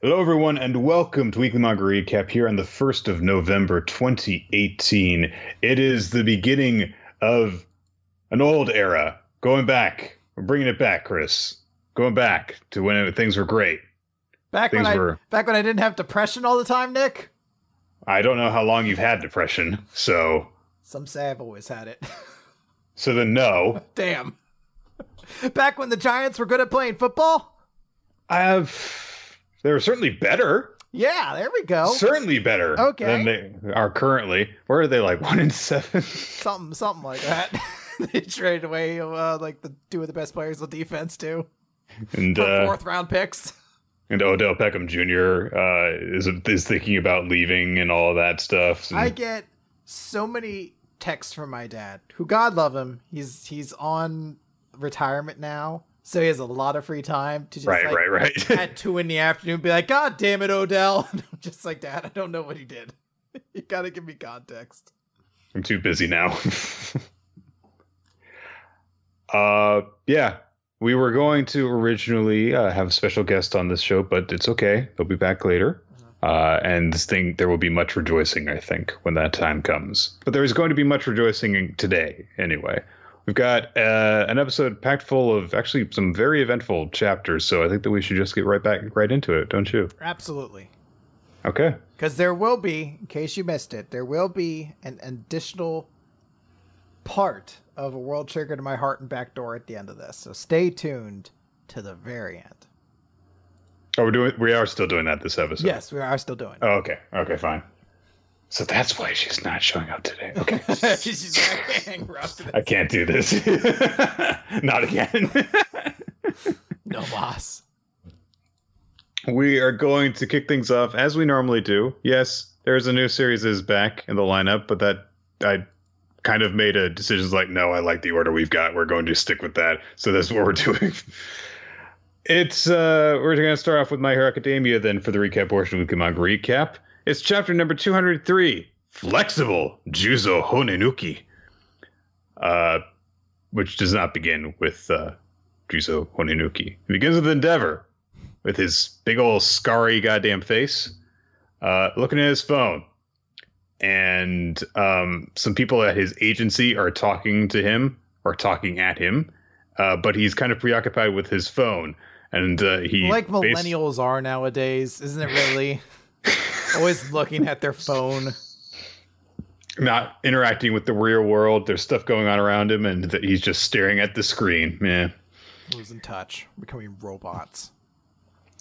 Hello, everyone, and welcome to Weekly Manga Recap here on the 1st of November 2018. It is the beginning of an old era. Going back. We're bringing it back, Chris. Going back to when things were great. Back Things when I were- back when I didn't have depression all the time, Nick. I don't know how long you've had depression, so Some say I've always had it. so then no. Damn. Back when the Giants were good at playing football? I have they were certainly better. Yeah, there we go. Certainly better Okay. than they are currently. Where are they like one in seven? Something something like that. they traded away uh, like the two of the best players on defense too. And uh, fourth round picks. and Odell Beckham Jr. Uh, is is thinking about leaving and all of that stuff. And- I get so many texts from my dad, who God love him. He's he's on retirement now. So he has a lot of free time to just right, like, right, right, at two in the afternoon be like, God damn it, Odell. Just like, Dad, I don't know what he did. you gotta give me context. I'm too busy now. uh, yeah, we were going to originally uh, have a special guest on this show, but it's okay. They'll be back later. Uh, and this thing, there will be much rejoicing, I think, when that time comes. But there is going to be much rejoicing today, anyway. We've got uh, an episode packed full of actually some very eventful chapters, so I think that we should just get right back, right into it, don't you? Absolutely. Okay. Because there will be, in case you missed it, there will be an additional part of a world trigger to my heart and back door at the end of this. So stay tuned to the very end. Oh, we're doing. We are still doing that this episode. Yes, we are still doing it. Oh, okay. Okay, fine. So that's why she's not showing up today. Okay. She's like, I can't hang her up to this. I can't do this. not again. No boss. we are going to kick things off as we normally do. Yes, there's a new series is back in the lineup, but that I kind of made a decision like, no, I like the order we've got. We're going to stick with that. So that's what we're doing. It's uh we're gonna start off with My Hero Academia then for the recap portion of the manga recap. It's chapter number 203, Flexible Juzo Honenuki. Uh which does not begin with uh Juzo Honenuki. It begins with Endeavor, with his big old scarry goddamn face, uh, looking at his phone. And um, some people at his agency are talking to him or talking at him, uh, but he's kind of preoccupied with his phone. And uh, he like bas- millennials are nowadays, isn't it really? Always looking at their phone. not interacting with the real world. There's stuff going on around him, and that he's just staring at the screen. Yeah, Losing touch, becoming robots.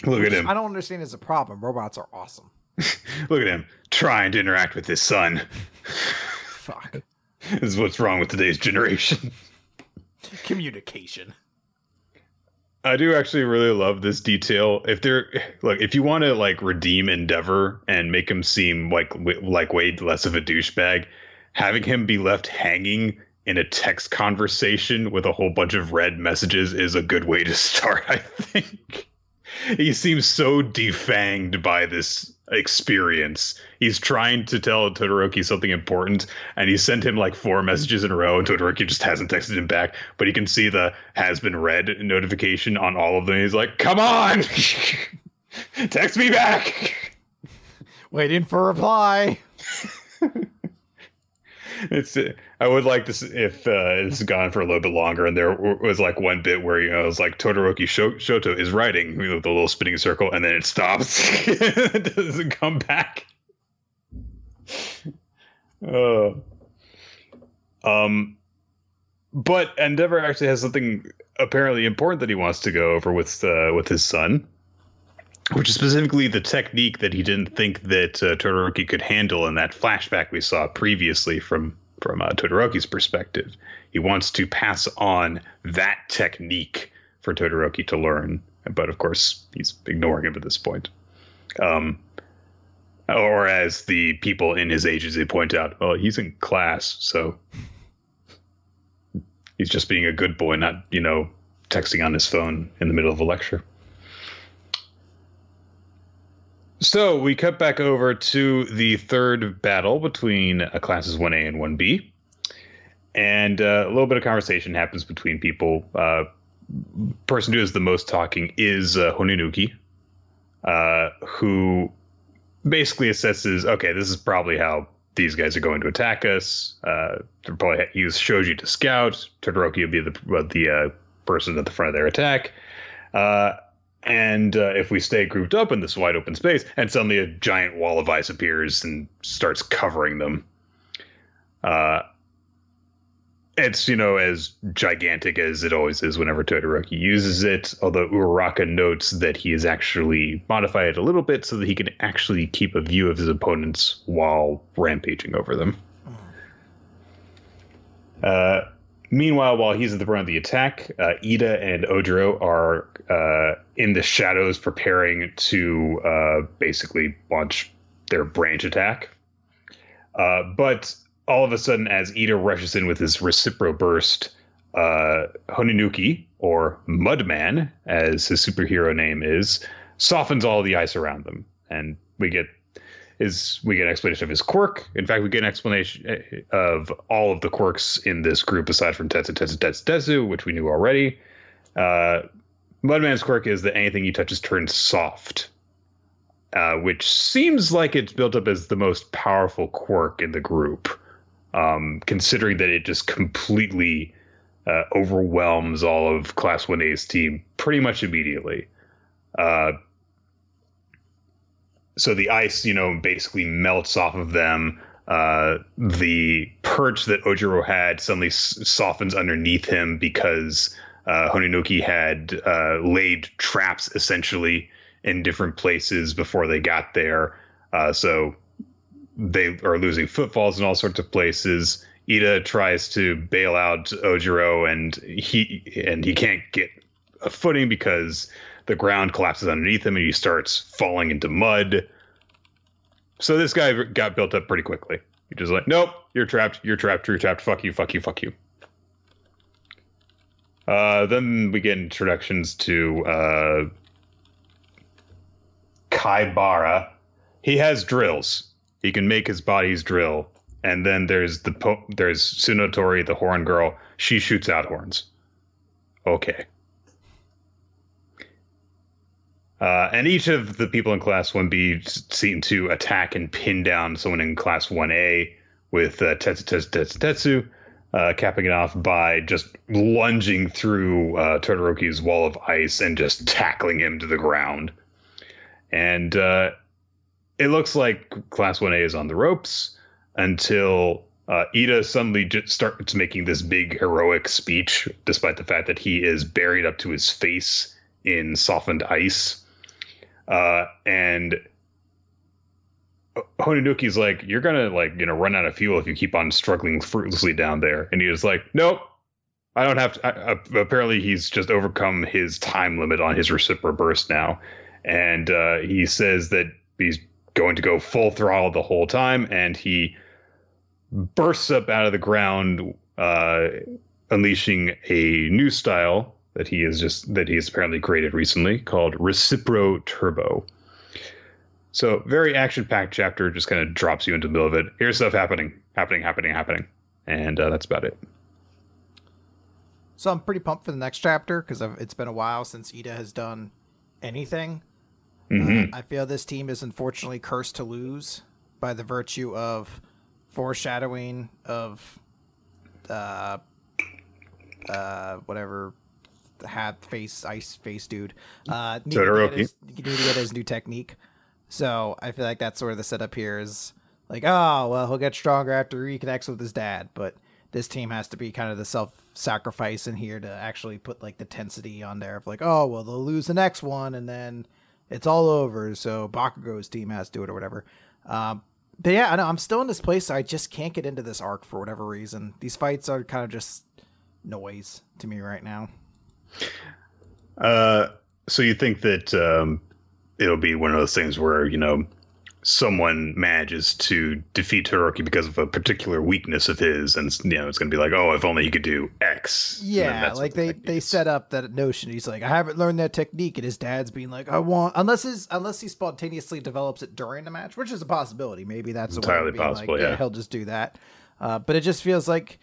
look at him. I don't understand as a problem. Robots are awesome. Look at him trying to interact with his son. Fuck. this is what's wrong with today's generation. Communication. I do actually really love this detail. If they're look, if you want to like redeem Endeavor and make him seem like like way less of a douchebag, having him be left hanging in a text conversation with a whole bunch of red messages is a good way to start. I think he seems so defanged by this experience. He's trying to tell Todoroki something important, and he sent him like four messages in a row, and Todoroki just hasn't texted him back. But he can see the has been read notification on all of them. He's like, "Come on, text me back." Waiting for a reply. It's. I would like this if uh, has gone for a little bit longer, and there was like one bit where you know it was like Todoroki Shoto is writing with a little spinning circle, and then it stops. it doesn't come back. Oh. Um, but Endeavor actually has something apparently important that he wants to go over with uh, with his son, which is specifically the technique that he didn't think that uh, Todoroki could handle in that flashback we saw previously from from uh, Todoroki's perspective. He wants to pass on that technique for Todoroki to learn, but of course he's ignoring him at this point. Um, or as the people in his agency point out, well, he's in class, so he's just being a good boy, not you know texting on his phone in the middle of a lecture. So we cut back over to the third battle between uh, classes 1A and 1B. And uh, a little bit of conversation happens between people. Uh, person who is the most talking is uh, Honenuki. uh, who basically assesses, okay, this is probably how these guys are going to attack us. Uh, they'll probably use Shoji to scout. Todoroki will be the the uh, person at the front of their attack. And uh, if we stay grouped up in this wide open space, and suddenly a giant wall of ice appears and starts covering them, uh, it's you know as gigantic as it always is whenever Todoroki uses it. Although Uraraka notes that he has actually modified it a little bit so that he can actually keep a view of his opponents while rampaging over them. Uh, meanwhile, while he's at the front of the attack, uh, Iida and Ojiro are uh, in the shadows preparing to uh, basically launch their branch attack. Uh, but all of a sudden, as Iida rushes in with his recipro burst, uh, Honenuki, or Mudman, as his superhero name is, softens all the ice around them, and we get is we get an explanation of his quirk. In fact, we get an explanation uh, of all of the quirks in this group aside from Tetsu Tetsu Tetsu Tetsu, which we knew already. Uh, Mudman's quirk is that anything he touches turns soft, uh, which seems like it's built up as the most powerful quirk in the group um, considering that it just completely uh, overwhelms all of Class 1A's team pretty much immediately. Uh, so the ice, you know, basically melts off of them. Uh, the perch that Ojiro had suddenly s- softens underneath him because uh, had uh, laid traps essentially in different places before they got there. Uh, so they are losing footfalls in all sorts of places. Iida tries to bail out Ojiro, and he and he can't get a footing because the ground collapses underneath him, and he starts falling into mud. So this guy got built up pretty quickly. He just like, nope, you're trapped, you're trapped, you're trapped. Fuck you, fuck you, fuck you. Uh, then we get introductions to uh, Kaibara. He has drills he can make his bodies drill. And then there's the po- there's Tsunotori, the horn girl. She shoots out horns. Okay. Uh, and each of the people in Class 1B seem to attack and pin down someone in Class 1A with uh, Tetsu Tetsu Tetsu Tetsu, uh, capping it off by just lunging through uh, Todoroki's wall of ice and just tackling him to the ground. And uh, it looks like Class 1A is on the ropes until uh, Iida suddenly just starts making this big heroic speech, despite the fact that he is buried up to his face in softened ice. Uh, and Honenuki's like, "You're gonna like you know run out of fuel if you keep on struggling fruitlessly down there." And he's like, "Nope, I don't have to." I, uh, apparently, he's just overcome his time limit on his recipro burst now, and uh, he says that he's going to go full throttle the whole time, and he bursts up out of the ground, uh, unleashing a new style that he is just that he apparently created recently called Recipro Turbo. So very action-packed chapter, just kind of drops you into the middle of it. Here's stuff happening, happening, happening, happening, and uh, that's about it. So I'm pretty pumped for the next chapter because it's been a while since Iida has done anything. Mm-hmm. Uh, I feel this team is unfortunately cursed to lose by the virtue of foreshadowing of uh, uh, whatever hat face ice face dude. Uh, need, to his, need to get his new technique. So I feel like that's sort of the setup here is like, oh well, he'll get stronger after he connects with his dad, but this team has to be kind of the self sacrifice in here to actually put like the tensity on there of like, oh well, they'll lose the next one, and then it's all over. So Bakugo's team has to do it or whatever. Um, but yeah, I know I'm still in this place. So I just can't get into this arc for whatever reason. These fights are kind of just noise to me right now. Uh, so you think that um, it'll be one of those things where you know someone manages to defeat Todoroki because of a particular weakness of his, and you know it's going to be like, oh, if only he could do X. Yeah, like they the they set up that notion. He's like, I haven't learned that technique, and his dad's being like, I want unless his unless he spontaneously develops it during the match, which is a possibility. Maybe that's entirely possible. Like, yeah. yeah. he'll just do that. Uh, but it just feels like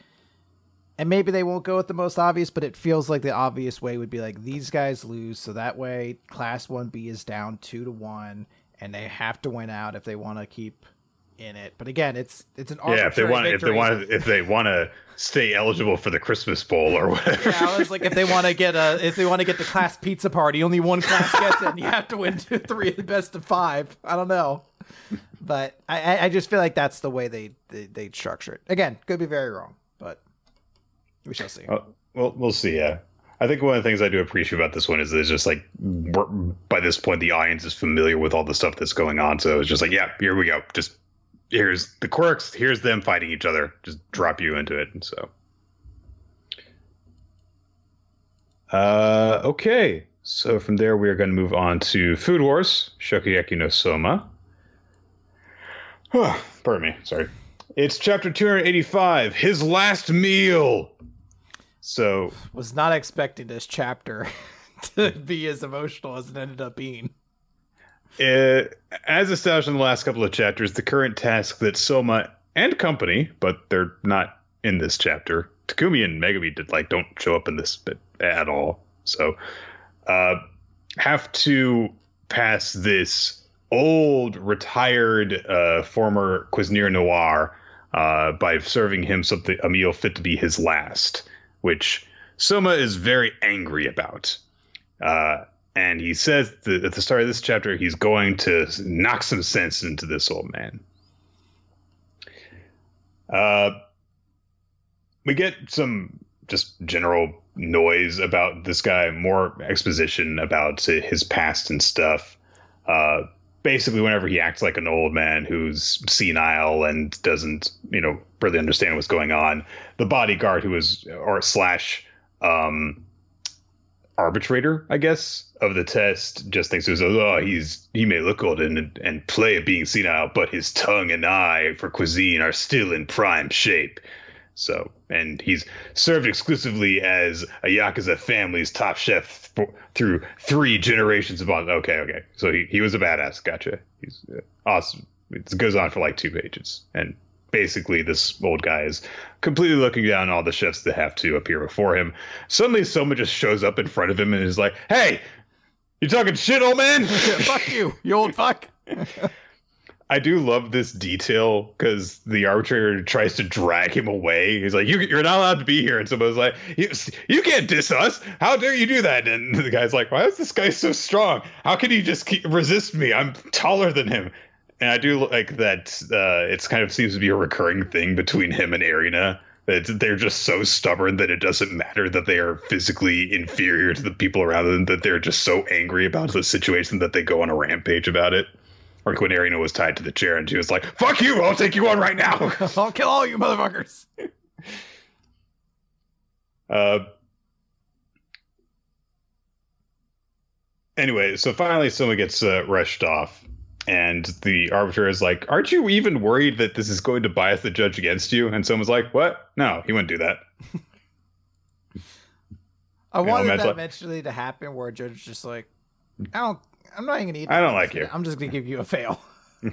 and maybe they won't go with the most obvious, but it feels like the obvious way would be like these guys lose, so that way Class One B is down two to one, and they have to win out if they want to keep in it. But again, it's it's an yeah. If they want, victory. if they want, if they want to stay eligible for the Christmas bowl or whatever. Yeah, I was like, if they want to get a, if they want to get the class pizza party, only one class gets it, and you have to win two, three of the best of five. I don't know, but I, I just feel like that's the way they they they structure it. Again, could be very wrong, but we shall see. Well, well, we'll see. Yeah. I think one of the things I do appreciate about this one is that it's just like by this point the audience is familiar with all the stuff that's going on, so it's just like, yeah, here we go. Just here's the quirks, here's them fighting each other. Just drop you into it. So, uh, okay. So from there, we are going to move on to Food Wars, Shokugeki no Soma. Pardon me. Sorry. It's chapter 285, His Last Meal. So, was not expecting this chapter to be as emotional as it ended up being. Uh, as established in the last couple of chapters, the current task that Soma and company, but they're not in this chapter. Takumi and Megumi did like don't show up in this bit at all. So, uh, have to pass this old retired uh, former Cuisinier Noir uh, by serving him something a meal fit to be his last, which Soma is very angry about. Uh, and he says that at the start of this chapter he's going to knock some sense into this old man. Uh, we get some just general noise about this guy, more exposition about his past and stuff. Uh, basically, whenever he acts like an old man who's senile and doesn't, you know, really understand what's going on, the bodyguard who is or slash um, arbitrator, I guess, of the test just thinks it oh he's he may look old and and play at being senile, but his tongue and eye for cuisine are still in prime shape. So, and he's served exclusively as a Yakuza family's top chef for, through three generations of. Okay, okay. So he, he was a badass. Gotcha. He's uh, awesome. It goes on for like two pages, and basically this old guy is completely looking down all the chefs that have to appear before him. Suddenly, someone just shows up in front of him and is like, "Hey, you talking shit, old man? fuck you, you old fuck." I do love this detail because the arbitrator tries to drag him away. He's like, you, "You're not allowed to be here," and someone's like, you, "You can't diss us. How dare you do that?" And the guy's like, "Why is this guy so strong? How can he just keep, resist me? I'm taller than him." And I do like that. Uh, it's kind of seems to be a recurring thing between him and Erina. That they're just so stubborn that it doesn't matter that they are physically inferior to the people around them. That they're just so angry about the situation that they go on a rampage about it. Or when Erina was tied to the chair and she was like, "Fuck you! I'll take you on right now. I'll kill all you motherfuckers." uh. Anyway, so finally, someone gets uh, rushed off and the arbiter is like, "Aren't you even worried that this is going to bias the judge against you?" And someone's like, "What? No, he wouldn't do that." I you wanted know, that like, eventually to happen, where a judge is just like, "I don't, I'm not even gonna eat. I don't like you. I'm just gonna give you a fail."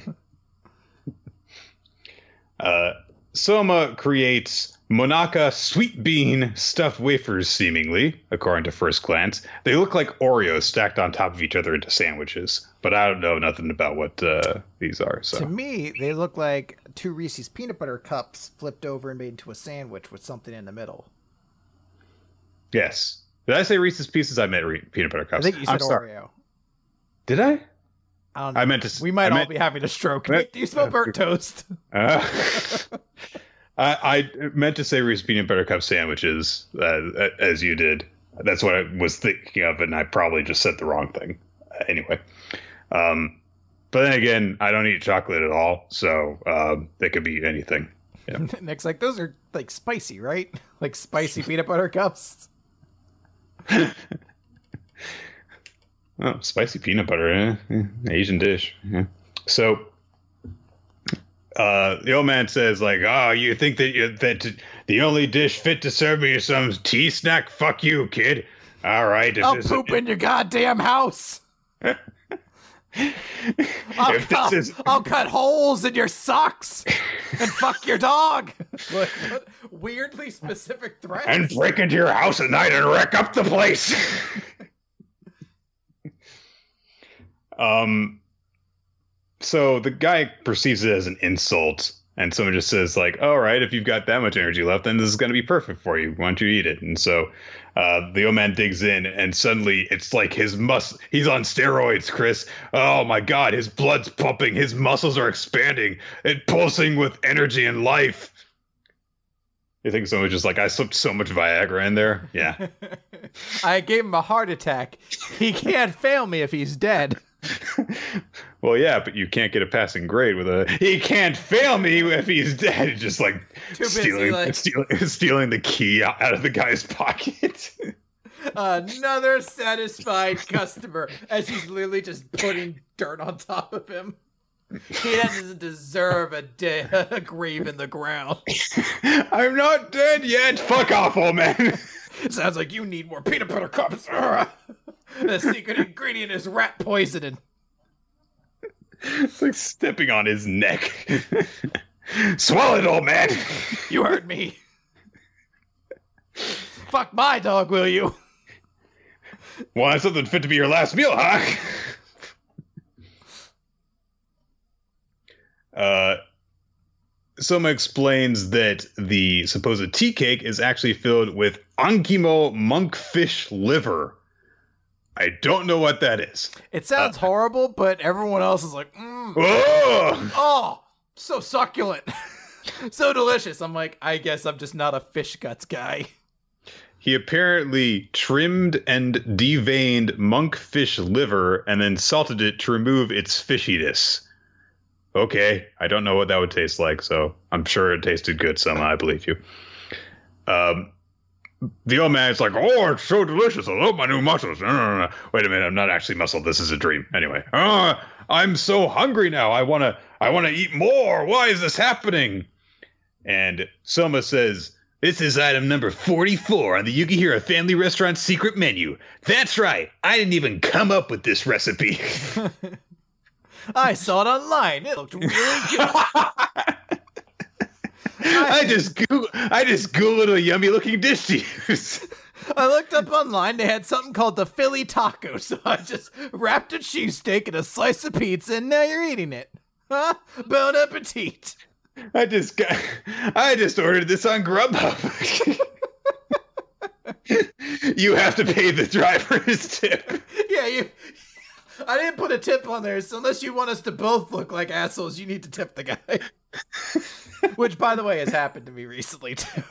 uh, Soma creates Monaka sweet bean stuffed wafers, seemingly, according to first glance. They look like Oreos stacked on top of each other into sandwiches, but I don't know nothing about what uh, these are. So to me, they look like two Reese's peanut butter cups flipped over and made into a sandwich with something in the middle. Yes. Did I say Reese's Pieces? I meant re- peanut butter cups. I think you said Oreo. Did I? I, I meant to. We might I all meant, be having a stroke. Do you smell burnt toast? Uh, I, I, meant to say Reese's peanut butter cup sandwiches, uh, as you did. That's what I was thinking of, and I probably just said the wrong thing. Uh, anyway, um, but then again, I don't eat chocolate at all, so um, it could be anything. Yeah. Next, like those are like spicy, right? Like spicy peanut butter cups. Oh, spicy peanut butter, eh? eh Asian dish. Yeah. So uh, the old man says, like, oh, you think that you, that the only dish fit to serve me is some tea snack? Fuck you, kid. All right. I'll poop a- in your goddamn house. I'll, I'll, is... I'll, cut holes in your socks and fuck your dog. what, what, weirdly specific threats. And break into your house at night and wreck up the place. Um, so the guy perceives it as an insult, and someone just says like, "All right, if you've got that much energy left, then this is going to be perfect for you. Why don't you eat it?" And so uh, the old man digs in, and suddenly it's like his mus he's on steroids, Chris. Oh my god, his blood's pumping, his muscles are expanding, and pulsing with energy and life. You think someone's just like, I slipped so much Viagra in there? Yeah. I gave him a heart attack. He can't fail me if he's dead. well, yeah, but you can't get a passing grade with a. He can't fail me if he's dead. Just like Too busy, stealing, like- stealing, stealing the key out out of the guy's pocket. Another satisfied customer as he's literally just putting dirt on top of him. He doesn't deserve a, de- a grave in the ground. I'm not dead yet. Fuck off, old man. Sounds like you need more peanut butter cups. The secret ingredient is rat poisoning. it's like stepping on his neck. Swallow it, old man. You heard me. Fuck my dog, will you? Want something fit to be your last meal, huh? Uh, Soma explains that the supposed tea cake is actually filled with Ankimo monkfish liver. I don't know what that is. It sounds horrible, but everyone else is like, mm, Oh! oh, so succulent, so delicious. I'm like, I guess I'm just not a fish guts guy. He apparently trimmed and deveined monkfish liver and then salted it to remove its fishiness. Okay, I don't know what that would taste like, so I'm sure it tasted good somehow. I believe you. Um, the old man's like, "Oh, it's so delicious! I love my new muscles." No, no, no, no. Wait a minute, I'm not actually muscle. This is a dream. Anyway, oh, I'm so hungry now. I wanna, I wanna eat more. Why is this happening? And Soma says, "This is item number 44 on the Yukihira Family Restaurant secret menu. That's right. I didn't even come up with this recipe." I saw it online. It looked really good. I just Google, I just googled a yummy looking dish to use. I looked up online. They had something called the Philly taco, so I just wrapped a cheesesteak in a slice of pizza, and now you're eating it. Huh? Bon appetit. I just got, I just ordered this on Grubhub. you have to pay the driver's tip. Yeah, you. I didn't put a tip on there, so unless you want us to both look like assholes, you need to tip the guy. Which, by the way, has happened to me recently too.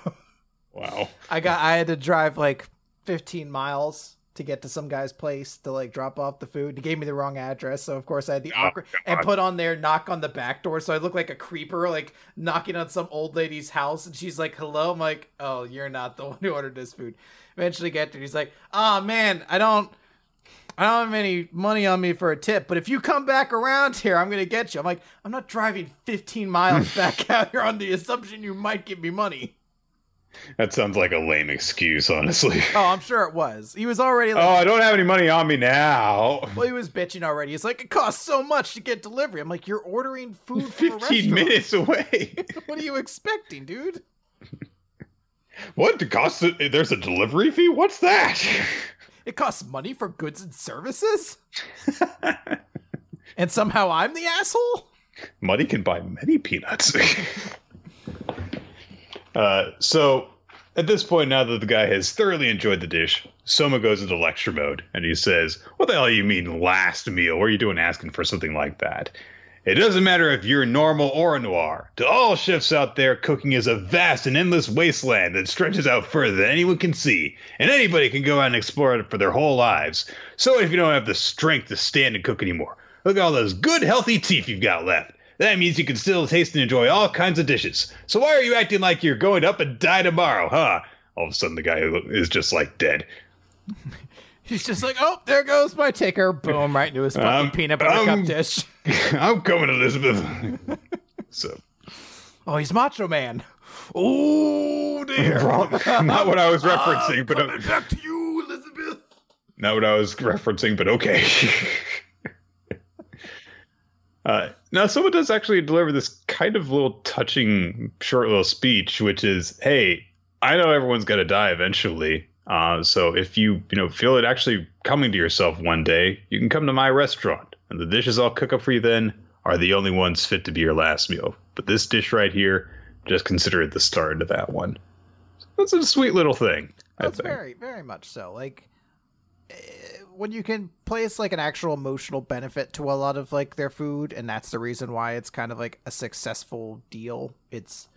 Wow. I got I had to drive like 15 miles to get to some guy's place to like drop off the food. He gave me the wrong address, so of course I had the oh, awkward and put on there knock on the back door, so I look like a creeper like knocking on some old lady's house, and she's like, "Hello." I'm like, "Oh, you're not the one who ordered this food." Eventually get there, he's like, "Oh man, I don't." I don't have any money on me for a tip, but if you come back around here, I'm gonna get you. I'm like, I'm not driving 15 miles back out here on the assumption you might give me money. That sounds like a lame excuse, honestly. Oh, I'm sure it was. He was already oh, like, Oh, I don't have any money on me now. well, he was bitching already. He's like, it costs so much to get delivery. I'm like, you're ordering food from 15 restaurant. minutes away. What are you expecting, dude? What? The cost? There's a delivery fee? What's that? It costs money for goods and services, and somehow I'm the asshole. Money can buy many peanuts. uh, so, at this point, now that the guy has thoroughly enjoyed the dish, Soma goes into lecture mode and he says, What the hell you mean last meal? What are you doing asking for something like that? It doesn't matter if you're normal or a noir. To all chefs out there, cooking is a vast and endless wasteland that stretches out further than anyone can see, and anybody can go out and explore it for their whole lives. So if you don't have the strength to stand and cook anymore? Look at all those good, healthy teeth you've got left. That means you can still taste and enjoy all kinds of dishes. So why are you acting like you're going up and die tomorrow, huh? All of a sudden, the guy is just like dead. He's just like, oh, there goes my ticker. Boom, right into his fucking Um, peanut butter um, cup dish. I'm coming, Elizabeth. so, Oh, he's Macho Man. Oh dear. wrong. not what I was referencing, I'm but coming back to you, Elizabeth. not what I was referencing, but okay. uh, now, someone does actually deliver this kind of little touching short little speech, which is, "Hey, I know everyone's gonna die eventually. Uh, so if you you know feel it actually coming to yourself one day, you can come to my restaurant, and the dishes I'll cook up for you then are the only ones fit to be your last meal. But this dish right here, just consider it the start of that one. So that's a sweet little thing. That's very very much so. Like eh, when you can place like an actual emotional benefit to a lot of like their food and that's the reason why it's kind of like a successful deal it's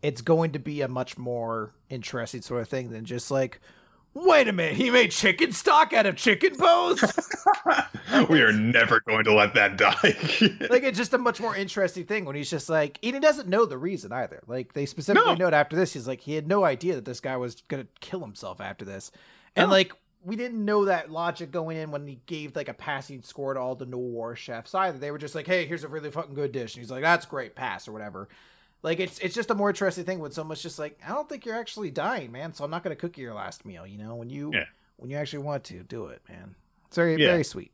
it's going to be a much more interesting sort of thing than just like wait a minute he made chicken stock out of chicken bones we are never going to let that die like it's just a much more interesting thing when he's just like and he doesn't know the reason either like they specifically no. note after this he's like he had no idea that this guy was gonna kill himself after this and no. like we didn't know that logic going in when he gave like a passing score to all the noir chefs either. They were just like, "Hey, here's a really fucking good dish," and he's like, "That's great, pass or whatever." Like it's it's just a more interesting thing when someone's just like, "I don't think you're actually dying, man, so I'm not going to cook you your last meal." You know, when you yeah. when you actually want to do it, man. It's very yeah. very sweet.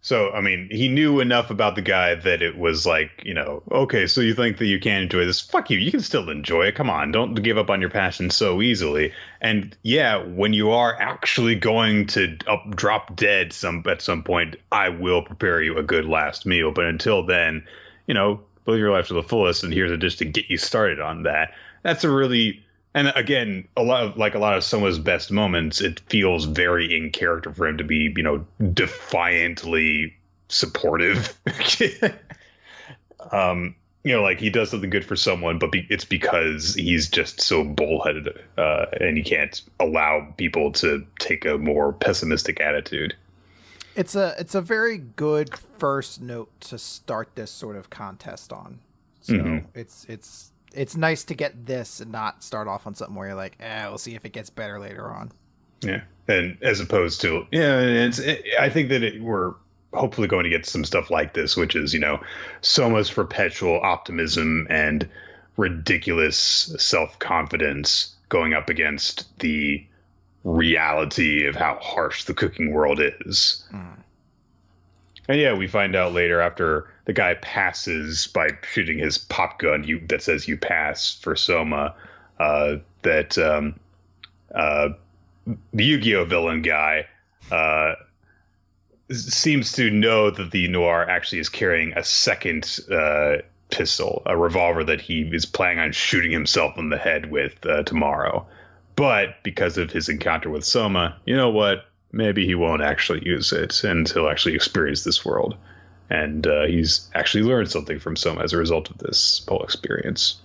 So, I mean, he knew enough about the guy that it was like, you know, okay, so you think that you can't enjoy this? Fuck you. You can still enjoy it. Come on. Don't give up on your passion so easily. And yeah, when you are actually going to up, drop dead some at some point, I will prepare you a good last meal. But until then, you know, live your life to the fullest. And here's a dish to get you started on that. That's a really and again, a lot of like a lot of Soma's best moments, it feels very in character for him to be, you know, defiantly supportive. um, you know, like he does something good for someone, but be, it's because he's just so bullheaded, uh, and he can't allow people to take a more pessimistic attitude. It's a it's a very good first note to start this sort of contest on. So mm-hmm. it's it's it's nice to get this and not start off on something where you're like, eh, we'll see if it gets better later on. Yeah, and as opposed to yeah, it's it, I think that it, we're hopefully going to get some stuff like this, which is you know, Soma's perpetual optimism and ridiculous self confidence going up against the reality of how harsh the cooking world is. Mm. And yeah, we find out later after the guy passes by shooting his pop gun you, that says you pass for Soma. Uh, that um, uh, the Yu-Gi-Oh villain guy uh, seems to know that the noir actually is carrying a second uh, pistol, a revolver that he is planning on shooting himself in the head with uh, tomorrow. But because of his encounter with Soma, you know what? Maybe he won't actually use it and he'll actually experience this world and uh, he's actually learned something from Soma as a result of this whole experience.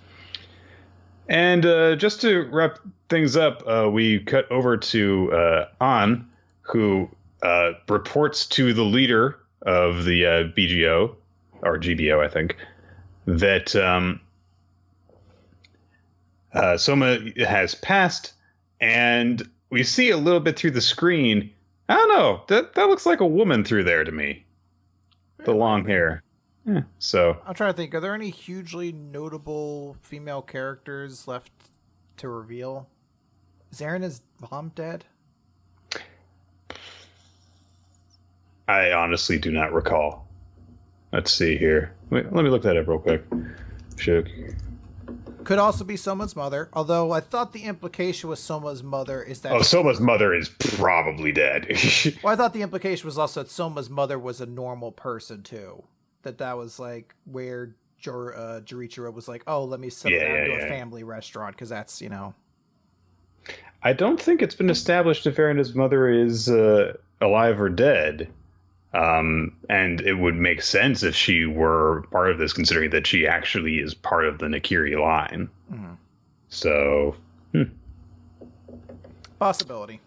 And uh, just to wrap things up, uh, we cut over to uh, An, who uh, reports to the leader of the uh, BGO or GBO, I think, that um, Soma has passed, and we see a little bit through the screen. I don't know. That that looks like a woman through there to me the long hair. Yeah, so I'm trying to think. Are there any hugely notable female characters left to reveal? Is Erina's mom dead? I honestly do not recall. Let's see here. Wait, let me look that up real quick. Shook. Could also be Soma's mother, although I thought the implication with Soma's mother is that. Oh, Soma's mother is probably dead. well, I thought the implication was also that Soma's mother was a normal person too. That that was like where Jor, uh, Jerichiro was like, "Oh, let me settle yeah, down yeah, to yeah. a family restaurant because that's you know." I don't think it's been established if Erina's mother is uh, alive or dead. Um, and it would make sense if she were part of this, considering that she actually is part of the Nakiri line. Mm-hmm. So, hmm. possibility.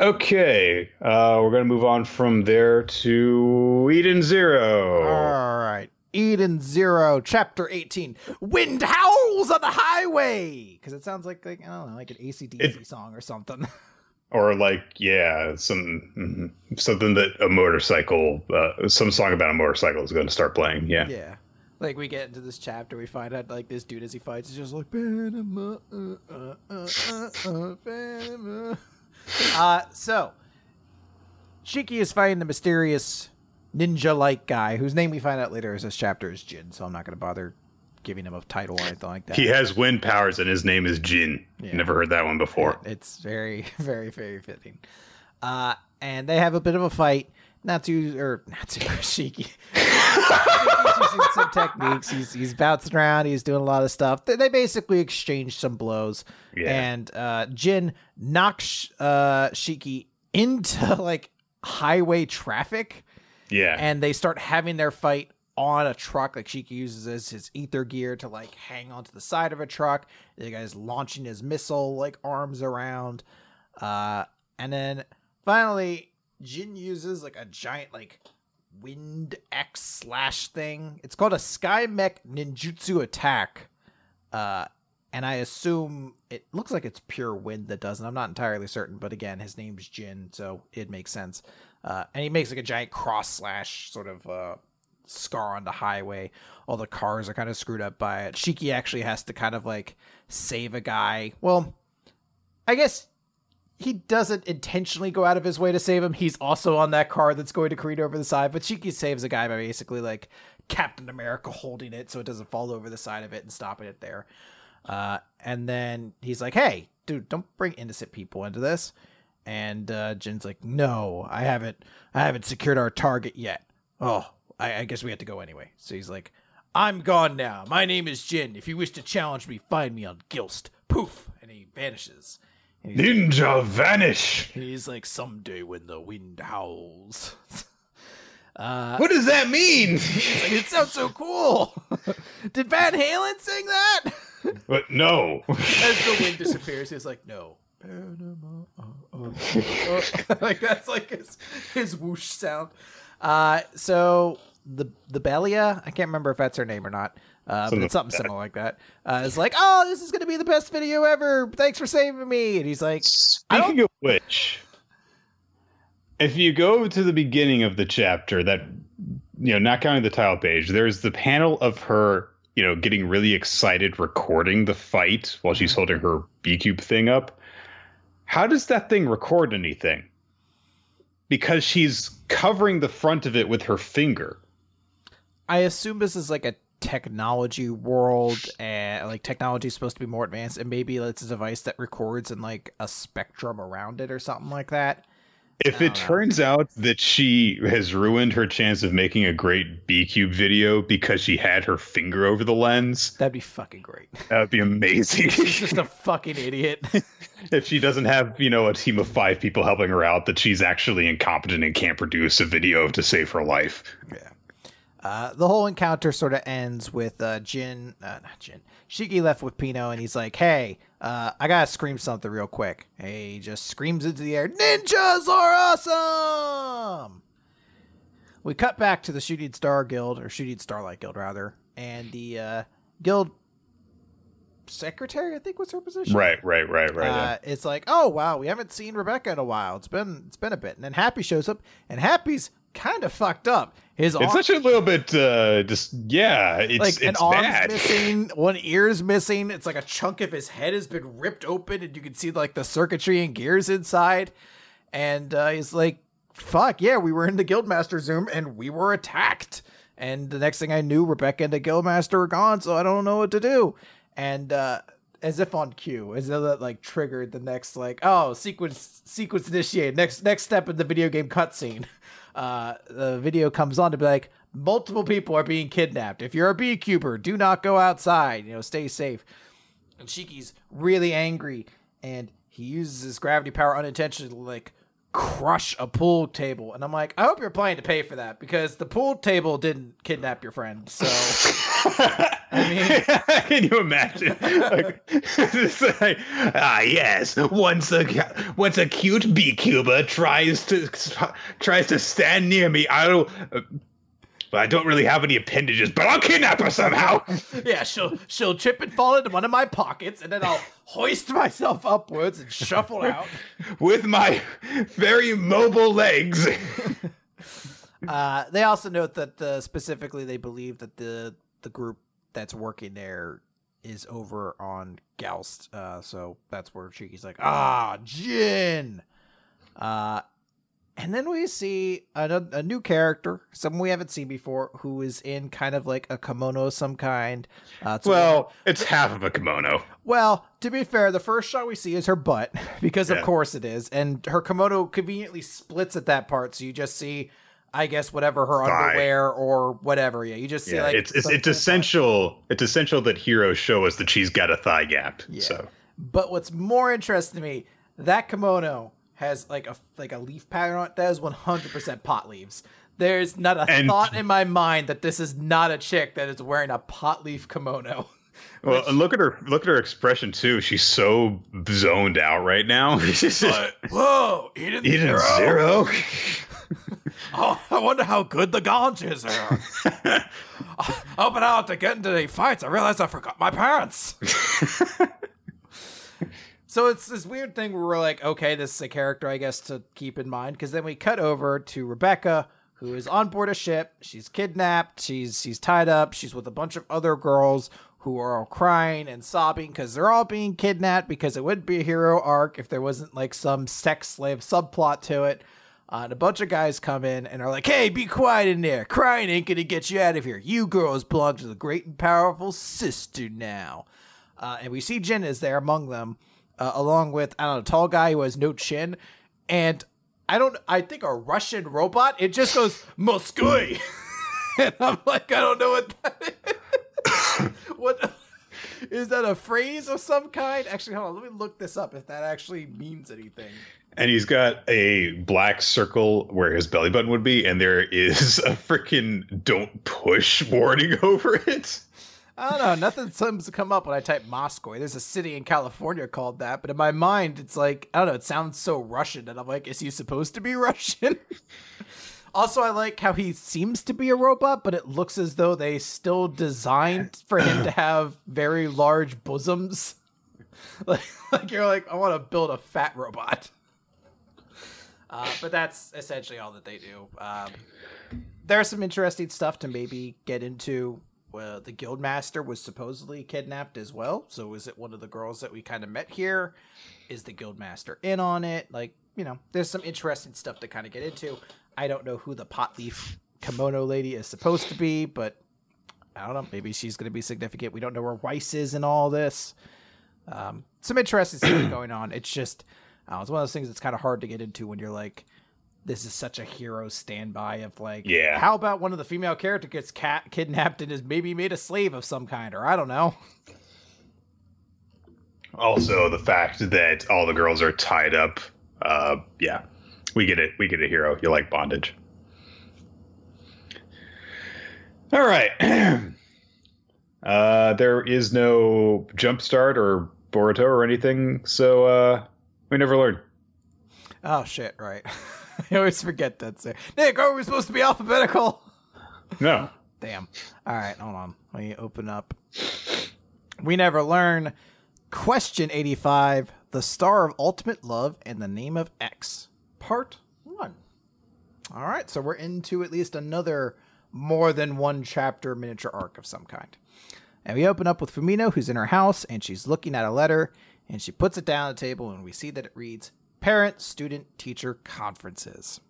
Okay, uh, we're gonna move on from there to Eden Zero. All right, Eden Zero, Chapter Eighteen. Wind howls on the highway because it sounds like like I don't know, like an ACDC it, song or something. or like yeah some mm-hmm, something that a motorcycle uh, some song about a motorcycle is going to start playing yeah. Yeah. Like we get into this chapter we find out like this dude as he fights is just like Panama, uh, uh, uh, uh Panama. uh so Shiki is fighting the mysterious ninja like guy whose name we find out later is this chapter is Jin, so I'm not going to bother giving him a title or anything like that. He has wind powers and his name is Jin. Yeah. Never heard that one before. It's very, very, very fitting. Uh, and they have a bit of a fight. Natsu or Natsu Shiki. Shiki's using some techniques. He's he's bouncing around. He's doing a lot of stuff. They, they basically exchange some blows. Yeah. And uh, Jin knocks uh, Shiki into like highway traffic, Yeah. and they start having their fight on a truck. Like Shiki uses his, his ether gear to like hang onto the side of a truck. The guy's launching his missile like arms around. Uh, and then finally, Jin uses like a giant like wind X slash thing. It's called a Sky Mech Ninjutsu attack. Uh, and I assume it looks like it's pure wind that does, and I'm not entirely certain. But again, his name's Jin, so it makes sense. Uh, and he makes like a giant cross slash sort of uh, scar on the highway. All the cars are kind of screwed up by it. Shiki actually has to kind of like save a guy. Well, I guess he doesn't intentionally go out of his way to save him. He's also on that car that's going to careen over the side. But Shiki saves a guy by basically like Captain America holding it so it doesn't fall over the side of it and stopping it there. Uh, and then he's like, "Hey, dude, don't bring innocent people into this." And uh, Jin's like, "No, I haven't. I haven't secured our target yet. Oh, I, I guess we have to go anyway." So he's like, "I'm gone now. My name is Jin. If you wish to challenge me, find me on Gilst." Poof, and he vanishes. And Ninja vanish. he's like, someday when the wind howls. uh, What does that mean? like, it sounds so cool. Did Van Halen sing that? but no. As the wind disappears, he's like, no. Panama, uh, uh, uh." like that's like his his whoosh sound. Uh, so the the Belia, I can't remember if that's her name or not. Uh, but Something it's something like similar like that. Uh, it's like, oh, this is gonna be the best video ever. Thanks for saving me. And he's like, Speaking of which, if you go to the beginning of the chapter, that you know, not counting the title page, there's the panel of her, you know, getting really excited recording the fight while she's holding her B cube thing up. How does that thing record anything? Because she's covering the front of it with her finger. I assume this is like a technology world and like technology is supposed to be more advanced and maybe it's a device that records in like a spectrum around it or something like that. If it know. turns out that she has ruined her chance of making a great B cube video because she had her finger over the lens, That'd be fucking great. that would be amazing. She's just a fucking idiot. if she doesn't have, you know, a team of five people helping her out, that she's actually incompetent and can't produce a video to save her life. yeah. Uh, the whole encounter sort of ends with uh, Jin, uh, not Jin, Shiki left with Pino, and he's like, "Hey, uh, I gotta scream something real quick." And he just screams into the air, "Ninjas are awesome!" We cut back to the Shooting Star Guild, or Shooting Starlight Guild, rather, and the uh, guild secretary, I think, was her position. Right, right, right, right. Uh, it's like, oh wow, we haven't seen Rebecca in a while. It's been it's been a bit, and then Happy shows up, and Happy's kind of fucked up. His it's arm, such a little bit, uh, just yeah, it's like an it's arm's bad. missing, one ear's missing. It's like a chunk of his head has been ripped open, and you can see like the circuitry and gears inside. And uh, he's like, "Fuck yeah, we were in the Guildmaster's room, and we were attacked." And the next thing I knew, Rebecca and the Guildmaster were gone, so I don't know what to do. And uh, as if on cue, as though that like triggered the next like, oh, sequence sequence initiated. Next next step in the video game cutscene. Uh, the video comes on to be like, multiple people are being kidnapped. If you're a B-Cuber, do not go outside. You know, stay safe. And Shiki's really angry, and he uses his gravity power unintentionally like crush a pool table. And I'm like, I hope you're planning to pay for that because the pool table didn't kidnap your friend. So I mean- can you imagine? Like, like, ah, yes. Once a once a cute beekeeper tries to tries to stand near me, I'll. Uh, I don't really have any appendages, but I'll kidnap her somehow. yeah, she'll she'll trip and fall into one of my pockets, and then I'll hoist myself upwards and shuffle out. with my very mobile legs. Uh, they also note that uh, specifically they believe that the the group that's working there is over on Galst. Uh, so that's where Shiki's like, ah, Jin. Uh, And then we see a, a, new character, someone we haven't seen before, who is in kind of like a kimono of some kind. Uh, it's well, it's half of a kimono. Well, to be fair, the first shot we see is her butt, because yeah. of course it is. And her kimono conveniently splits at that part, so you just see, I guess, whatever her Thigh. underwear or whatever. Yeah, you just see yeah, like. It's, it's, it's essential. It's essential that heroes show us that she's got a thigh gap. Yeah. So. But what's more interesting to me, that kimono has like a like a leaf pattern on it. That is 100% pot leaves. There's not a and, thought in my mind that this is not a chick that is wearing a pot leaf kimono. Well, Which, look at her look at her expression too. She's so zoned out right now. but, whoa, Eden, Eden zero. zero. oh, I wonder how good the gaunches are. oh, but out to get into the fights, I realized I forgot my pants. So it's this weird thing where we're like, okay, this is a character, I guess, to keep in mind. Because then we cut over to Rebecca, who is on board a ship. She's kidnapped. She's she's tied up. She's with a bunch of other girls who are all crying and sobbing because they're all being kidnapped. Because it wouldn't be a Hiro arc if there wasn't like some sex slave subplot to it. Uh, and a bunch of guys come in and are like, "Hey, be quiet in there! Crying ain't gonna get you out of here. You girls belong to the great and powerful sister now." Uh, and we see Jin is there among them uh, along with I don't know, a tall guy who has no chin, and I don't. I think a Russian robot. It just goes Moskwy, and I'm like, I don't know what that is. what is that? A phrase of some kind? Actually, hold on. Let me look this up if that actually means anything. And he's got a black circle where his belly button would be, and there is a freaking "Don't push" warning over it. I don't know. Nothing seems to come up when I type Moscow. There's a city in California called that, but in my mind, it's like I don't know. It sounds so Russian, and I'm like, is he supposed to be Russian? also, I like how he seems to be a robot, but it looks as though they still designed for him to have very large bosoms. like, like you're like, I want to build a fat robot. Uh, but that's essentially all that they do. Um, there's some interesting stuff to maybe get into well, the guildmaster was supposedly kidnapped as well. So is it one of the girls that we kind of met here? Is the guildmaster in on it? Like, you know, there's some interesting stuff to kind of get into. I don't know who the pot leaf kimono lady is supposed to be, but I don't know. Maybe she's going to be significant. We don't know where Weisz is in all this. Um, some interesting stuff going on. It's just, uh, it's one of those things that's kind of hard to get into when you're like, this is such a Hiro standby of like, yeah. How about one of the female character gets cat kidnapped and is maybe made a slave of some kind, or I don't know. Also, the fact that all the girls are tied up. Uh, yeah, we get it. We get a Hiro. You like bondage. All right. uh, there is no jump start or Boruto or anything, so uh, we never learn. Oh shit! Right. I always forget that. Say, Nick, are we supposed to be alphabetical? No. Damn. All right, hold on. Let me open up. We never learn. Question 85 The Star of Ultimate Love and the Name of X. Part 1. All right, so we're into at least another more than one chapter miniature arc of some kind. And we open up with Fumino, who's in her house, and she's looking at a letter, and she puts it down on the table, and we see that it reads parent student teacher conferences.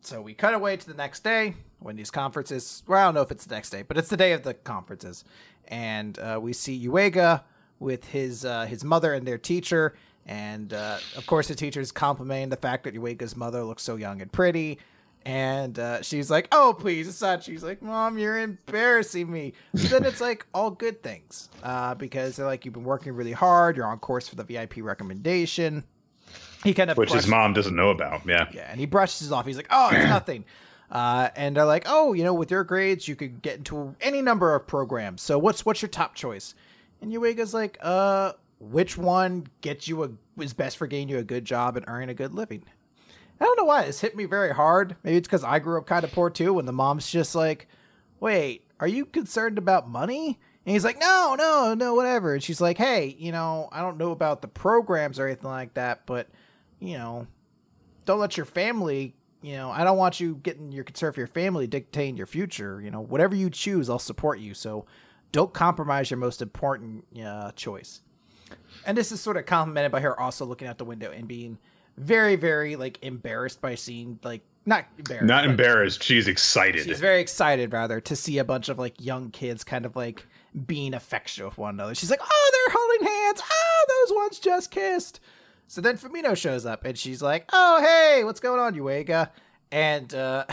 So we cut away to the next day when these conferences. Well, I don't know if it's the next day, but it's the day of the conferences, and uh, we see Yuiga with his uh, his mother and their teacher, and uh, of course the teacher's complimenting the fact that Yuiga's mother looks so young and pretty. And uh, she's like, "Oh, please, it's not." She's like, "Mom, you're embarrassing me." But then it's like all good things uh, because they're like, "You've been working really hard. You're on course for the VIP recommendation." He kind of which his mom doesn't know about. Yeah, yeah, and he brushes off. He's like, "Oh, it's nothing." Uh, and they're like, "Oh, you know, with your grades, you could get into any number of programs. So what's what's your top choice?" And Yuiga's like, "Uh, which one gets you a is best for getting you a good job and earning a good living?" I don't know why this hit me very hard. Maybe it's because I grew up kind of poor too. When the mom's just like, "Wait, are you concerned about money?" And he's like, "No, no, no, whatever." And she's like, "Hey, you know, I don't know about the programs or anything like that, but you know, don't let your family." You know, I don't want you getting your concern for your family dictating your future. You know, whatever you choose, I'll support you. So, don't compromise your most important uh, choice. And this is sort of complimented by her also looking out the window and being very, very like embarrassed by seeing like not embarrassed. Not embarrassed. She's excited. She's very excited rather to see a bunch of like young kids kind of like being affectionate with one another. She's like, oh, they're holding hands. Oh, those ones just kissed. So then Fumino shows up and she's like, oh, hey, what's going on, Yuiga? And uh,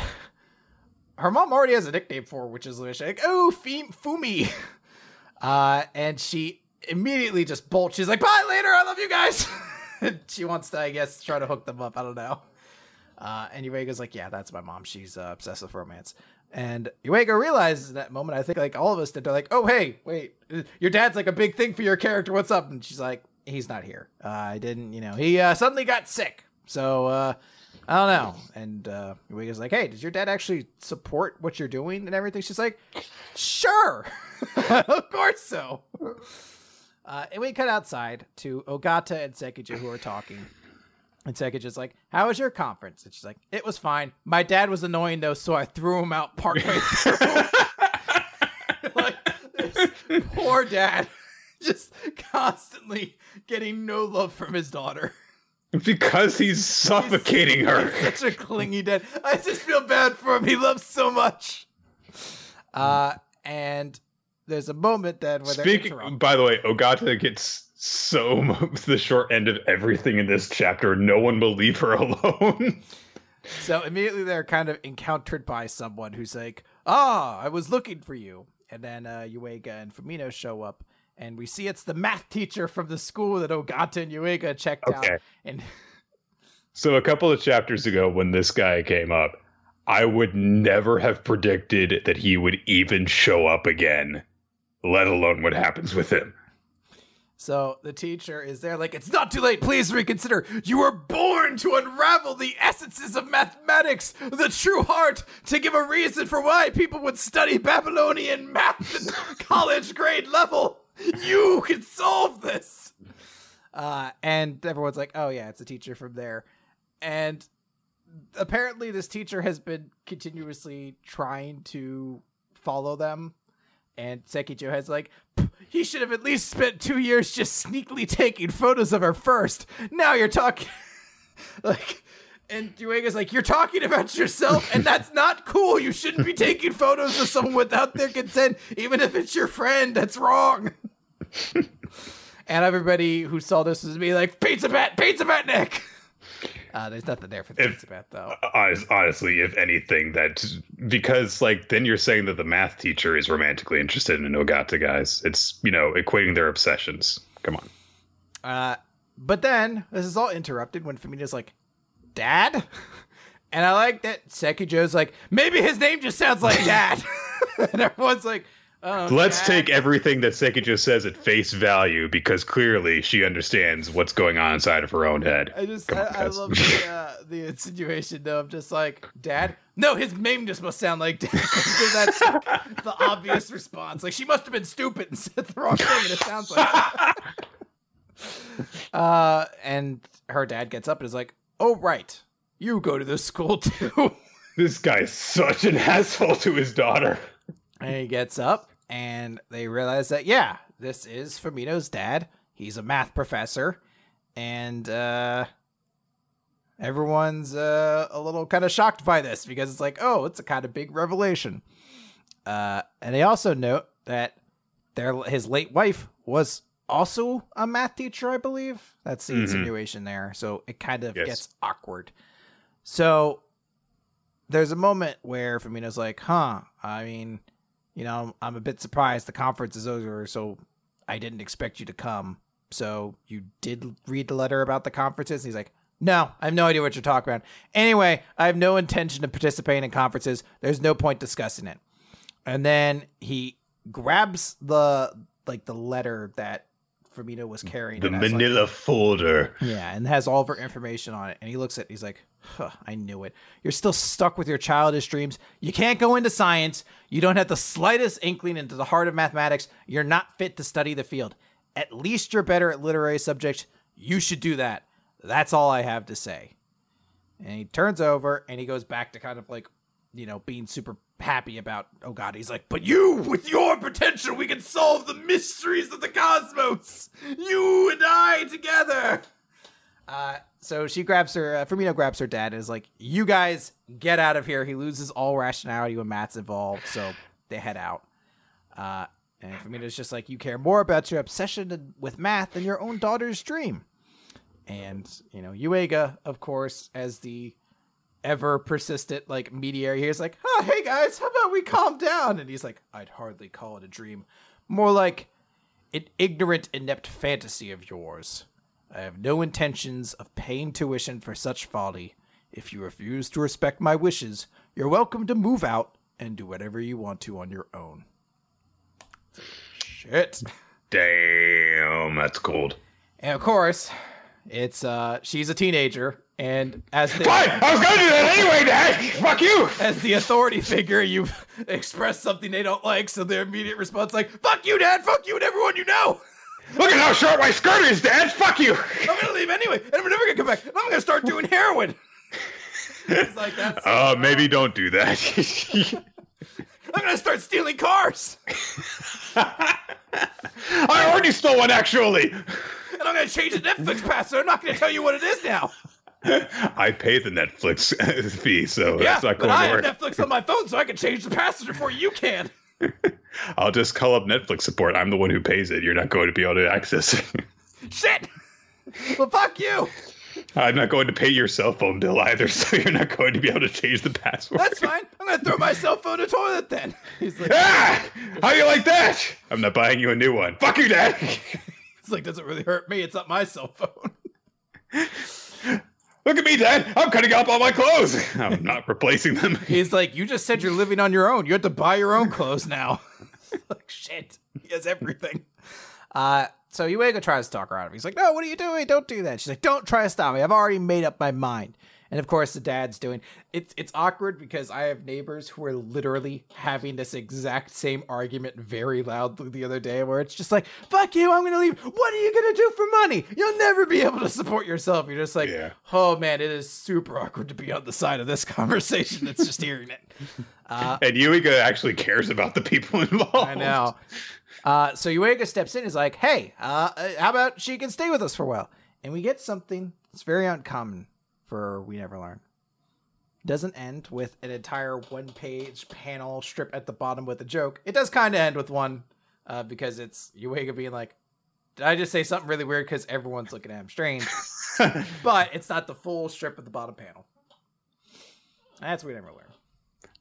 her mom already has a nickname for her, which is like, oh, Fumi. Uh, and she immediately just bolts. She's like, bye later. I love you guys. she wants to, I guess, try to hook them up. I don't know. Uh, and Yuiga's like, yeah, that's my mom. She's uh, obsessed with romance. And Yuiga realizes in that moment, I think like all of us did, they're like, oh, hey, wait, your dad's like a big thing for your character. What's up? And she's like, he's not here. Uh, I didn't, you know, he uh, suddenly got sick. So, uh, I don't know. And uh, Yuiga's like, hey, does your dad actually support what you're doing and everything? She's like, sure. of course so. Uh, and we cut outside to Ogata and Sekijo who are talking. And Sekijo's like, How was your conference? And she's like, It was fine. My dad was annoying though, so I threw him out partway through. like, this poor dad just constantly getting no love from his daughter. Because he's suffocating he's, her. He's such a clingy dad. I just feel bad for him. He loves so much. Uh, and there's a moment then where Speaking, by the way, Ogata gets so the short end of everything in this chapter. No one will leave her alone. so immediately they're kind of encountered by someone who's like, "Ah, I was looking for you." And then uh, Yuiga and Fumino show up, and we see it's the math teacher from the school that Ogata and Yuiga checked okay. out. And so a couple of chapters ago, when this guy came up, I would never have predicted that he would even show up again let alone what happens with him. So the teacher is there, like, it's not too late. Please reconsider. You were born to unravel the essences of mathematics, the true heart, to give a reason for why people would study Babylonian math at college grade level. You can solve this. Uh, and everyone's like, oh, yeah, it's a teacher from there. And apparently, this teacher has been continuously trying to follow them and Sekijo has like, he should have at least spent two years just sneakily taking photos of her first. Now you're talking, like, and Yuiga's like, you're talking about yourself, and that's not cool. You shouldn't be taking photos of someone without their consent, even if it's your friend. That's wrong. and everybody who saw this was me like, pizza bat, pizza bat, Nick. Uh, there's nothing there for the if, bat though. Honestly, if anything, that because like then you're saying that the math teacher is romantically interested in Ogata guys. It's you know equating their obsessions. Come on. Uh, but then this is all interrupted when Fumino's like, "Dad," and I like that Sekijo's like, maybe his name just sounds like Dad, and everyone's like, Oh, Let's take everything that Sekijo says at face value because clearly she understands what's going on inside of her own head. I just, I, on, I, love the, uh, the insinuation though of just like, Dad? No, his name just must sound like Dad. so that's like, the obvious response. Like, she must have been stupid and said the wrong thing, and it sounds like. uh, and her dad gets up and is like, "Oh right, you go to this school too." this guy's such an asshole to his daughter. And he gets up and they realize that yeah, this is Fumino's dad. He's a math professor, and uh, everyone's uh, a little kind of shocked by this because it's like, oh, it's a kind of big revelation. Uh, and they also note that their his late wife was also a math teacher, I believe. That's the mm-hmm. insinuation there. So it kind of yes. gets awkward. So there's a moment where Fumino's like, huh, I mean, you know, I'm a bit surprised the conference is over, so I didn't expect you to come. So you did read the letter about the conferences? And he's like, no, I have no idea what you're talking about. Anyway, I have no intention of participating in conferences. There's no point discussing it. And then he grabs the like the letter that Fumino was carrying. The manila like, folder. Yeah, and has all of her information on it. And he looks at it, he's like, huh, I knew it. You're still stuck with your childish dreams. You can't go into science. You don't have the slightest inkling into the heart of mathematics. You're not fit to study the field. At least you're better at literary subjects. You should do that. That's all I have to say. And he turns over and he goes back to kind of like, you know, being super happy about oh god he's like but you with your potential we can solve the mysteries of the cosmos you and i together Uh, so she grabs her. Uh, Fumino grabs her dad and is like, "You guys get out of here." He loses all rationality when Matt's involved, so they head out. Uh, and Fumino's just like, "You care more about your obsession with math than your own daughter's dream." And you know, Yuiga, of course, as the ever persistent like mediator he's like, oh, hey guys, how about we calm down? And he's like, I'd hardly call it a dream. More like an ignorant, inept fantasy of yours. I have no intentions of paying tuition for such folly. If you refuse to respect my wishes, you're welcome to move out and do whatever you want to on your own. Shit. Damn, that's cold. And of course, it's uh she's a teenager and as the, Why? I was gonna do that anyway, Dad. Fuck you. As the authority figure, you've expressed something they don't like, so their immediate response like, "Fuck you, Dad! Fuck you and everyone you know." Look at how short my skirt is, Dad. Fuck you. I'm gonna leave anyway, and I'm never gonna come back. I'm gonna start doing heroin. It's like that's. Uh, maybe don't do that. I'm gonna start stealing cars. I already stole one, actually. And I'm gonna change the Netflix password. I'm not gonna tell you what it is now. I pay the Netflix fee, so yeah, that's not but going I to work. have Netflix on my phone, so I can change the password before you can. I'll just call up Netflix support. I'm the one who pays it. You're not going to be able to access it. Shit. Well, fuck you. I'm not going to pay your cell phone bill either, so you're not going to be able to change the password. That's fine. I'm gonna throw my cell phone in the toilet then. He's like, Ah! How you like that? I'm not buying you a new one. Fuck you, Dad. it's like, doesn't really hurt me. It's not my cell phone. Look at me, Dad. I'm cutting up all my clothes. I'm not replacing them. He's like, you just said you're living on your own. You have to buy your own clothes now. like shit. He has everything. Uh, so Yuiga tries to talk her out of it. He's like, no, what are you doing? Don't do that. She's like, don't try to stop me. I've already made up my mind. And of course, the dad's doing it's. It's awkward because I have neighbors who are literally having this exact same argument very loudly the other day, where it's just like, "Fuck you, I'm gonna leave. What are you gonna do for money? You'll never be able to support yourself." You're just like, Yeah. "Oh man, it is super awkward to be on the side of this conversation." It's just hearing it. Uh, And Yuiga actually cares about the people involved. I know. Uh, so Yuiga steps in and is like, hey, uh, uh, how about she can stay with us for a while? And we get something that's very uncommon for We Never Learn. Doesn't end with an entire one page panel strip at the bottom with a joke. It does kind of end with one uh, because it's Yuiga being like, did I just say something really weird because everyone's looking at him strange? but it's not the full strip at the bottom panel. That's We Never Learn.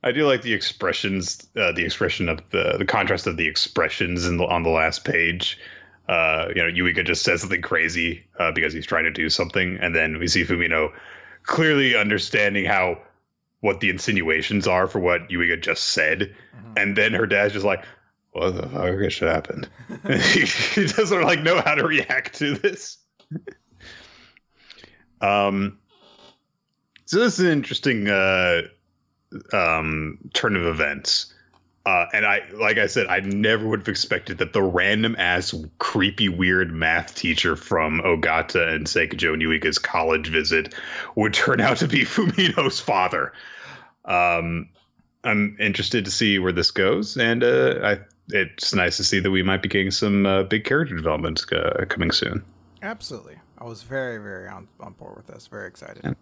I do like the expressions, uh, the expression of the the contrast of the expressions in the, on the last page. Uh, you know, Yuiga just says something crazy uh, because he's trying to do something, and then we see Fumino clearly understanding how what the insinuations are for what Yuiga just said, and then her dad's just like, "What the fuck just happened?" he, he doesn't like know how to react to this. um, so this is an interesting uh, um, turn of events. Uh, and I, like I said, I never would have expected that the random ass, creepy, weird math teacher from Ogata and Sekijo Nuiga's college visit would turn out to be Fumino's father. Um, I'm interested to see where this goes, and uh, I, it's nice to see that we might be getting some uh, big character development uh, coming soon. Absolutely. I was very, very on, on board with this. Very excited.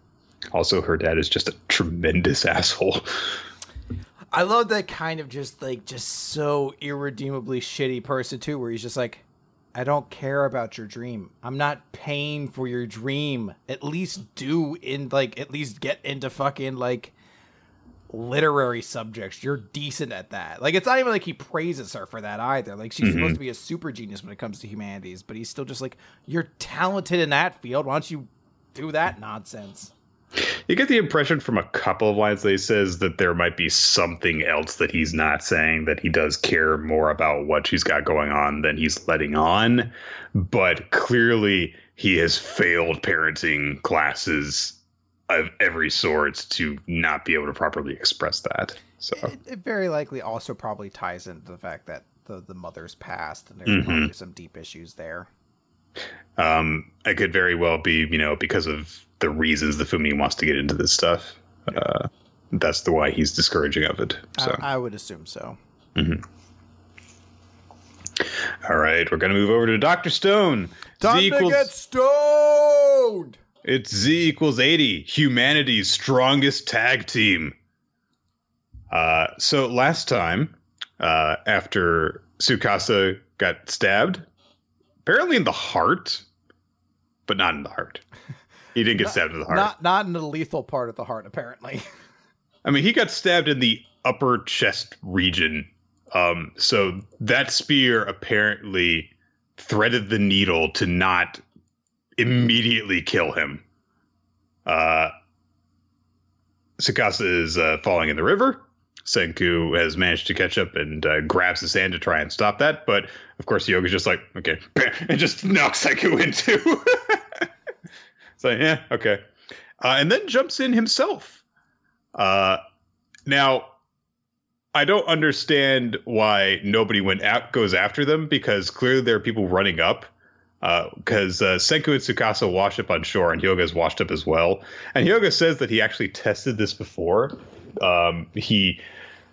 Also, her dad is just a tremendous asshole. I love that kind of just like just so irredeemably shitty person too, where he's just like, I don't care about your dream. I'm not paying for your dream. At least do in like at least get into fucking like literary subjects. You're decent at that. Like it's not even like he praises her for that either. Like she's supposed mm-hmm. to be a super genius when it comes to humanities, but he's still just like, You're talented in that field. Why don't you do that nonsense? You get the impression from a couple of lines that he says that there might be something else that he's not saying, that he does care more about what she's got going on than he's letting on. But clearly, he has failed parenting classes of every sort to not be able to properly express that. So, It, it very likely also probably ties into the fact that the, the mother's past and there's Mhm. probably some deep issues there. um, it could very well be, you know, because of the reasons the Fumi wants to get into this stuff. Uh, that's the why he's discouraging of it. So. I, I would assume so. All right, we're gonna move over to Doctor Stone. Time Z equals- stoned. It's Z equals 80, humanity's strongest tag team. Uh, so last time, uh, after Tsukasa got stabbed, apparently in the heart, but not in the heart. He didn't get Not- stabbed in the heart. Not not in the lethal part of the heart, apparently. I mean, he got stabbed in the upper chest region. Um, so that spear apparently threaded the needle to not immediately kill him. Uh, Tsukasa is uh, falling in the river. Senku has managed to catch up and uh, grabs his hand to try and stop that, but of course Hyoga's just like, okay, and just knocks Senku into. like, yeah, okay, uh, and then jumps in himself. Uh, now, I don't understand why nobody went out goes after them because clearly there are people running up. Because uh, Senku and Tsukasa wash up on shore, and Hyoga's washed up as well. And Hyoga says that he actually tested this before. Um, he,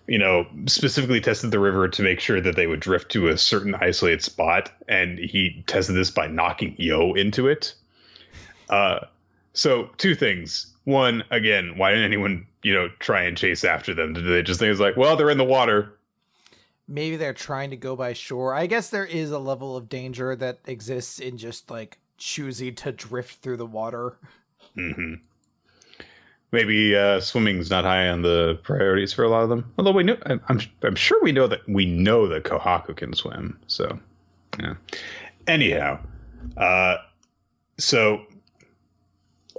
you know, specifically tested the river to make sure that they would drift to a certain isolated spot, and he tested this by knocking Yo into it. Uh, so two things. One, again, why didn't anyone, you know, try and chase after them? Did they just think it's like, well, they're in the water. Maybe they're trying to go by shore. I guess there is a level of danger that exists in just like choosing to drift through the water. hmm Maybe uh, swimming's not high on the priorities for a lot of them. Although we know, I'm, I'm, I'm sure we know that we know that Kohaku can swim. So, yeah. Anyhow, uh, so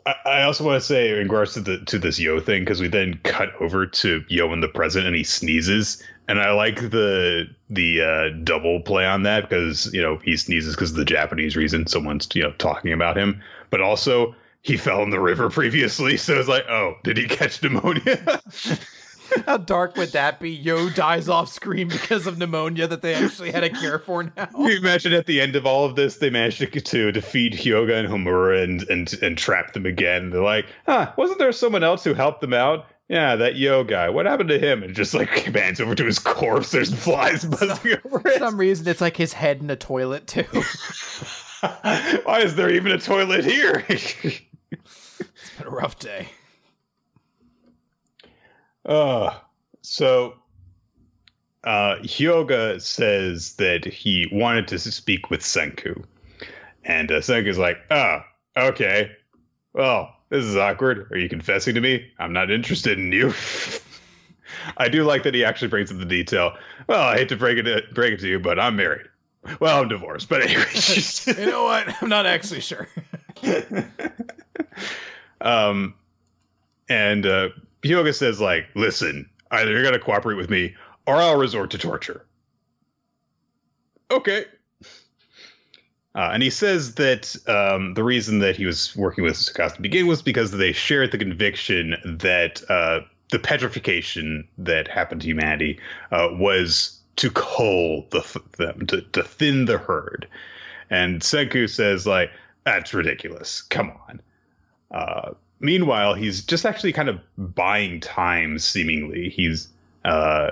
I, also want to say in regards to the to this Yo thing because we then cut over to Yo in the present and he sneezes and I like the the uh, double play on that because you know he sneezes because of the Japanese reason someone's you know talking about him, but also he fell in the river previously, so it's like, oh, did he catch pneumonia? How dark would that be? Yo dies off screen because of pneumonia that they actually had a cure for now. Can you imagine at the end of all of this, they managed to, to defeat Hyoga and Homura and, and and trap them again. They're like, huh, wasn't there someone else who helped them out? Yeah, that Yo guy. What happened to him? And just like pans over to his corpse. There's flies buzzing over it. For some reason, it's like his head in a toilet too. Why is there even a toilet here? It's been a rough day. Uh, so uh, Hyoga says that he wanted to speak with Senku. And uh, Senku's like, oh, okay. Well, this is awkward. Are you confessing to me? I'm not interested in you. I do like that he actually brings in the detail. Well, I hate to break it break it to you, but I'm married. Well, I'm divorced, but anyway. You know what? I'm not actually sure. um, and uh, Hyoga says, like, listen, either you're going to cooperate with me or I'll resort to torture. Okay. Uh, and he says that um, the reason that he was working with Tsukasa to begin was because they shared the conviction that uh, the petrification that happened to humanity uh, was to cull the, them, to, to thin the herd. And Senku says, like, that's ridiculous. Come on. Meanwhile, he's just actually kind of buying time, seemingly. He's uh,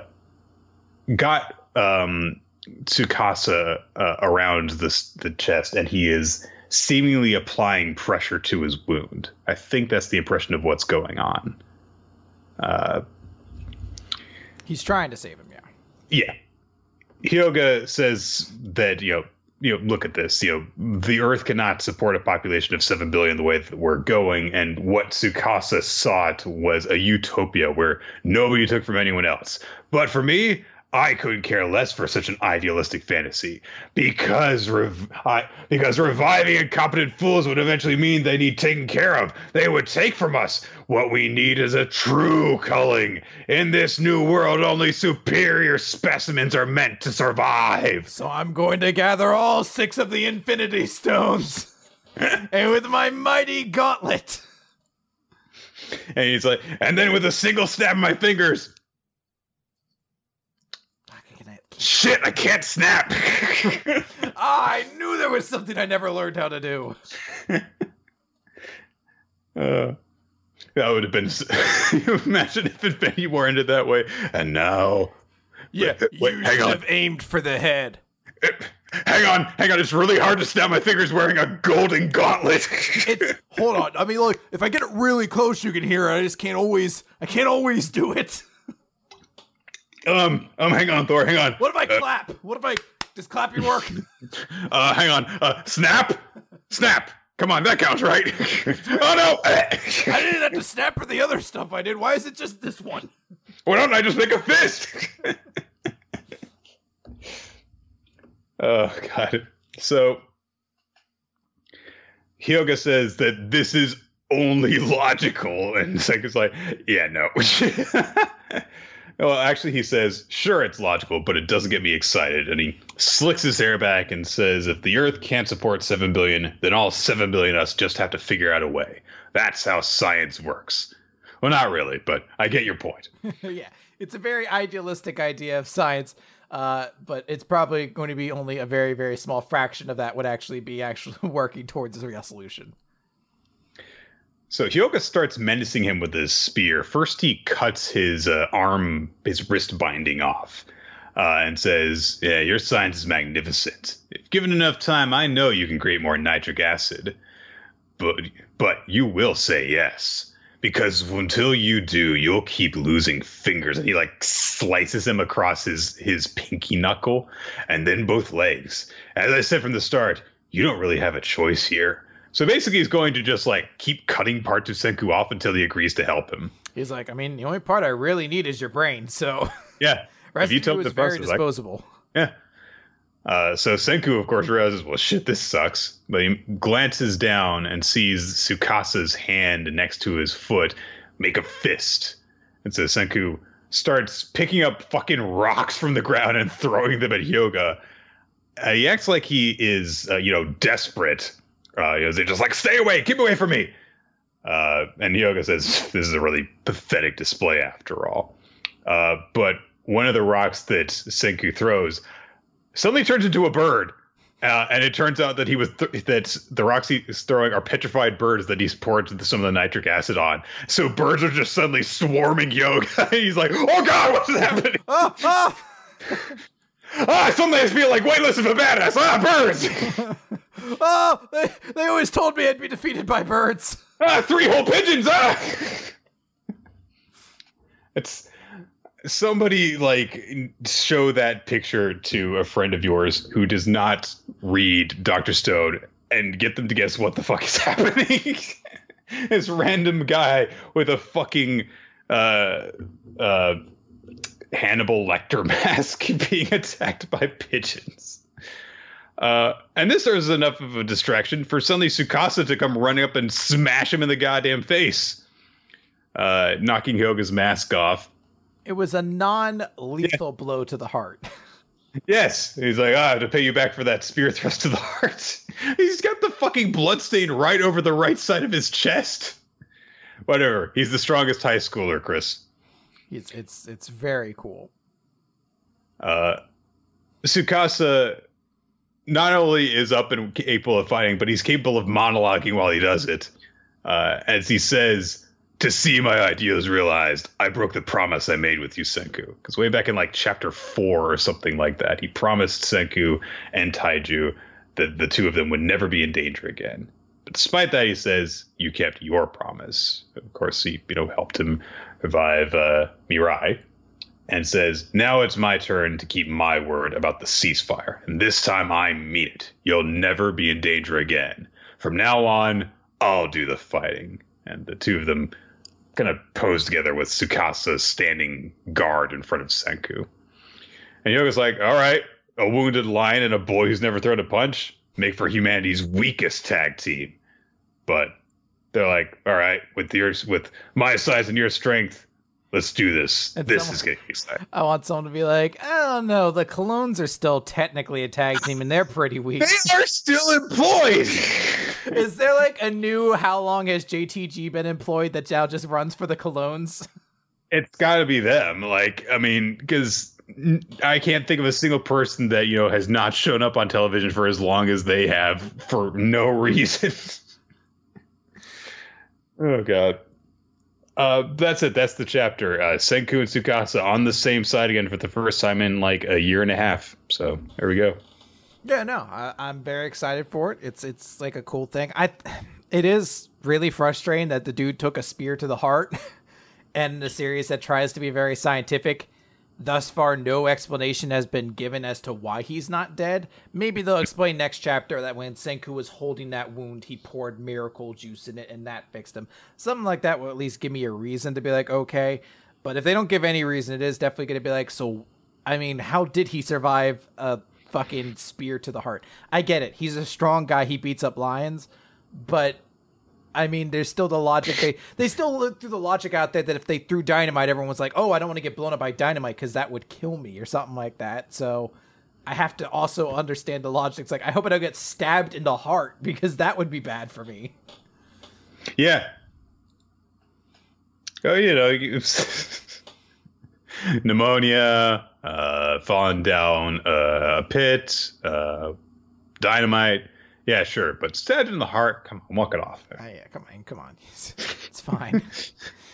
got um, Tsukasa uh, around the, the chest, and he is seemingly applying pressure to his wound. I think that's the impression of what's going on. Uh, He's trying to save him, yeah. yeah. Hyoga says that, you know, you know, look at this. You know, the Earth cannot support a population of seven billion the way that we're going, and what Tsukasa sought was a utopia where nobody took from anyone else. But for me, I couldn't care less for such an idealistic fantasy because rev- I, because reviving incompetent fools would eventually mean they need taken care of. They would take from us what we need is a true culling. In this new world, only superior specimens are meant to survive. So I'm going to gather all six of the Infinity Stones, and with my mighty gauntlet. And he's like, and then with a single snap of my fingers, shit, I can't snap. Ah, I knew there was something I never learned how to do. Uh, that would have been. imagine if it had been more ended that way. And now, Yeah, Wait, you hang should on. have aimed for the head. hang on, hang on. It's really hard to snap my fingers wearing a golden gauntlet. it's hold on. I mean, look, if I get it really close, you can hear it. I just can't always. I can't always do it. Um, um, hang on, Thor. Hang on. What if I uh, clap? What if I just clap your work? uh, hang on. Uh, snap, snap. Come on, that counts, right? oh no! I didn't have to snap for the other stuff I did. Why is it just this one? Why don't I just make a fist? oh god. So Hyoga says that this is only logical, and Senku's like, yeah, no. Well, actually, he says, sure, it's logical, but it doesn't get me excited. And he slicks his hair back and says, if the Earth can't support 7 billion, then all 7 billion of us just have to figure out a way. That's how science works. Well, not really, but I get your point. yeah, it's a very idealistic idea of science. Uh, but it's probably going to be only a very, very small fraction of that would actually be actually working towards a real solution. So Hyoga starts menacing him with his spear. First, he cuts his uh, arm, his wrist binding off, uh, and says, "Yeah, your science is magnificent. If given enough time, I know you can create more nitric acid. But, but you will say yes." Because until you do, you'll keep losing fingers. And he like slices him across his his pinky knuckle, and then both legs. As I said from the start, you don't really have a choice here so basically, he's going to just like keep cutting parts of Senku off until he agrees to help him. He's like, I mean, the only part I really need is your brain. So yeah, rest if you took the very disposable. Like, yeah. Uh, so Senku, of course, realizes, well, shit, this sucks. But he glances down and sees Tsukasa's hand next to his foot make a fist. And so Senku starts picking up fucking rocks from the ground and throwing them at Hyoga. Uh, he acts like he is, uh, you know, desperate uh, just like, stay away, keep away from me. Uh, and Hyoga says, this is a really pathetic display after all. Uh, but one of the rocks that Senku throws suddenly turns into a bird. Uh, and it turns out that he was th- that the rocks he's throwing are petrified birds that he's poured some of the nitric acid on. So birds are just suddenly swarming Hyoga. he's like, "Oh God, what's happening?" Oh, oh. Ah, suddenly I feel like weightless of a badass. Ah, birds. oh, they, they always told me I'd be defeated by birds. Ah, three whole pigeons. Ah. it's somebody like show that picture to a friend of yours who does not read Doctor Stone and get them to guess what the fuck is happening. this random guy with a fucking uh, uh, Hannibal Lecter mask being attacked by pigeons. Uh, and this serves enough of a distraction for suddenly Tsukasa to come running up and smash him in the goddamn face, uh, knocking Hyoga's mask off. It was a non-lethal yeah. blow to the heart. yes, he's like, ah, I have to pay you back for that spear thrust to the heart. he's got the fucking bloodstain right over the right side of his chest. Whatever. He's the strongest high schooler, Chris. It's it's it's very cool. Uh, Tsukasa not only is up and capable of fighting, but he's capable of monologuing while he does it. Uh, as he says, to see my ideals realized, I broke the promise I made with you, Senku. Because way back in like chapter four or something like that, he promised Senku and Taiju that the two of them would never be in danger again. But despite that, he says, You kept your promise. Of course, he you know helped him revive uh, Mirai, and says, Now it's my turn to keep my word about the ceasefire. And this time I mean it. You'll never be in danger again. From now on, I'll do the fighting. And the two of them kind of pose together with Tsukasa standing guard in front of Senku. And Hyoga's like, All right, a wounded lion and a boy who's never thrown a punch make for humanity's weakest tag team. But they're like, All right, with your with my size and your strength, Let's do this. And this someone, is getting exciting. I want someone to be like, I don't know. The Clones are still technically a tag team, and they're pretty weak. they are still employed. is there like a new? How long has JTG been employed that now just runs for the Clones? It's got to be them. Like, I mean, because I can't think of a single person that you know has not shown up on television for as long as they have for no reason. Oh God. Uh, that's it. That's the chapter. Uh, Senku and Tsukasa on the same side again for the first time in like a year and a half. So there we go. Yeah, no, I, I'm very excited for it. It's it's like a cool thing. I, it is really frustrating that the dude took a spear to the heart, and the series that tries to be very scientific. Thus far, no explanation has been given as to why he's not dead. Maybe they'll explain next chapter that when Senku was holding that wound, he poured miracle juice in it and that fixed him. Something like that will at least give me a reason to be like, okay. But if they don't give any reason, it is definitely going to be like, so, I mean, how did he survive a fucking spear to the heart? I get it. He's a strong guy. He beats up lions. But I mean, there's still the logic. They they still look through the logic out there that if they threw dynamite, everyone's like, "Oh, I don't want to get blown up by dynamite because that would kill me" or something like that. So I have to also understand the logic. It's like I hope I don't get stabbed in the heart because that would be bad for me. Yeah. Oh, you know, pneumonia, uh, falling down uh, a pit, uh, dynamite. Yeah, sure, but stabbed in the heart. Come on, walk it off. Oh, yeah, come on, come on. It's, it's fine.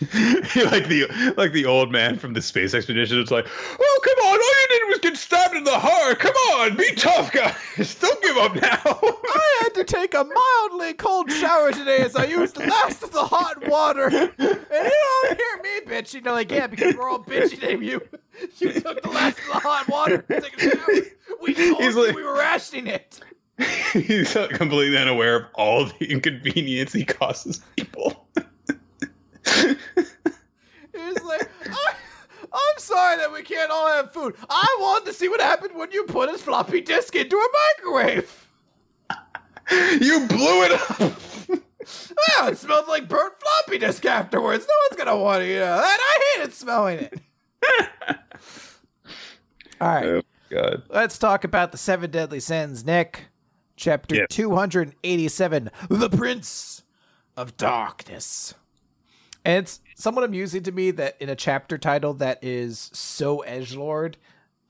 like the like the old man from the space expedition. It's like, oh come on, all you did was get stabbed in the heart. Come on, be tough, guys. Don't give up now. I had to take a mildly cold shower today as I used the last of the hot water. And you don't hear me bitch. You know, like yeah, because we're all bitching at you. You took the last of the hot water. Take a shower. We told He's you like- we were rationing it. He's completely unaware of all the inconvenience he causes people. He's like, I, I'm sorry that we can't all have food. I wanted to see what happened when you put a floppy disk into a microwave. you blew it up. Well, it smelled like burnt floppy disk afterwards. No one's gonna want to eat that. I hated smelling it. all right, Oh God. let's talk about the seven deadly sins, Nick. Chapter Yeah. 287 The Prince of Darkness. And it's somewhat amusing to me that in a chapter title that is so edgelord,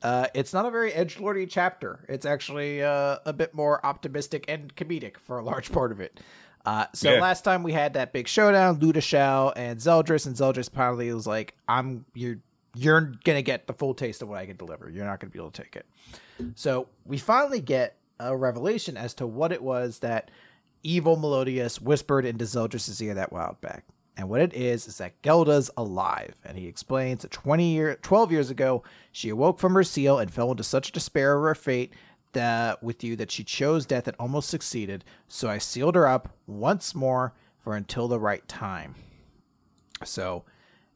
uh, it's not a very edgelordy chapter. It's actually uh, a bit more optimistic and comedic for a large part of it. Uh, so Yeah. last time we had that big showdown, Ludociel and Zeldris, and Zeldris finally was like, "I'm you're you're gonna get the full taste of what I can deliver. You're not gonna be able to take it." So we finally get a revelation as to what it was that evil Meliodas whispered into Zeldris' ear that while back. And what it is is that Gelda's alive, and he explains that 20 year, 12 years ago, she awoke from her seal and fell into such despair of her fate that with you that she chose death and almost succeeded. So I sealed her up once more for until the right time. So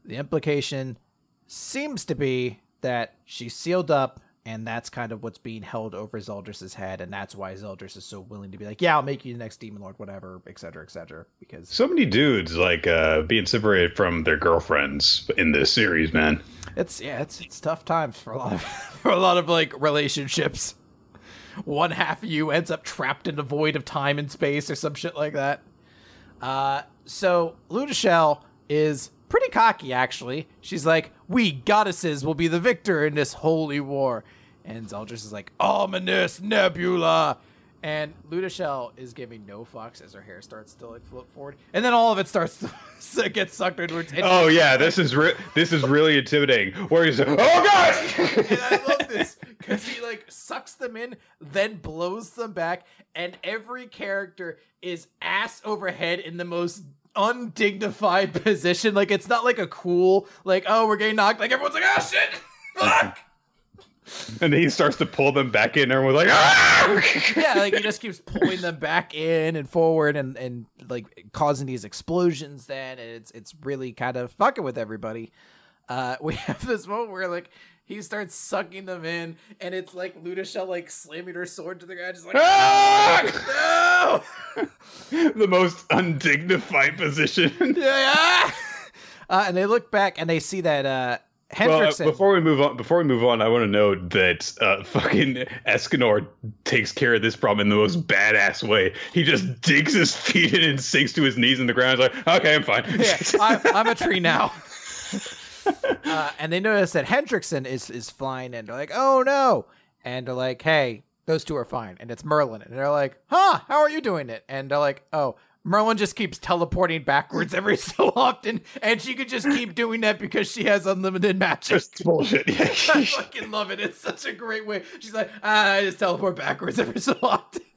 the implication seems to be that she sealed up, and that's kind of what's being held over Zeldris' head, and that's why Zeldris is so willing to be like, "Yeah, I'll make you the next demon lord, whatever, etc., etc." Because So many dudes like uh, being separated from their girlfriends in this series, man. it's yeah, it's it's tough times for a lot of for a lot of like relationships. One half of you ends up trapped in a void of time and space or some shit like that. Uh, so Ludociel is pretty cocky, actually. She's like, "We goddesses will be the victor in this holy war," and Zeldris is like, "Ominous nebula." And Ludociel is giving no fucks as her hair starts to like flip forward, and then all of it starts to get sucked into her. and Oh yeah, this is re- this is really intimidating. Where he's like, oh god! and. I love this because he like sucks them in, then blows them back, and every character is ass over head in the most undignified position. Like it's not like a cool like oh we're getting knocked. Like everyone's like oh shit, fuck. and then he starts to pull them back in, and we're like, ah! yeah, like he just keeps pulling them back in and forward and and like causing these explosions. Then and it's it's really kind of fucking with everybody. Uh, we have this moment where like he starts sucking them in, and it's like Ludociel like slamming her sword to the ground, just like Ah! no, the most undignified position. yeah. Uh, and they look back and they see that uh, Well, uh, before we move on, before we move on, I want to note that uh, fucking Escanor takes care of this problem in the most badass way. He just digs his feet in and sinks to his knees in the ground. He's like, okay, I'm fine. yeah, I'm, I'm a tree now. uh, and they notice that Hendrickson is is flying in. They're like, oh no. And they're like, hey, those two are fine. And it's Merlin. And they're like, huh, how are you doing it? And they're like, oh, Merlin just keeps teleporting backwards every so often, and she could just keep doing that because she has unlimited magic. Just bullshit. Yeah. I fucking love it. It's such a great way. She's like, ah, I just teleport backwards every so often.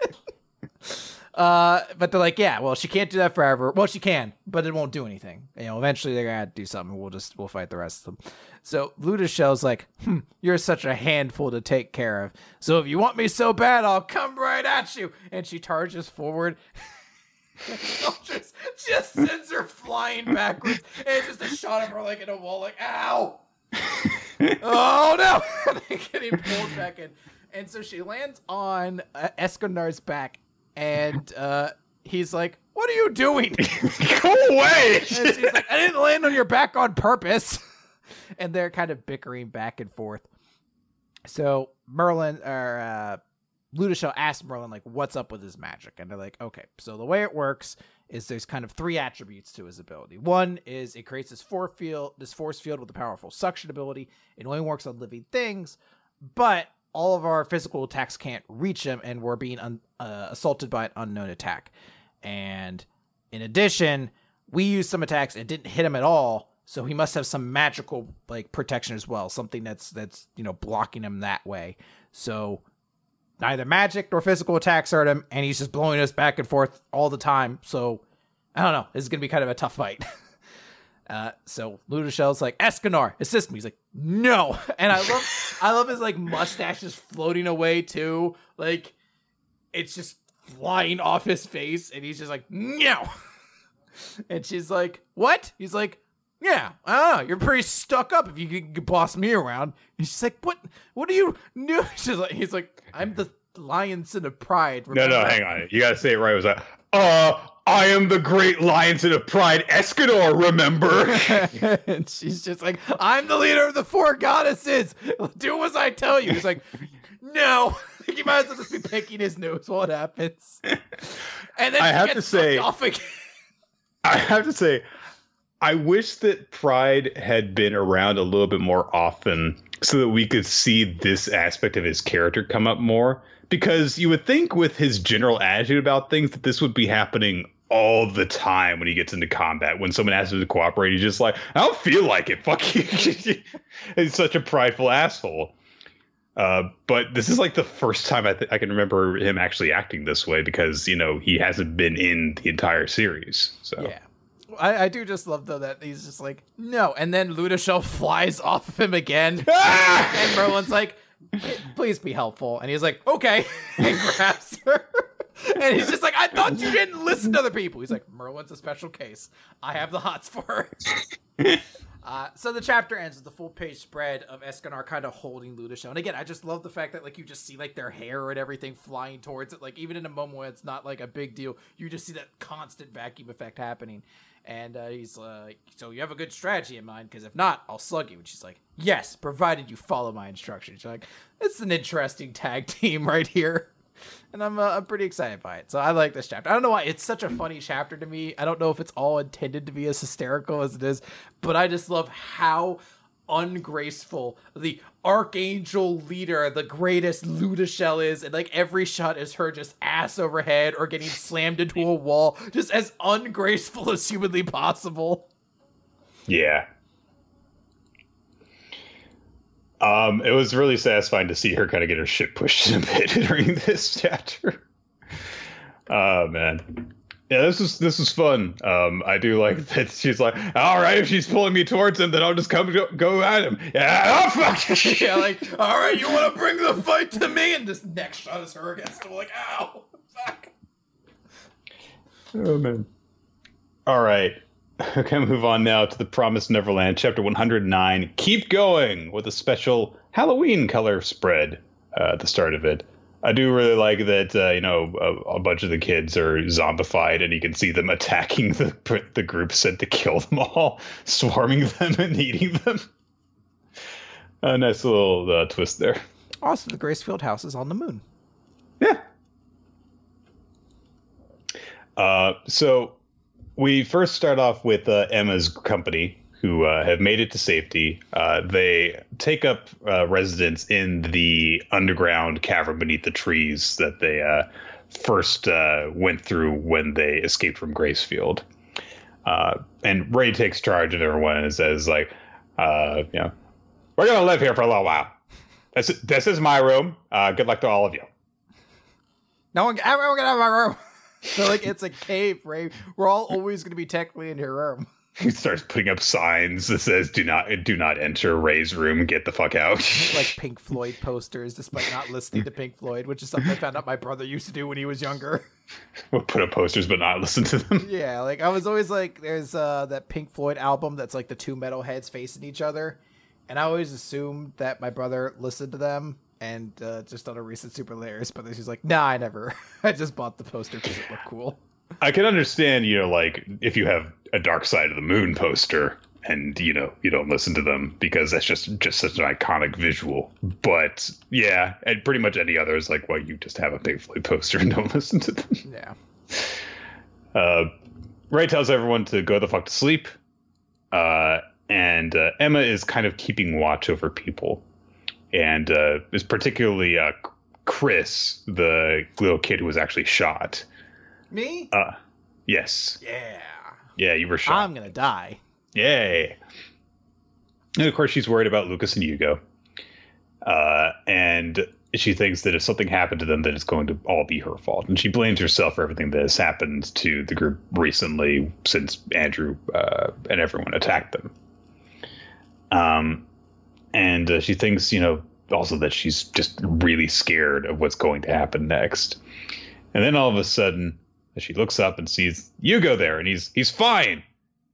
uh, but they're like, yeah, well, she can't do that forever. Well, she can, but it won't do anything. You know, eventually they're gonna do something. We'll just we'll fight the rest of them. So Ludociel's like, hmm, you're such a handful to take care of. So if you want me so bad, I'll come right at you. And she charges forward. just, just sends her flying backwards, and it's just a shot of her like in a wall, like ow, oh no, getting pulled back in, and so she lands on uh, Escanor's back, and uh, he's like, "What are you doing? Go away!" And she's like, "I didn't land on your back on purpose," and they're kind of bickering back and forth. So Merlin or uh, Ludociel asks Merlin like, "What's up with his magic?" And they're like, "Okay, so the way it works is there's kind of three attributes to his ability. One is it creates this force field, this force field with a powerful suction ability. It only works on living things, but all of our physical attacks can't reach him, and we're being un- uh, assaulted by an unknown attack. And in addition, we used some attacks and didn't hit him at all." So he must have some magical like protection as well, something that's that's you know blocking him that way. So neither magic nor physical attacks hurt him, and he's just blowing us back and forth all the time. So I don't know. This is gonna be kind of a tough fight. uh, so Ludociel's like, Escanor, assist me. He's like, no. And I love I love his like mustache is floating away too. Like it's just flying off his face, and he's just like, no. and she's like, what? He's like, yeah, ah, you're pretty stuck up if you can boss me around. And she's like, what? What are you? No, she's like, he's like, I'm the lion son of pride. Remember? No, no, hang on. You gotta say it right. It was like, uh, I am the great lion of pride, Escanor. Remember? and she's just like, I'm the leader of the four goddesses. Do as I tell you. He's like, no. you might as well just be picking his nose while it happens. And then I have to say, I have to say, I wish that Pride had been around a little bit more often so that we could see this aspect of his character come up more. Because you would think, with his general attitude about things, that this would be happening all the time when he gets into combat. When someone asks him to cooperate, he's just like, I don't feel like it. Fuck you. he's such a prideful asshole. Uh, but this is like the first time I, th- I can remember him actually acting this way because, you know, he hasn't been in the entire series. So. Yeah. I, I do just love though that he's just like no, and then Ludociel flies off of him again, and Merlin's like, "Please be helpful," and he's like, "Okay," and grabs her. and he's just like, I thought you didn't listen to other people. He's like, Merlin's a special case. I have the hots for her. uh, so the chapter ends with the full page spread of Escanor kind of holding Ludociel. And again, I just love the fact that like you just see like their hair and everything flying towards it. Like even in a moment where it's not like a big deal, you just see that constant vacuum effect happening. And uh, he's like, "So you have a good strategy in mind? Because if not, I'll slug you." And she's like, "Yes, provided you follow my instructions." She's like, "It's an interesting tag team right here." and I'm uh, I'm pretty excited by it. So I like this chapter. I don't know why it's such a funny chapter to me. I don't know if it's all intended to be as hysterical as it is, but I just love how ungraceful the archangel leader, the greatest Ludociel is, and like every shot is her just ass overhead or getting slammed into a wall, just as ungraceful as humanly possible. Yeah. Um, it was really satisfying to see her kind of get her shit pushed a bit during this chapter. Oh man yeah, this is this is fun. Um, I do like that she's like, all right, if she's pulling me towards him, then I'll just come go, go at him. Yeah, oh fuck. yeah, like, all right, you want to bring the fight to me? And this next shot is her against him. Like, ow, fuck. Oh man. All right, okay, move on now to the Promised Neverland, chapter 109. Keep going with a special Halloween color spread uh, at the start of it. I do really like that. Uh, you know, a, a, bunch of the kids are zombified, and you can see them attacking the the group sent to kill them all, swarming them and eating them. A nice little uh, twist there. Also, the Gracefield house is on the moon. Yeah. Uh, so we first start off with uh, Emma's company, who uh, have made it to safety. Uh, they take up uh, residence in the underground cavern beneath the trees that they uh, first uh, went through when they escaped from Gracefield. Uh, and Ray takes charge of everyone and says, like, you know, we're gonna live here for a little while. This this is my room. Good luck to all of you. No one, everyone out of my room. They're like, it's a cave, Ray. We're all always going to be technically in your room. He starts putting up signs that says "Do not, do not enter Ray's room. Get the fuck out." like Pink Floyd posters, despite not listening to Pink Floyd, which is something I found out my brother used to do when he was younger. We'll put up posters, but not listen to them. Yeah, like I was always like, there's uh, that Pink Floyd album that's like the two metal heads facing each other, and I always assumed that my brother listened to them and uh, just on a recent Super Layers, but he's like, nah, I never. I just bought the poster because it looked cool. I can understand, you know, like if you have a Dark Side of the Moon poster and you know you don't listen to them because that's just just such an iconic visual. But yeah, and pretty much any other is like, well, you just have a Pink Floyd poster and don't listen to them. Yeah. Uh, Ray tells everyone to go the fuck to sleep, uh, and uh, Emma is kind of keeping watch over people, and uh, is particularly uh, Chris, the little kid who was actually shot. Me? Uh, yes. Yeah. Yeah, you were shot. I'm gonna die. Yay. And of course, she's worried about Lucas and Hugo. Uh, and she thinks that if something happened to them, then it's going to all be her fault. And she blames herself for everything that has happened to the group recently since Andrew uh, and everyone attacked them. Um, and uh, she thinks, you know, also that she's just really scared of what's going to happen next. And then all of a sudden, she looks up and sees Hugo there, and he's he's fine.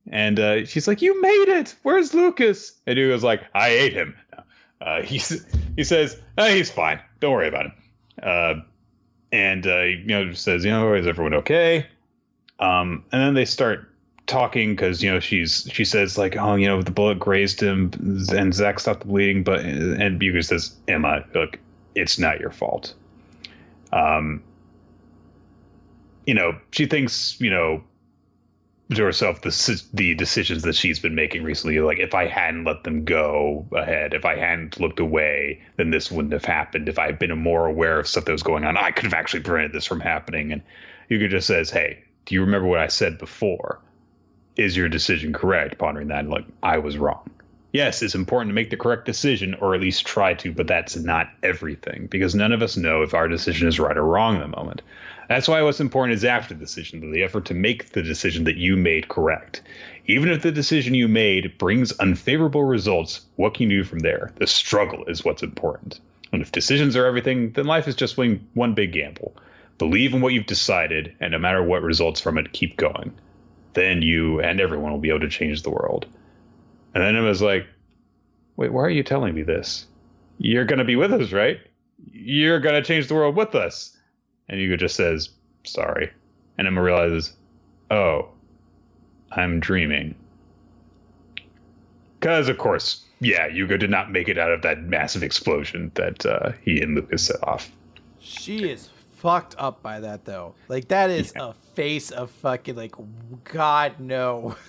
And uh, she's like, "You made it. Where's Lucas?" And Hugo's like, "I ate him." Uh, he's he says, oh, "He's fine. Don't worry about him." Uh, and uh, you know says, "You know, is everyone okay?" Um, and then they start talking because you know she's she says like, "Oh, you know, the bullet grazed him," and Zach stopped the bleeding. But and Hugo says, "Emma, look, it's not your fault." Um, you know, she thinks, you know, to herself the the decisions that she's been making recently. Like, if I hadn't let them go ahead, if I hadn't looked away, then this wouldn't have happened. If I had been more aware of stuff that was going on, I could have actually prevented this from happening. And Hugo just says, "Hey, do you remember what I said before? Is your decision correct?" Pondering that, like, I was wrong. Yes, it's important to make the correct decision, or at least try to, but that's not everything because none of us know if our decision is right or wrong in the moment. That's why what's important is after the decision, the effort to make the decision that you made correct. Even if the decision you made brings unfavorable results, what can you do from there? The struggle is what's important. And if decisions are everything, then life is just one, big gamble. Believe in what you've decided, and no matter what results from it, keep going. Then you and everyone will be able to change the world. And then it was like, wait, why are you telling me this? You're going to be with us, right? You're going to change the world with us. And Hugo just says, sorry. And Emma realizes, oh, I'm dreaming. Because, of course, yeah, Hugo did not make it out of that massive explosion that uh, he and Lucas set off. She is fucked up by that, though. Like, that is yeah. a face of fucking, like, God, no.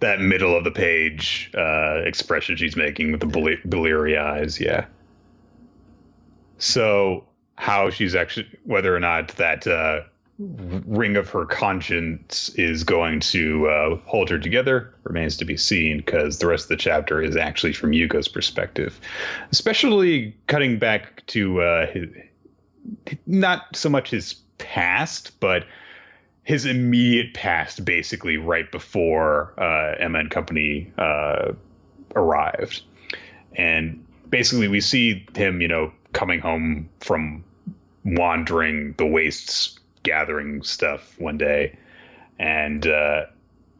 That middle of the page uh, expression she's making with the bleary eyes, yeah. So how she's actually whether or not that uh, ring of her conscience is going to uh, hold her together remains to be seen because the rest of the chapter is actually from Hugo's perspective, especially cutting back to uh, his, not so much his past, but his immediate past, basically right before uh, Emma and Company uh, arrived, and basically we see him, you know, coming home from wandering the wastes gathering stuff one day. And uh,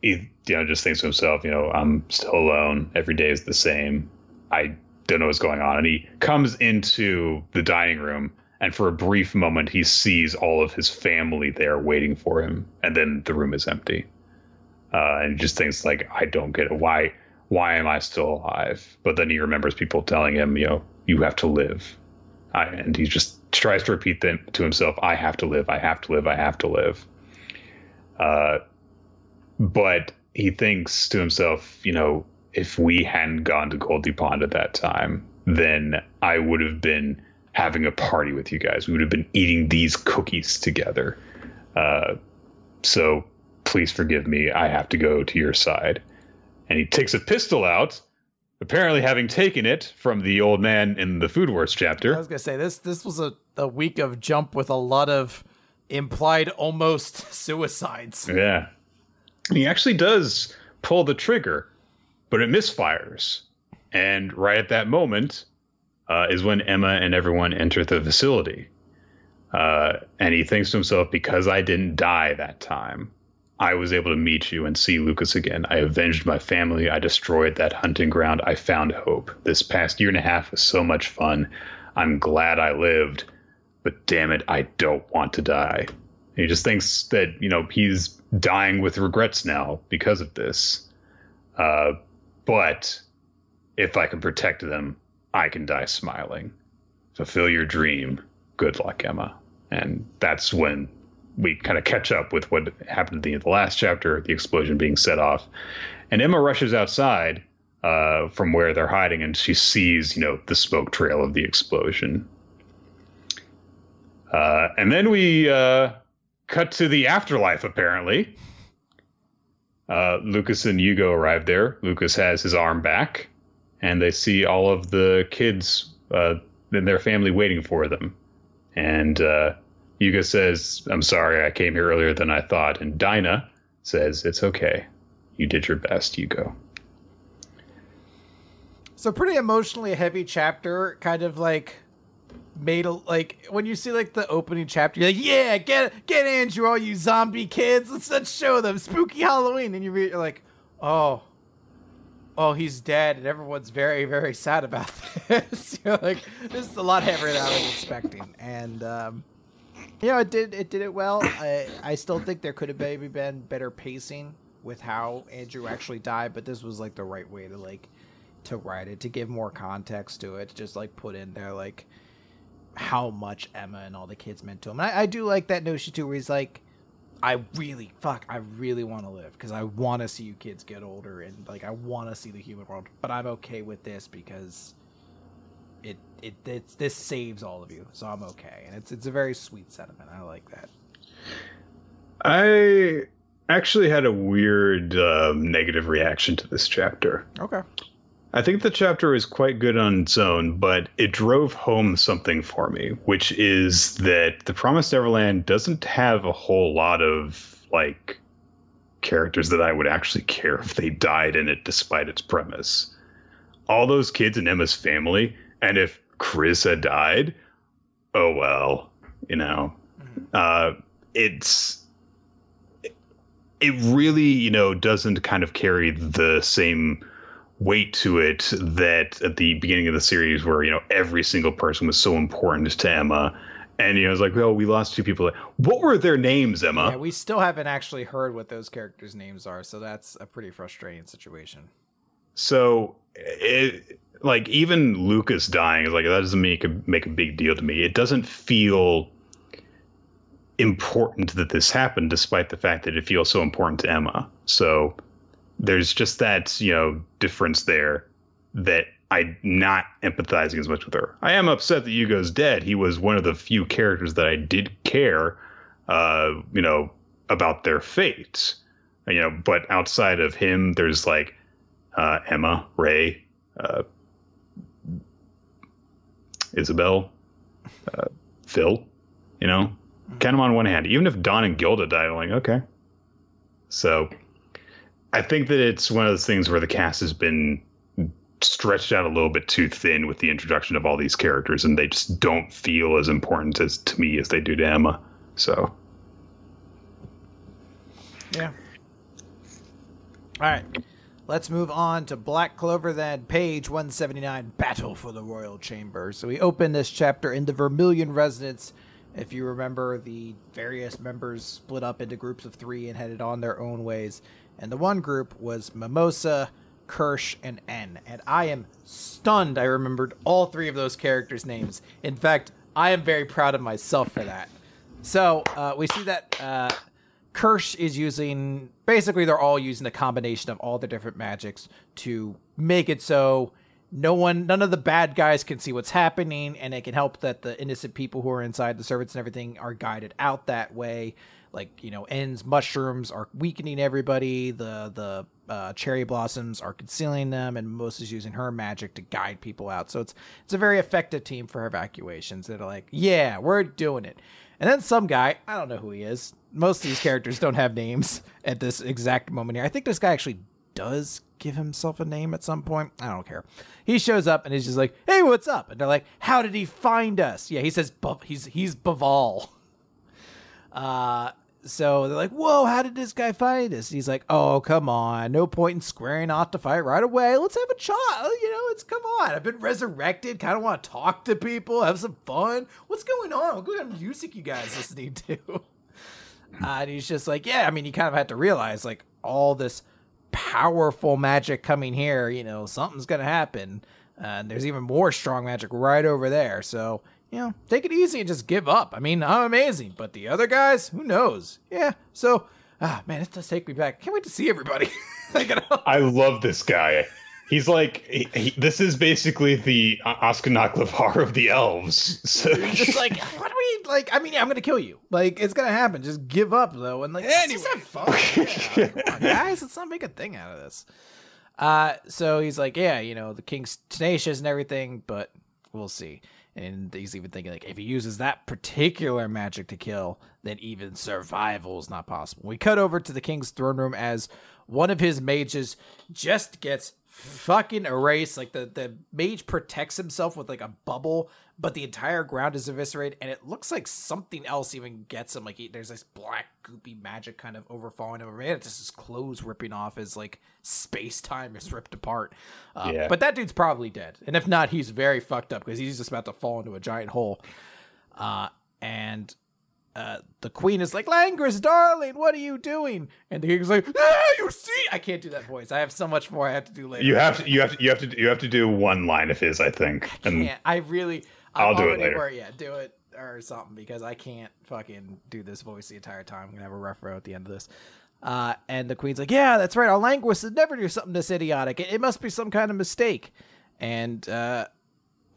he you know just thinks to himself you know i'm still alone. Every day is the same. I don't know what's going on. And he comes into the dining room and for a brief moment he sees all of his family there waiting for him and then the room is empty. Uh, and just thinks like i don't get it. Why why am i still alive? But then he remembers people telling him you know you have to live I, and he just tries to repeat them to himself i have to live i have to live i have to live uh, but he thinks to himself you know if we hadn't gone to goldy pond at that time then i would have been having a party with you guys. We would have been eating these cookies together. Uh, so please forgive me. I have to go to your side. And he takes a pistol out, apparently having taken it from the old man in the Food Wars chapter. I was gonna say this. This was a, a week of jump with a lot of implied almost suicides. Yeah. He actually does pull the trigger, but it misfires. And right at that moment uh, is when Emma and everyone enter the facility. Uh, and he thinks to himself, because I didn't die that time, I was able to meet you and see Lucas again. I avenged my family. I destroyed that hunting ground. I found hope. This past year and a half was so much fun. I'm glad I lived, but damn it, I don't want to die. He just thinks that, you know, he's dying with regrets now because of this. Uh, but if I can protect them, I can die smiling. Fulfill your dream. Good luck, Emma. And that's when we kind of catch up with what happened at the end of the last chapter, the explosion being set off. And Emma rushes outside uh, from where they're hiding and she sees, you know, the smoke trail of the explosion. Uh, and then we uh, cut to the afterlife, apparently. Uh, Lucas and Hugo arrive there. Lucas has his arm back, and they see all of the kids uh, and their family waiting for them. And Hugo says, I'm sorry, I came here earlier than I thought. And Dinah says, It's okay. You did your best, Hugo. So, pretty emotionally heavy chapter, kind of like made a like when you see like the opening chapter, you're like, yeah, get get Andrew, all you zombie kids, let's let's show them spooky Halloween, and you read, you're like, oh, oh, he's dead, and everyone's very very sad about this. you're like, this is a lot heavier than I was expecting, and um, you know, it did it did it well. I I still think there could have maybe been better pacing with how Andrew actually died, but this was like the right way to like to write it to give more context to it, to just like put in there like how much Emma and all the kids meant to him. And I, I do like that notion too, where he's like, I really, fuck, I really want to live because I want to see you kids get older and like I want to see the human world, but I'm okay with this because it it it's, this saves all of you, so I'm okay. And it's it's a very sweet sentiment. I like that. I actually had a weird um, negative reaction to this chapter. Okay. I think the chapter is quite good on its own, but it drove home something for me, which is that The Promised Neverland doesn't have a whole lot of like characters that I would actually care if they died in it despite its premise. All those kids in Emma's family, and if Chris had died, oh well, you know. Uh it's it really, you know, doesn't kind of carry the same weight to it that at the beginning of the series where you know every single person was so important to Emma. And you know it's like oh we lost two people. What were their names Emma? Yeah, we still haven't actually heard what those characters' names are, so that's a pretty frustrating situation. so it like even Lucas dying is like that doesn't make a make a big deal to me it doesn't feel important that this happened despite the fact that it feels so important to Emma so there's just that you know difference there that I'm not empathizing as much with her. I am upset that Hugo's dead. He was one of the few characters that I did care, uh, you know, about their fate. You know, but outside of him, there's like uh, Emma, Ray, uh, Isabel, uh, Phil. You know, count them on one hand. Even if Don and Gilda died, I'm like, okay. So I think that it's one of those things where the cast has been stretched out a little bit too thin with the introduction of all these characters, and they just don't feel as important as to me as they do to Emma. So, Yeah. All right. Let's move on to Black Clover then, page 179, Battle for the Royal Chamber. So we open this chapter in the Vermilion Residence. If you remember, the various members split up into groups of three and headed on their own ways. And the one group was Mimosa, Kirsch, and En. And I am stunned I remembered all three of those characters' names. In fact, I am very proud of myself for that. So uh, we see that uh, Kirsch is using basically they're all using a combination of all the different magics to make it so no one, none of the bad guys can see what's happening, and it can help that the innocent people who are inside the servants and everything are guided out that way. Like you know, En's mushrooms are weakening everybody. The the uh, cherry blossoms are concealing them, and is using her magic to guide people out. So it's it's a very effective team for evacuations. That are like, yeah, we're doing it. And then some guy, I don't know who he is. Most of these characters don't have names at this exact moment here. I think this guy actually does give himself a name at some point. I don't care. He shows up and he's just like, "Hey, what's up?" And they're like, "How did he find us?" Yeah, he says, "He's he's Baval." Uh, so they're like, "Whoa, how did this guy find us?" And he's like, "Oh, come on, no point in squaring off to fight right away. Let's have a chat. You know, it's come on. I've been resurrected. Kind of want to talk to people, have some fun. What's going on? What kind of music you guys listening to?" Uh, and he's just like, "Yeah, I mean, you kind of had to realize like all this." powerful magic coming here, you know, something's going to happen. And there's even more strong magic right over there. So, you know, take it easy and just give up. I mean, I'm amazing, but the other guys, who knows? Yeah. So, ah, man, it does take me back. Can't wait to see everybody. I love this guy. He's like, he, he, this is basically the Askanac of the elves. So just like, what do we like? I mean, yeah, I'm gonna kill you. Like, it's gonna happen. Just give up though, and like, anyway. just have fun. yeah, come on, guys, let's not make a thing out of this. Uh, so he's like, yeah, you know, the king's tenacious and everything, but we'll see. And he's even thinking like, if he uses that particular magic to kill, then even survival is not possible. We cut over to the king's throne room as one of his mages just gets fucking erase. Like the the mage protects himself with like a bubble, but the entire ground is eviscerated, and it looks like something else even gets him. Like he, there's this black goopy magic kind of overfalling him. Man, it's just his clothes ripping off as like space time is ripped apart. Uh, yeah. But that dude's probably dead, and if not, he's very fucked up because he's just about to fall into a giant hole. Uh, and uh, the queen is like, Langris, darling, what are you doing? And the king's like, ah, you see, I can't do that voice. I have so much more I have to do later. You have to, you have to, you have to, you have to do one line of his, I think. I can't. And I really, I'll do it later. yeah, do it or something because I can't fucking do this voice the entire time. I'm gonna have a rough row at the end of this. Uh, and the queen's like, yeah, that's right. Our Langris would never do something this idiotic. It, it must be some kind of mistake. And uh,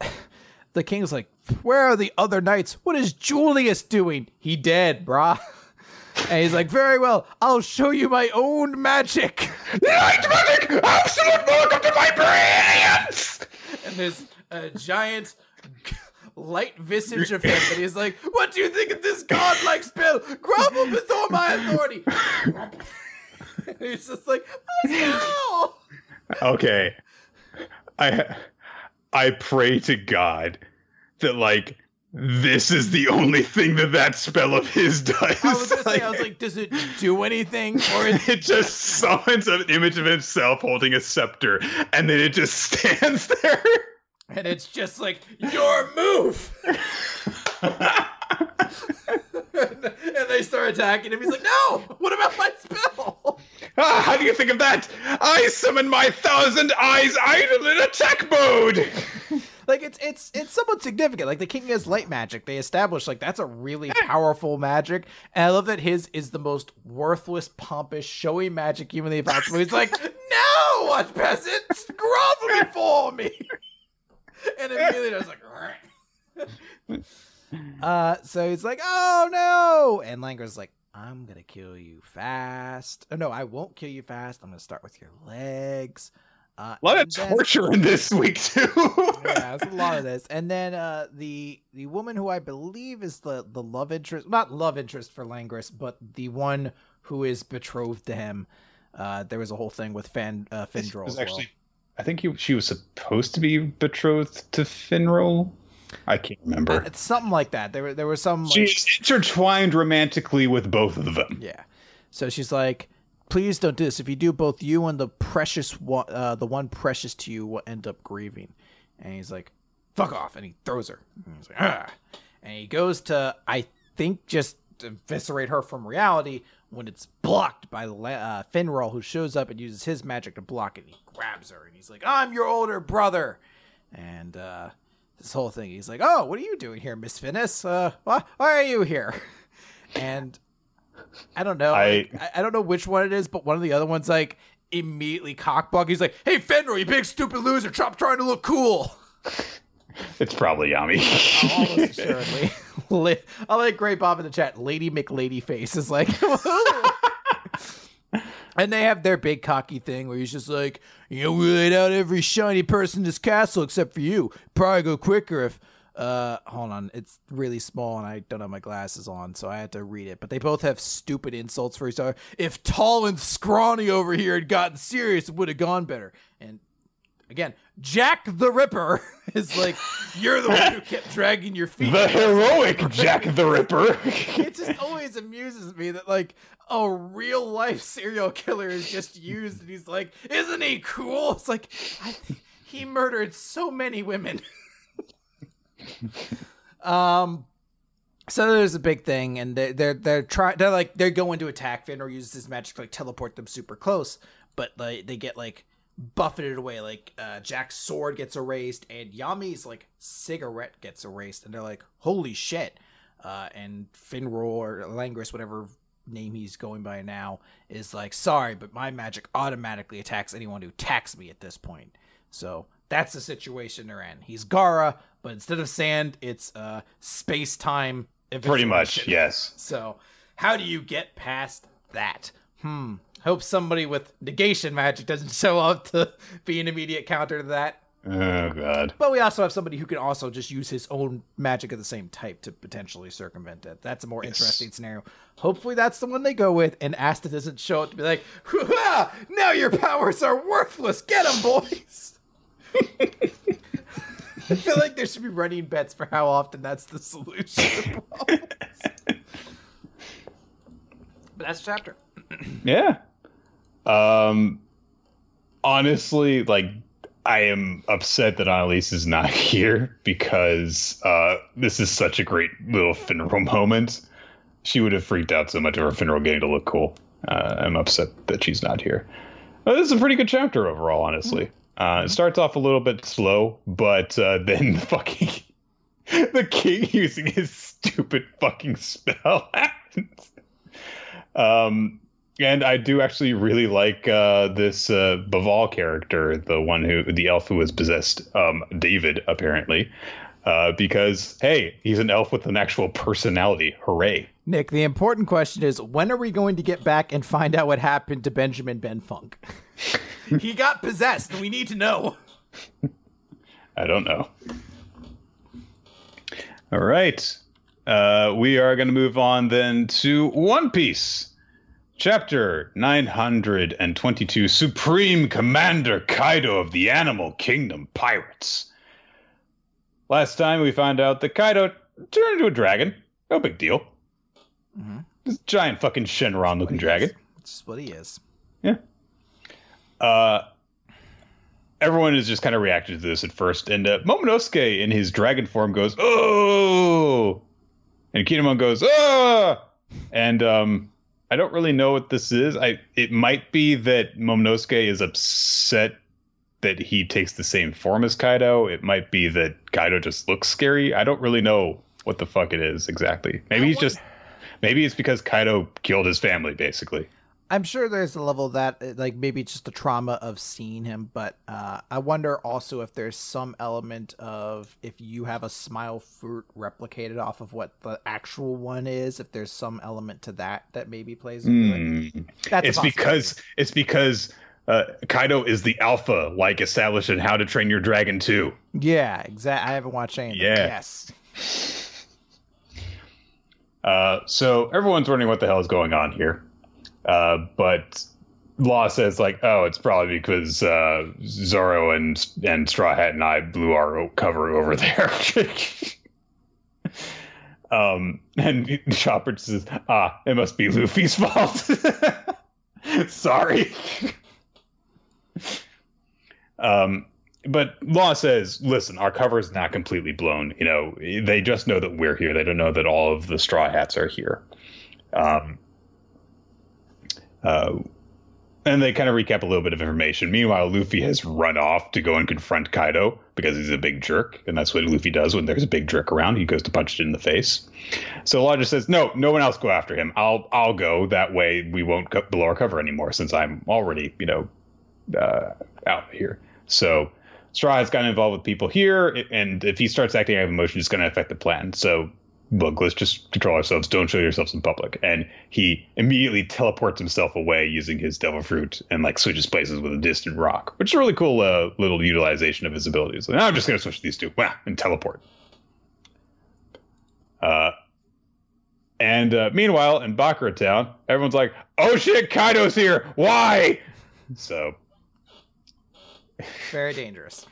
the king's like, Where are the other knights? What is Julius doing? He dead, brah. And he's like, Very well, I'll show you my own magic. Light magic! Absolute welcome to my brilliance! And there's a giant light visage of him, and he's like, What do you think of this godlike spell? Grovel before my authority. and he's just like! Okay. I I pray to God that like this is the only thing that that spell of his does. I was gonna like, say, I was like, does it do anything, or is- it just summons an image of himself holding a scepter, and then it just stands there, and it's just like your move. and they start attacking him. He's like, "No! What about my spell?" Ah, how do you think of that? I summon my thousand eyes idol in attack mode. Like it's it's it's somewhat significant. Like the king has light magic. They established like that's a really powerful magic. And I love that his is the most worthless, pompous, showy magic humanly possible. He's like, "No, what peasants, grovel before me." and immediately I was like, uh, so he's like, "Oh no!" And Langer's like, I'm gonna kill you fast. Oh no, I won't kill you fast. I'm gonna start with your legs. Uh, a lot of then, torture in this week too. yeah, it's a lot of this. And then uh, the the woman who I believe is the the love interest, not love interest for Langris, but the one who is betrothed to him. Uh, there was a whole thing with Fan uh, Finral. Actually, well. I think he, she was supposed to be betrothed to Finral. I can't remember. Uh, it's something like that. There, were there was some. She's like, intertwined romantically with both of them. Yeah. So she's like, "Please don't do this. If you do, both you and the precious one, uh, the one precious to you, will end up grieving." And he's like, "Fuck off!" And he throws her. And he's like, "Ah!" And he goes to, I think, just eviscerate her from reality when it's blocked by uh, Finral, who shows up and uses his magic to block it. And he grabs her and he's like, "I'm your older brother," and. uh this whole thing. He's like, "Oh, what are you doing here, Miss Finesse? Uh, why, why are you here?" And I don't know. I, like, I don't know which one it is, but one of the other ones like immediately cockblock. He's like, "Hey, Fenrir, you big stupid loser! Stop trying to look cool." It's probably Yami. Oh, almost assuredly. I like Great Bob in the chat. Lady McLady face is like. and they have their big cocky thing where he's just like, you know, we laid out every shiny person in this castle except for you. Probably go quicker if. Uh, hold on, it's really small and I don't have my glasses on, so I had to read it. But they both have stupid insults for each other. If tall and scrawny over here had gotten serious, it would have gone better. And again, Jack the Ripper is like, you're the one who kept dragging your feet. The heroic Jack the Ripper. it just always amuses me that like a real life serial killer is just used, and he's like, isn't he cool? It's like, I he murdered so many women. um. So there's a big thing, and they're they're they're trying. They're like they're going to attack Finn or use this magic to like teleport them super close, but like they get like buffeted away. Like uh, Jack's sword gets erased, and Yami's like cigarette gets erased, and they're like, "Holy shit!" Uh, and Finral or Langris, whatever name he's going by now, is like, "Sorry, but my magic automatically attacks anyone who attacks me at this point." So that's the situation they're in. He's Gaara, but instead of sand, it's uh, space time. Pretty much, yes. So, how do you get past that? Hmm. Hope somebody with negation magic doesn't show up to be an immediate counter to that. Oh god. But we also have somebody who can also just use his own magic of the same type to potentially circumvent it. That's a more yes. interesting scenario. Hopefully that's the one they go with, and Asta doesn't show up to be like, now your powers are worthless. Get them, boys. I feel like there should be running bets for how often that's the solution. but that's chapter. yeah. Um, honestly, like I am upset that Annalise is not here because uh, this is such a great little Finral moment. She would have freaked out so much over Finral getting to look cool. Uh, I'm upset that she's not here. Uh, this is a pretty good chapter overall, honestly. Uh, it starts off a little bit slow, but uh, then the fucking the king using his stupid fucking spell happens. Um, and I do actually really like uh, this uh, Baval character, the one who, the elf who was possessed, um, David, apparently, uh, because hey, he's an elf with an actual personality. Hooray! Nick, the important question is, when are we going to get back and find out what happened to Benjamin Ben Funk? he got possessed. We need to know. I don't know. All right. Uh, we are going to move on then to One Piece. Chapter 922 Supreme Commander Kaido of the Animal Kingdom Pirates. Last time we found out that Kaido turned into a dragon. No big deal. Mm-hmm. This giant fucking Shenron looking dragon. That's what he is. Yeah. Uh, everyone is just kind of reacting to this at first. And uh, Momonosuke in his dragon form goes, oh! And Kinemon goes, ah! And um, I don't really know what this is. I it might be that Momonosuke is upset that he takes the same form as Kaido. It might be that Kaido just looks scary. I don't really know what the fuck it is exactly. Maybe he's just maybe it's because Kaido killed his family basically. I'm sure there's a level that uh, like maybe it's just the trauma of seeing him, but uh, I wonder also if there's some element of if you have a smile fruit replicated off of what the actual one is, if there's some element to that that maybe plays into mm. it. That's it's because it's because uh, Kaido is the alpha, like established in How to Train Your Dragon 2. Yeah, exactly. I haven't watched any. Yeah. Yes. Uh, so everyone's wondering what the hell is going on here. Uh, but Law says like, oh, it's probably because uh, Zoro and and Straw Hat and I blew our cover over there. um, and Chopper says, ah, it must be Luffy's fault. Sorry. Um, but Law says, listen, our cover is not completely blown. You know, they just know that we're here. They don't know that all of the Straw Hats are here. Um, uh, and they kind of recap a little bit of information. Meanwhile, Luffy has run off to go and confront Kaido because he's a big jerk, and that's what Luffy does when there's a big jerk around. He goes to punch it in the face. So Law just says, "No, no one else go after him. I'll I'll go. That way we won't go below our cover anymore, since I'm already you know uh, out here. So Straw has gotten involved with people here, and if he starts acting out of emotion, it's going to affect the plan. So look, let's just control ourselves. Don't show yourselves in public. And he immediately teleports himself away using his devil fruit and like switches places with a distant rock, which is a really cool uh, little utilization of his abilities. Like, I'm just going to switch these two, wow, and teleport. Uh, and uh, meanwhile, in Bakura Town, everyone's like, "Oh shit, Kaido's here! Why?" So very dangerous.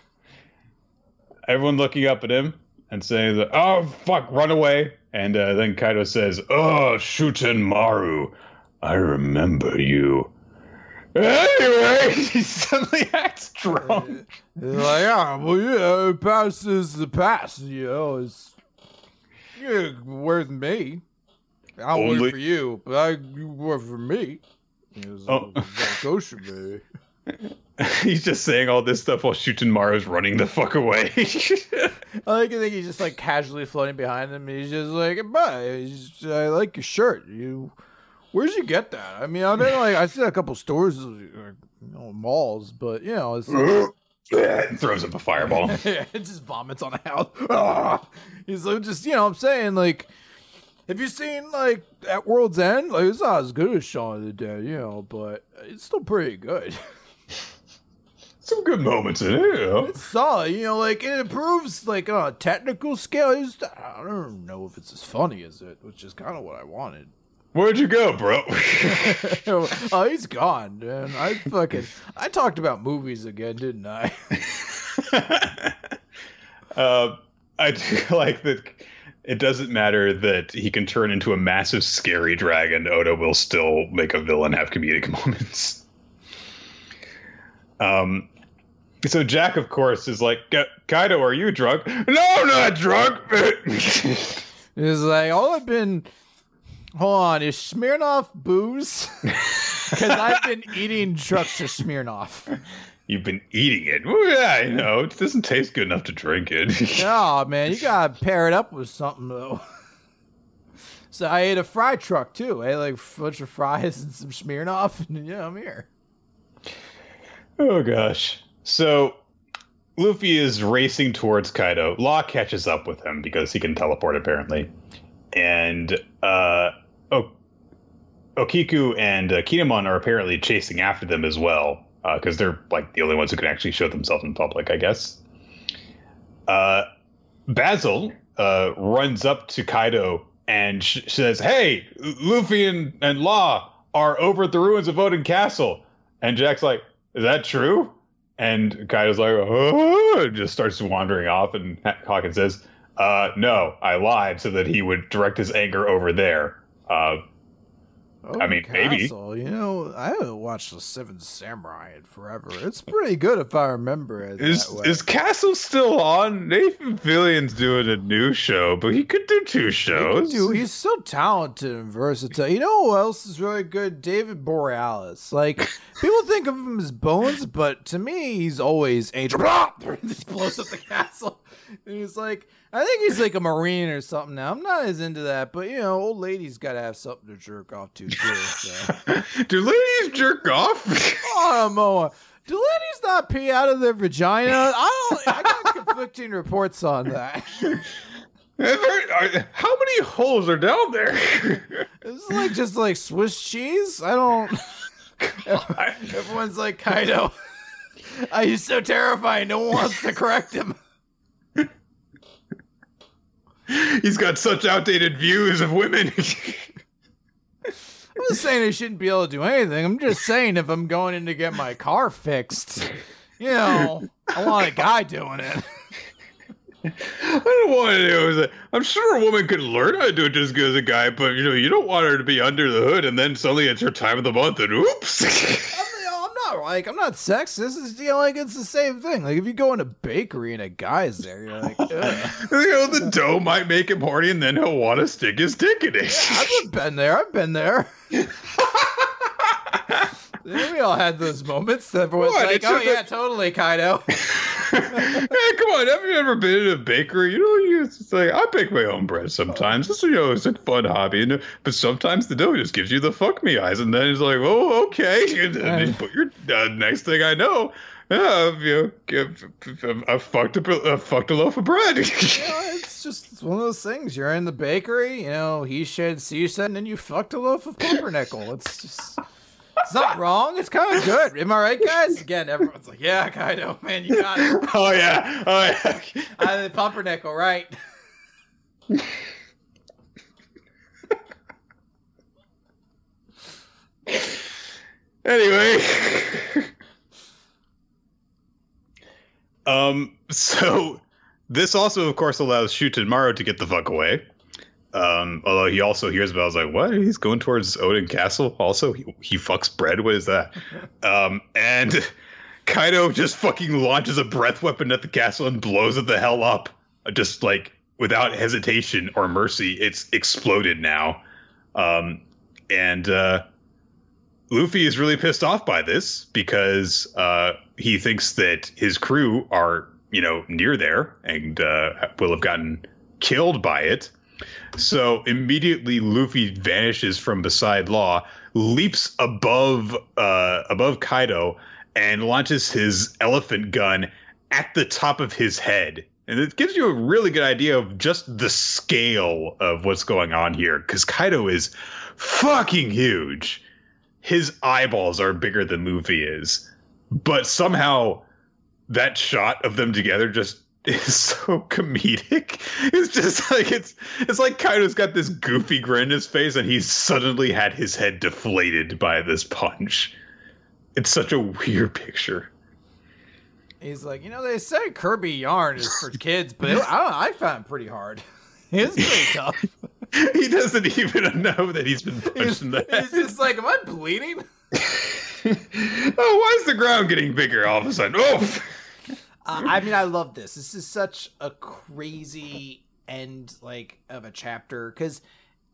Everyone looking up at him and saying, that, "Oh fuck, run away!" And uh, then Kaido says, "Oh, Shuten Maru, I remember you." Anyway, he suddenly acts drunk. He's like, yeah, well, yeah, past is the past. You know, it's yeah, where's me? I'll Only- work for you, but I you work for me. He was Oh. like, go should be. He's just saying all this stuff while Shuten Maru's running the fuck away. I like to think he's just like casually floating behind him. He's just like, bye. I like your shirt. You, where'd you get that? I mean, I've been like, I see a couple stores, or, you know, malls, but you know, it's and throws up a fireball. yeah, it just vomits on the house. Ah! He's like, just you know, what I'm saying like, have you seen like at World's End? Like, it's not as good as Shaun of the Dead, you know, but it's still pretty good. Some good moments in it. It's solid, you know, like it improves like on a technical scale. It's, I don't know if it's as funny as it, which is kind of what I wanted. Where'd you go, bro? oh, he's gone, man. I fucking I talked about movies again, didn't I? uh, I do like that. It doesn't matter that he can turn into a massive, scary dragon. Oda will still make a villain have comedic moments. Um, so Jack, of course, is like, Kaido, are you drunk? No, I'm not drunk. It's like all I've been. Hold on, is Smirnoff booze? Because I've been eating trucks of Smirnoff. You've been eating it. Well, yeah, I know. It doesn't taste good enough to drink it. Oh man, you gotta pair it up with something though. So I ate a fry truck too. I ate like a bunch of fries and some Smirnoff, and yeah, I'm here. Oh gosh. So Luffy is racing towards Kaido. Law catches up with him because he can teleport apparently. And uh o- Okiku and uh, Kinemon are apparently chasing after them as well because they're like the only ones who can actually show themselves in public, I guess. Uh Basil uh runs up to Kaido and sh- says, "Hey, Luffy and, and Law are over at the ruins of Oden Castle." And Jack's like, is that true? And Kaido's like, oh, just starts wandering off. And Hawkins says, uh, no, I lied so that he would direct his anger over there. Uh, Oh, I mean, maybe. Castle, You know, I haven't watched the Seven Samurai in forever. It's pretty good if I remember it. is is Castle still on? Nathan Fillion's doing a new show, but he could do two He shows. can do- he's so talented and versatile. You know who else is really good? David Boreanaz. Like people think of him as Bones, but to me, he's always Angel. he blows up the castle. And he's like, I think he's like a marine or something now. I'm not as into that, but you know, old ladies gotta have something to jerk off to too. So. do ladies jerk off? oh, Moa. Do ladies not pee out of their vagina? I don't. I got conflicting reports on that. How many holes are down there? It's like just like Swiss cheese. I don't. Everyone's like Kaido. Uh, he's so terrifying. No one wants to correct him. He's got such outdated views of women. I'm just saying I shouldn't be able to do anything. I'm just saying if I'm going in to get my car fixed, you know, I want a guy doing it. I don't want to do it. I'm sure a woman could learn how to do it just as good as a guy, but you know, you don't want her to be under the hood and then suddenly it's her time of the month and oops. not like I'm not sexist. Is you know like it's the same thing. Like if you go in a bakery and a guy's there, you're like, Ugh. you know, the dough might make him horny and then he'll want to stick his dick in it. I've been there. I've been there. Yeah, we all had those moments. That everyone's What? like, It's "Oh yeah, totally, Kaido." come on, have you ever been in a bakery? You know, you it's like I bake my own bread sometimes. It's you know, it's a fun hobby, know, but sometimes the dough just gives you the fuck me eyes, and then it's like, oh, okay. And then you put your uh, next thing I know, yeah, you know, I fucked a, I fucked a loaf of bread. You know, it's just it's one of those things. You're in the bakery, you know, he said, she said, and then you fucked a loaf of pumpernickel. It's just, it's not wrong. It's kind of good. Am I right, guys? Again, everyone's like, yeah, Kaido, man, you got it. oh yeah, oh yeah. I the pumpernickel, right? anyway. um, so this also, of course, allows Shutenmaru to get the fuck away. Um, although he also hears about, I was like, what? He's going towards Oden Castle. Also, he, he fucks bread. What is that? um, and Kaido just fucking launches a breath weapon at the castle and blows it the hell up, just like without hesitation or mercy. It's exploded now, um, and uh, Luffy is really pissed off by this because uh, he thinks that his crew are, you know, near there and uh, will have gotten killed by it. So immediately Luffy vanishes from beside Law, leaps above uh, above Kaido, and launches his elephant gun at the top of his head. And it gives you a really good idea of just the scale of what's going on here, because Kaido is fucking huge. His eyeballs are bigger than Luffy is, but somehow that shot of them together just is so comedic. It's just like it's it's like Kaido's got this goofy grin in his face, and he's suddenly had his head deflated by this punch. It's such a weird picture. He's like, you know, they say Kirby yarn is for kids, but it, I don't know, I found it pretty hard. It's pretty tough. he doesn't even know that he's been punched He's, in the head. he's just like, am I bleeding? oh, why is the ground getting bigger all of a sudden? Oh, Uh, I mean, I love this. This is such a crazy end, like, of a chapter because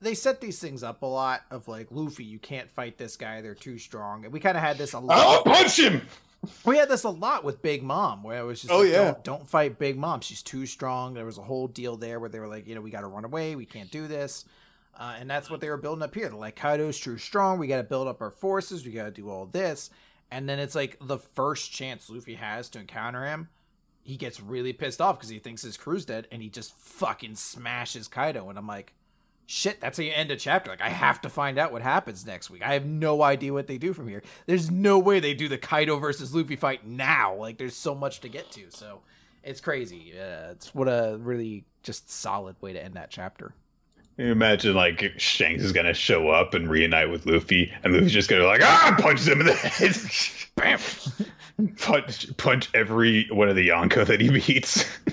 they set these things up a lot. Of like, Luffy, you can't fight this guy; they're too strong. And we kind of had this a I'll punch him. We had this a lot with Big Mom, where it was just, Oh, like, yeah. don't, don't fight Big Mom; she's too strong. There was a whole deal there where they were like, you know, we got to run away, we can't do this. Uh, and that's what they were building up here. They're like, Kaido's too strong. We got to build up our forces. We got to do all this. And then it's like the first chance Luffy has to encounter him, he gets really pissed off because he thinks his crew's dead and he just fucking smashes Kaido. And I'm like, shit, that's how you end a chapter. Like, I have to find out what happens next week. I have no idea what they do from here. There's no way they do the Kaido versus Luffy fight now. Like, there's so much to get to. So it's crazy. Uh, it's what a really just solid way to end that chapter. Imagine like Shanks is gonna show up and reunite with Luffy, and Luffy's just gonna like ah punches him in the head, Bam! punch punch every one of the Yonko that he meets.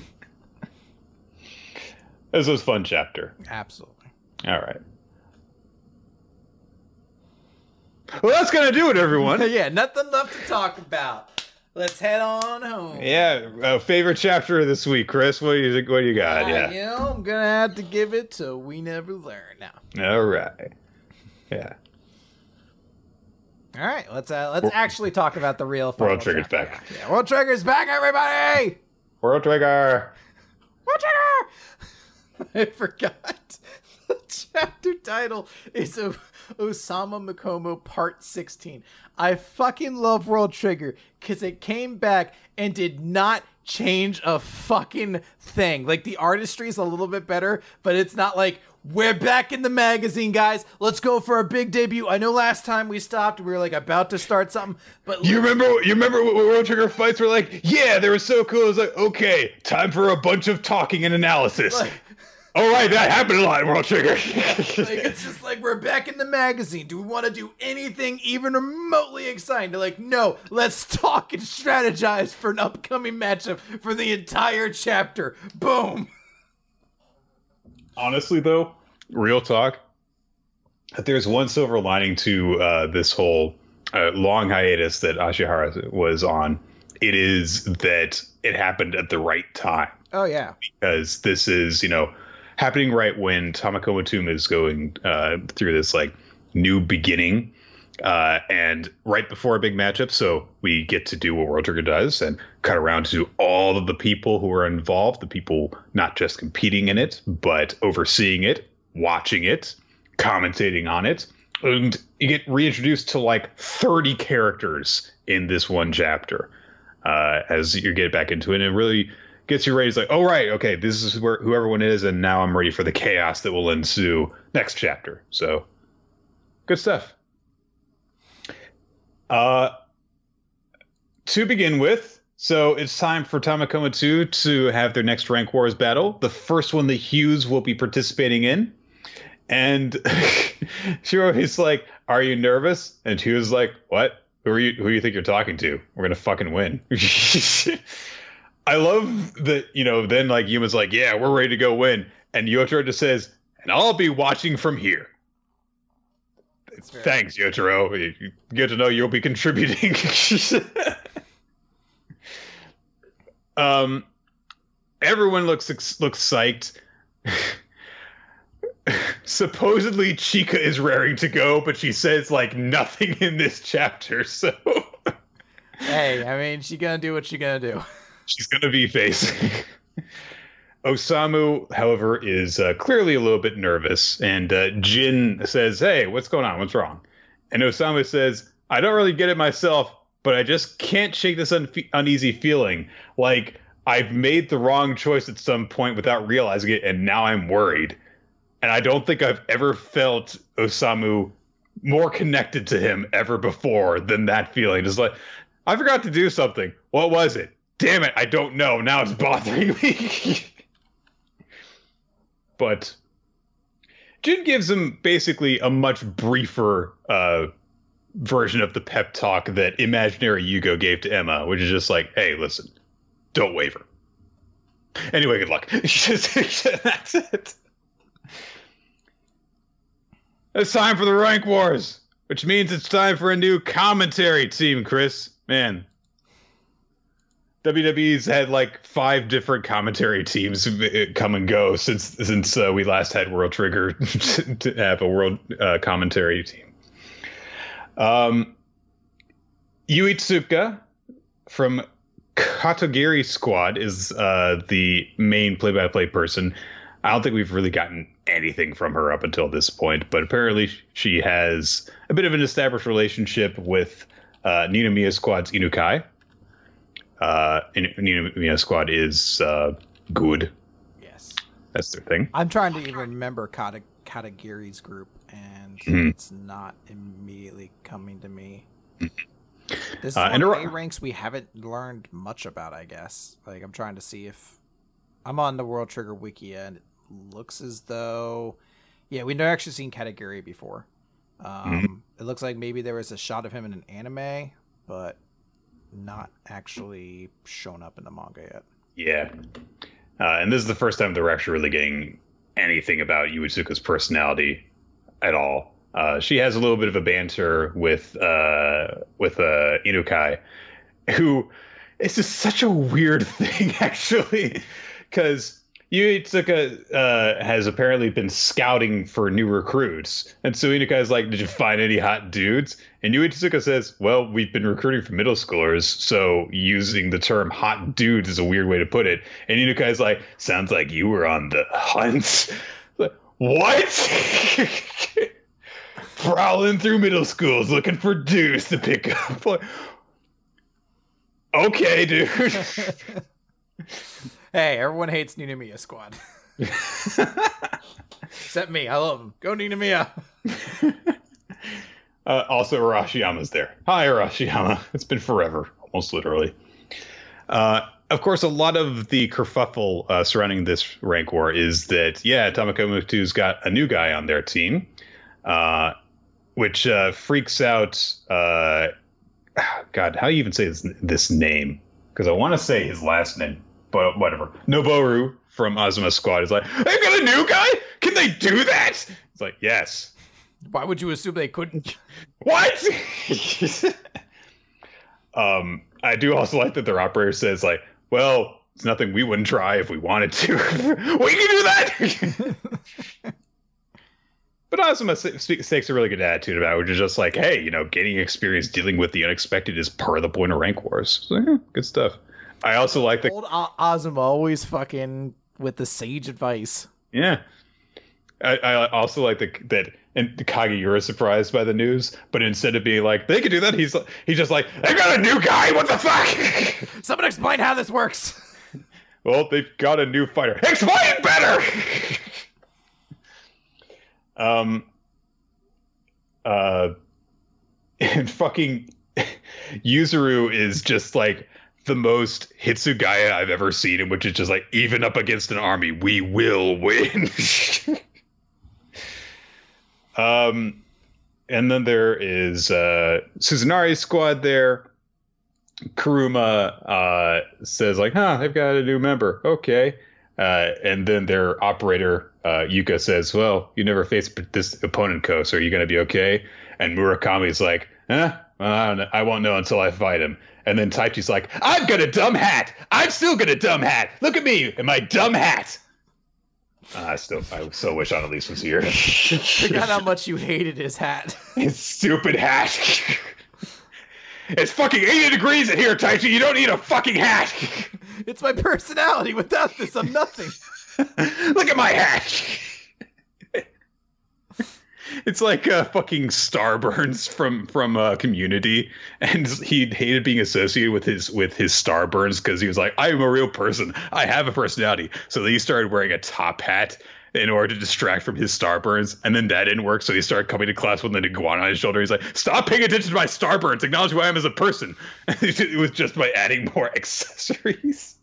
this was a fun chapter. Absolutely. All right. Well, that's gonna do it, everyone. yeah, nothing left to talk about. Let's head on home. yeah, uh, favorite chapter of this week, Chris. What do you? What you got? Uh, yeah. You know, I'm gonna have to give it to We Never Learn now. All right. Yeah. All right, let's uh, let's actually talk about the real World Trigger's chapter. back. Yeah, World Trigger's back, everybody. World Trigger. World Trigger. I forgot. The chapter title is o- Osamu Mikumo Part 16. I fucking love World Trigger because it came back and did not change a fucking thing. Like the artistry is a little bit better, but it's not like we're back in the magazine, guys. Let's go for our big debut. I know last time we stopped, we were like about to start something, but You remember? You remember what World Trigger fights were like? Yeah, they were so cool. It was like, okay, time for a bunch of talking and analysis. Like- All right, that happened a lot in World Trigger. like it's just like we're back in the magazine. Do we want to do anything even remotely exciting? They're like, no, let's talk and strategize for an upcoming matchup for the entire chapter. Boom. Honestly, though, real talk. If there's one silver lining to uh, this whole uh, long hiatus that Ashihara was on, it is that it happened at the right time. Oh yeah. because this is you know happening right when Tamakoma 2 is going uh, through this like new beginning, Uh, and right before a big matchup, so we get to do what World Trigger does and cut around to all of the people who are involved, the people not just competing in it, but overseeing it, watching it, commentating on it. And you get reintroduced to like 30 characters in this one chapter uh, as you get back into it. And it really gets you ready. It's like, oh, right, okay, this is where who everyone is. And now I'm ready for the chaos that will ensue next chapter. So good stuff. Uh, to begin with, so it's time for Tamakoma 2 to have their next Rank Wars battle. The first one the Hyuse will be participating in. And Shiro is like, Are you nervous? And Hyuse is like, What? Who are you who do you think you're talking to? We're gonna fucking win. I love that, you know, then like Yuma's like, Yeah, we're ready to go win. And Yotaro just says, And I'll be watching from here. Thanks, Yotaro. You get to know you'll be contributing. um, everyone looks looks psyched. Supposedly, Chika is raring to go, but she says like nothing in this chapter. So, hey, I mean, she gonna do what she gonna do. She's gonna be facing. Osamu, however, is uh, clearly a little bit nervous, and uh, Jin says, "Hey, what's going on? What's wrong?" And Osamu says, "I don't really get it myself, but I just can't shake this un- uneasy feeling. Like I've made the wrong choice at some point without realizing it, and now I'm worried. And I don't think I've ever felt Osamu more connected to him ever before than that feeling. Just like I forgot to do something. What was it? Damn it, I don't know. Now it's bothering me." but Jin gives him basically a much briefer uh, version of the pep talk that imaginary Yugo gave to Emma, which is just like, "Hey, listen, don't waver." Anyway, good luck. That's it. It's time for the rank wars, which means it's time for a new commentary team, Chris. Man, WWE's had like five different commentary teams come and go since since uh, we last had World Trigger to have a world uh, commentary team. Um, Yui Tsuka from Katagiri Squad is uh, the main play-by-play person. I don't think we've really gotten anything from her up until this point, but apparently she has a bit of an established relationship with uh, Ninomiya Squad's Inukai uh, Ninomiya Squad is uh, good. Yes, that's their thing. I'm trying to even remember Kata Katagiri's group, and mm-hmm. it's not immediately coming to me. Mm-hmm. This is uh, one of A ranks we haven't learned much about. I guess. Like I'm trying to see if I'm on the World Trigger wiki, and it looks as though, yeah, we've never actually seen Katagiri before. Um, mm-hmm. It looks like maybe there was a shot of him in an anime, but not actually shown up in the manga yet. Yeah. Uh, and this is the first time they're actually really getting anything about Yuitsuka's personality at all. Uh, she has a little bit of a banter with uh, with uh, Inukai, who is just such a weird thing, actually, because Yuitsuka uh, has apparently been scouting for new recruits. And so Inukai is like, Did you find any hot dudes? And Yuitsuka says, Well, we've been recruiting for middle schoolers, so using the term hot dudes is a weird way to put it. And Inukai is like, Sounds like you were on the hunt. Like, what? Prowling through middle schools looking for dudes to pick up. okay, dude. Hey, everyone hates Ninomiya Squad. Except me. I love him. Go Ninomiya. uh, also, Arashiyama's there. Hi, Arashiyama. It's been forever, almost literally. Uh, of course, a lot of the kerfuffle uh, surrounding this rank war is that, yeah, Tamakoma 2's got a new guy on their team, uh, which uh, freaks out. Uh, God, how do you even say this, this name? Because I want to say his last name but whatever. Noboru from Azuma Squad is like, they've got a new guy? Can they do that? It's like, yes. Why would you assume they couldn't? What? um, I do also like that their operator says, like, well, it's nothing we wouldn't try if we wanted to. we can do that. But Azuma takes a really good attitude about it, which is just like, hey, you know, gaining experience dealing with the unexpected is part of the point of rank wars. So, yeah, good stuff. I also like the old Azuma always fucking with the sage advice. Yeah, I, I also like the that and Kageura is surprised by the news, but instead of being like they could do that, he's he's just like they got a new guy. What the fuck? Someone explain how this works. Well, they've got a new fighter. Explain better. um. Uh. And fucking Yuzuru is just like the most Hitsugaya I've ever seen, in which it's just like even up against an army, we will win. um, and then there is uh, Suzunari's squad there. Kuruma uh, says like, "Huh, they've got a new member. Okay." Uh, and then their operator uh, Yuka says, "Well, you never faced this opponent, Ko, so are you going to be okay?" And Murakami's like, "Huh, I, don't know. I won't know until I fight him." And then Taichi's like, I've got a dumb hat. I've still got a dumb hat. Look at me and my dumb hat. Uh, I still, I so wish Annalise was here. Forgot how much you hated his hat. his stupid hat. it's fucking 80 degrees in here, Taichi. You don't need a fucking hat. it's my personality. Without this, I'm nothing. Look at my hat. It's like uh, fucking Starburns from from uh, Community, and he hated being associated with his with his Starburns because he was like, "I am a real person. I have a personality." So he started wearing a top hat in order to distract from his Starburns, and then that didn't work. So he started coming to class with an iguana on his shoulder. He's like, "Stop paying attention to my Starburns. Acknowledge who I am as a person." it was just by adding more accessories.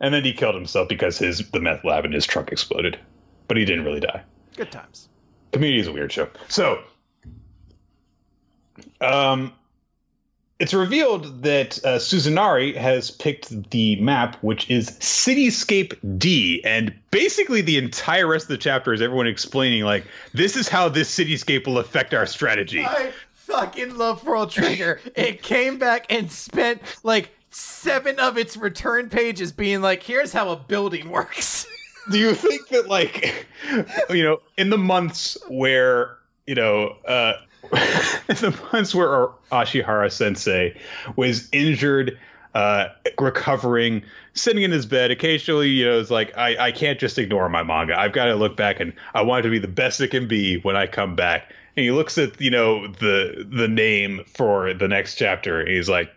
And then he killed himself because his the meth lab in his truck exploded, but he didn't really die. Good times. Community is a weird show. So, um, it's revealed that uh, Suzunari has picked the map, which is Cityscape D, and basically the entire rest of the chapter is everyone explaining like this is how this cityscape will affect our strategy. I fucking love World Trigger. it came back and spent like seven of its return pages being like, "Here's how a building works." do you think that like you know in the months where you know uh in the months where ashihara sensei was injured uh recovering sitting in his bed occasionally you know it's like i i can't just ignore my manga. I've got to look back and i want it to be the best it can be when i come back. And he looks at you know the the name for the next chapter and he's like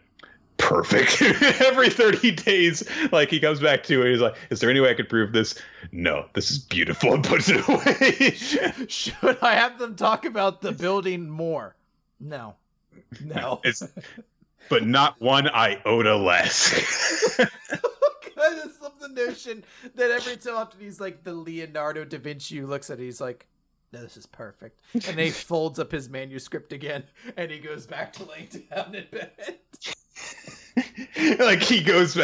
perfect. Every 30 days, like he comes back to it, he's like, Is there any way I could prove this? No, this is beautiful and puts it away. Should I have them talk about the building more? No. No. It's, but not one iota less. I just love the notion that every so often he's like the Leonardo da Vinci who looks at it, he's like, no, this is perfect. And then he folds up his manuscript again and he goes back to laying down in bed. like he goes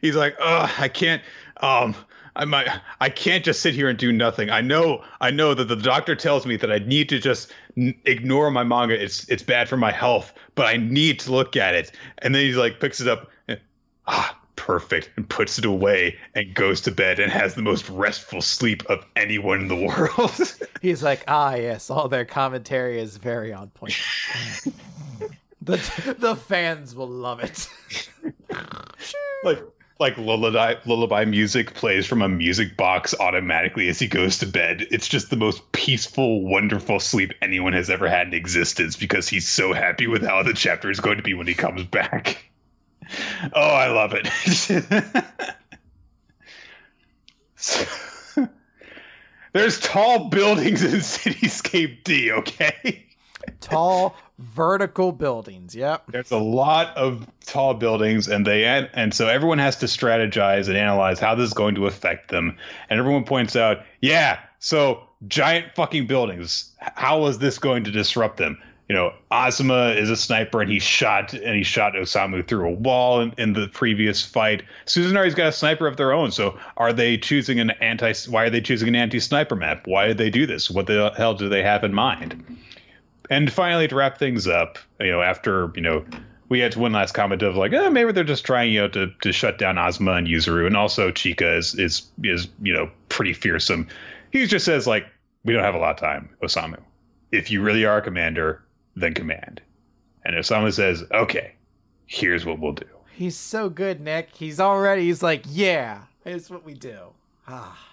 he's like oh i can't um i might i can't just sit here and do nothing. I know i know that the doctor tells me that i need to just n- ignore my manga. It's it's bad for my health but i need to look at it. And then he's like picks it up and, ah perfect and puts it away and goes to bed and has the most restful sleep of anyone in the world. He's like ah yes all their commentary is very on point the the fans will love it. like like lullaby lullaby music plays from a music box automatically as he goes to bed. It's just the most peaceful, wonderful sleep anyone has ever had in existence because he's so happy with how the chapter is going to be when he comes back. Oh, I love it. so, there's tall buildings in Cityscape D, okay? Tall vertical buildings. Yep. There's a lot of tall buildings, and they and so everyone has to strategize and analyze how this is going to affect them. And everyone points out, yeah, so giant fucking buildings. How is this going to disrupt them? You know, Azuma is a sniper, and he shot and he shot Osamu through a wall in, in the previous fight. Suzunari's got a sniper of their own. So, are they choosing an anti? Why are they choosing an anti-sniper map? Why did they do this? What the hell do they have in mind? And finally, to wrap things up, you know, after you know, we had one last comment of like, oh, maybe they're just trying, you know, to, to shut down Azuma and Yuzuru, and also Chika is is is you know pretty fearsome. He just says like, we don't have a lot of time, Osamu. If you really are a commander, then command. And Osamu says, okay, here's what we'll do. He's so good, Nick. He's already, he's like, yeah, here's what we do. Ah.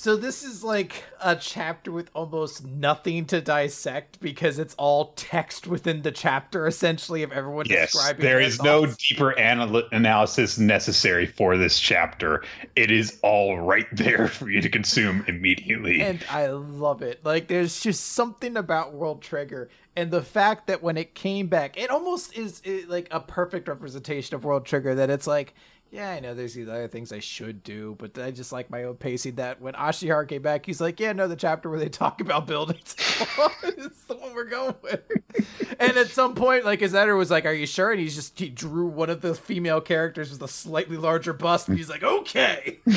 So this is like a chapter with almost nothing to dissect because it's all text within the chapter, essentially, of everyone yes, describing. There is no deeper anal- analysis necessary for this chapter. It is all right there for you to consume immediately. and I love it. Like, there's just something about World Trigger, and the fact that when it came back, it almost is, eh, like a perfect representation of World Trigger. That it's like, yeah, I know there's these other things I should do, but I just like my own pacing. That when Ashihara came back, he's like, yeah, no, the chapter where they talk about buildings. it's the one we're going with. and at some point, like his editor was like, "Are you sure?" And he's just he drew one of the female characters with a slightly larger bust, and he's like, "Okay." you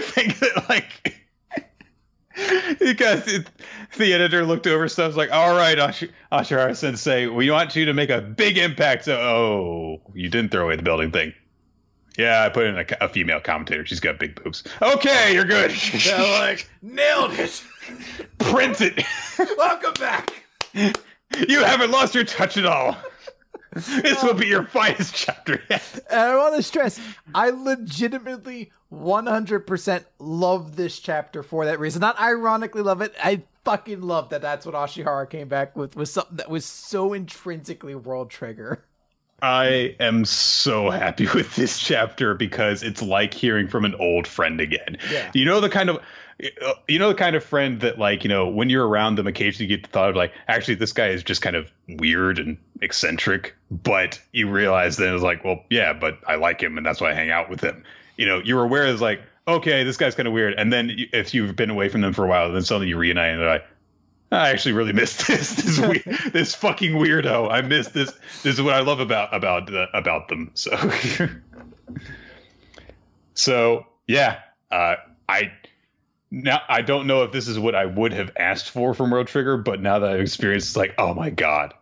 think that like because it, the editor looked over stuff was like all right Ash- ashihara sensei we want you to make a big impact. So oh you didn't throw away the building thing. Yeah i put in a, a female commentator. She's got big boobs. Okay you're good. They're like, "Nailed it." print it. Welcome back. you haven't lost your touch at all this will be your finest chapter yet And I want to stress, I legitimately 100% love this chapter for that reason. Not ironically love it. I fucking love that that's what Ashihara came back with, was something that was so intrinsically World Trigger. I am so happy with this chapter because it's like hearing from an old friend again. Yeah. You know the kind of you know the kind of friend that like, you know, when you're around them occasionally you get the thought of like, actually this guy is just kind of weird and eccentric, but you realize then it's like, well, yeah, but I like him and that's why I hang out with him. You know, you're aware it's like, okay, this guy's kind of weird. And then if you've been away from them for a while, then suddenly you reunite and they're like, I actually really missed this. This we- this fucking weirdo. I missed this. This is what I love about about uh, about them. So, so yeah. Uh, I now I don't know if this is what I would have asked for from World Trigger, but now that I've experienced, it's like, oh my god,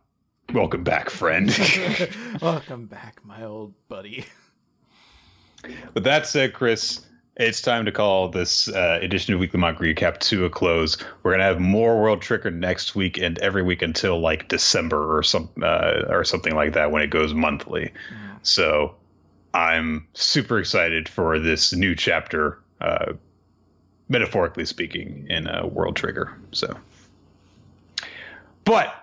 welcome back, friend. Welcome back, my old buddy. With that said, Chris, it's time to call this uh, edition of Weekly Manga Recap to a close. We're gonna have more World Trigger next week and every week until like December or some uh, or something like that when it goes monthly. So I'm super excited for this new chapter, uh, metaphorically speaking, in a World Trigger. So, but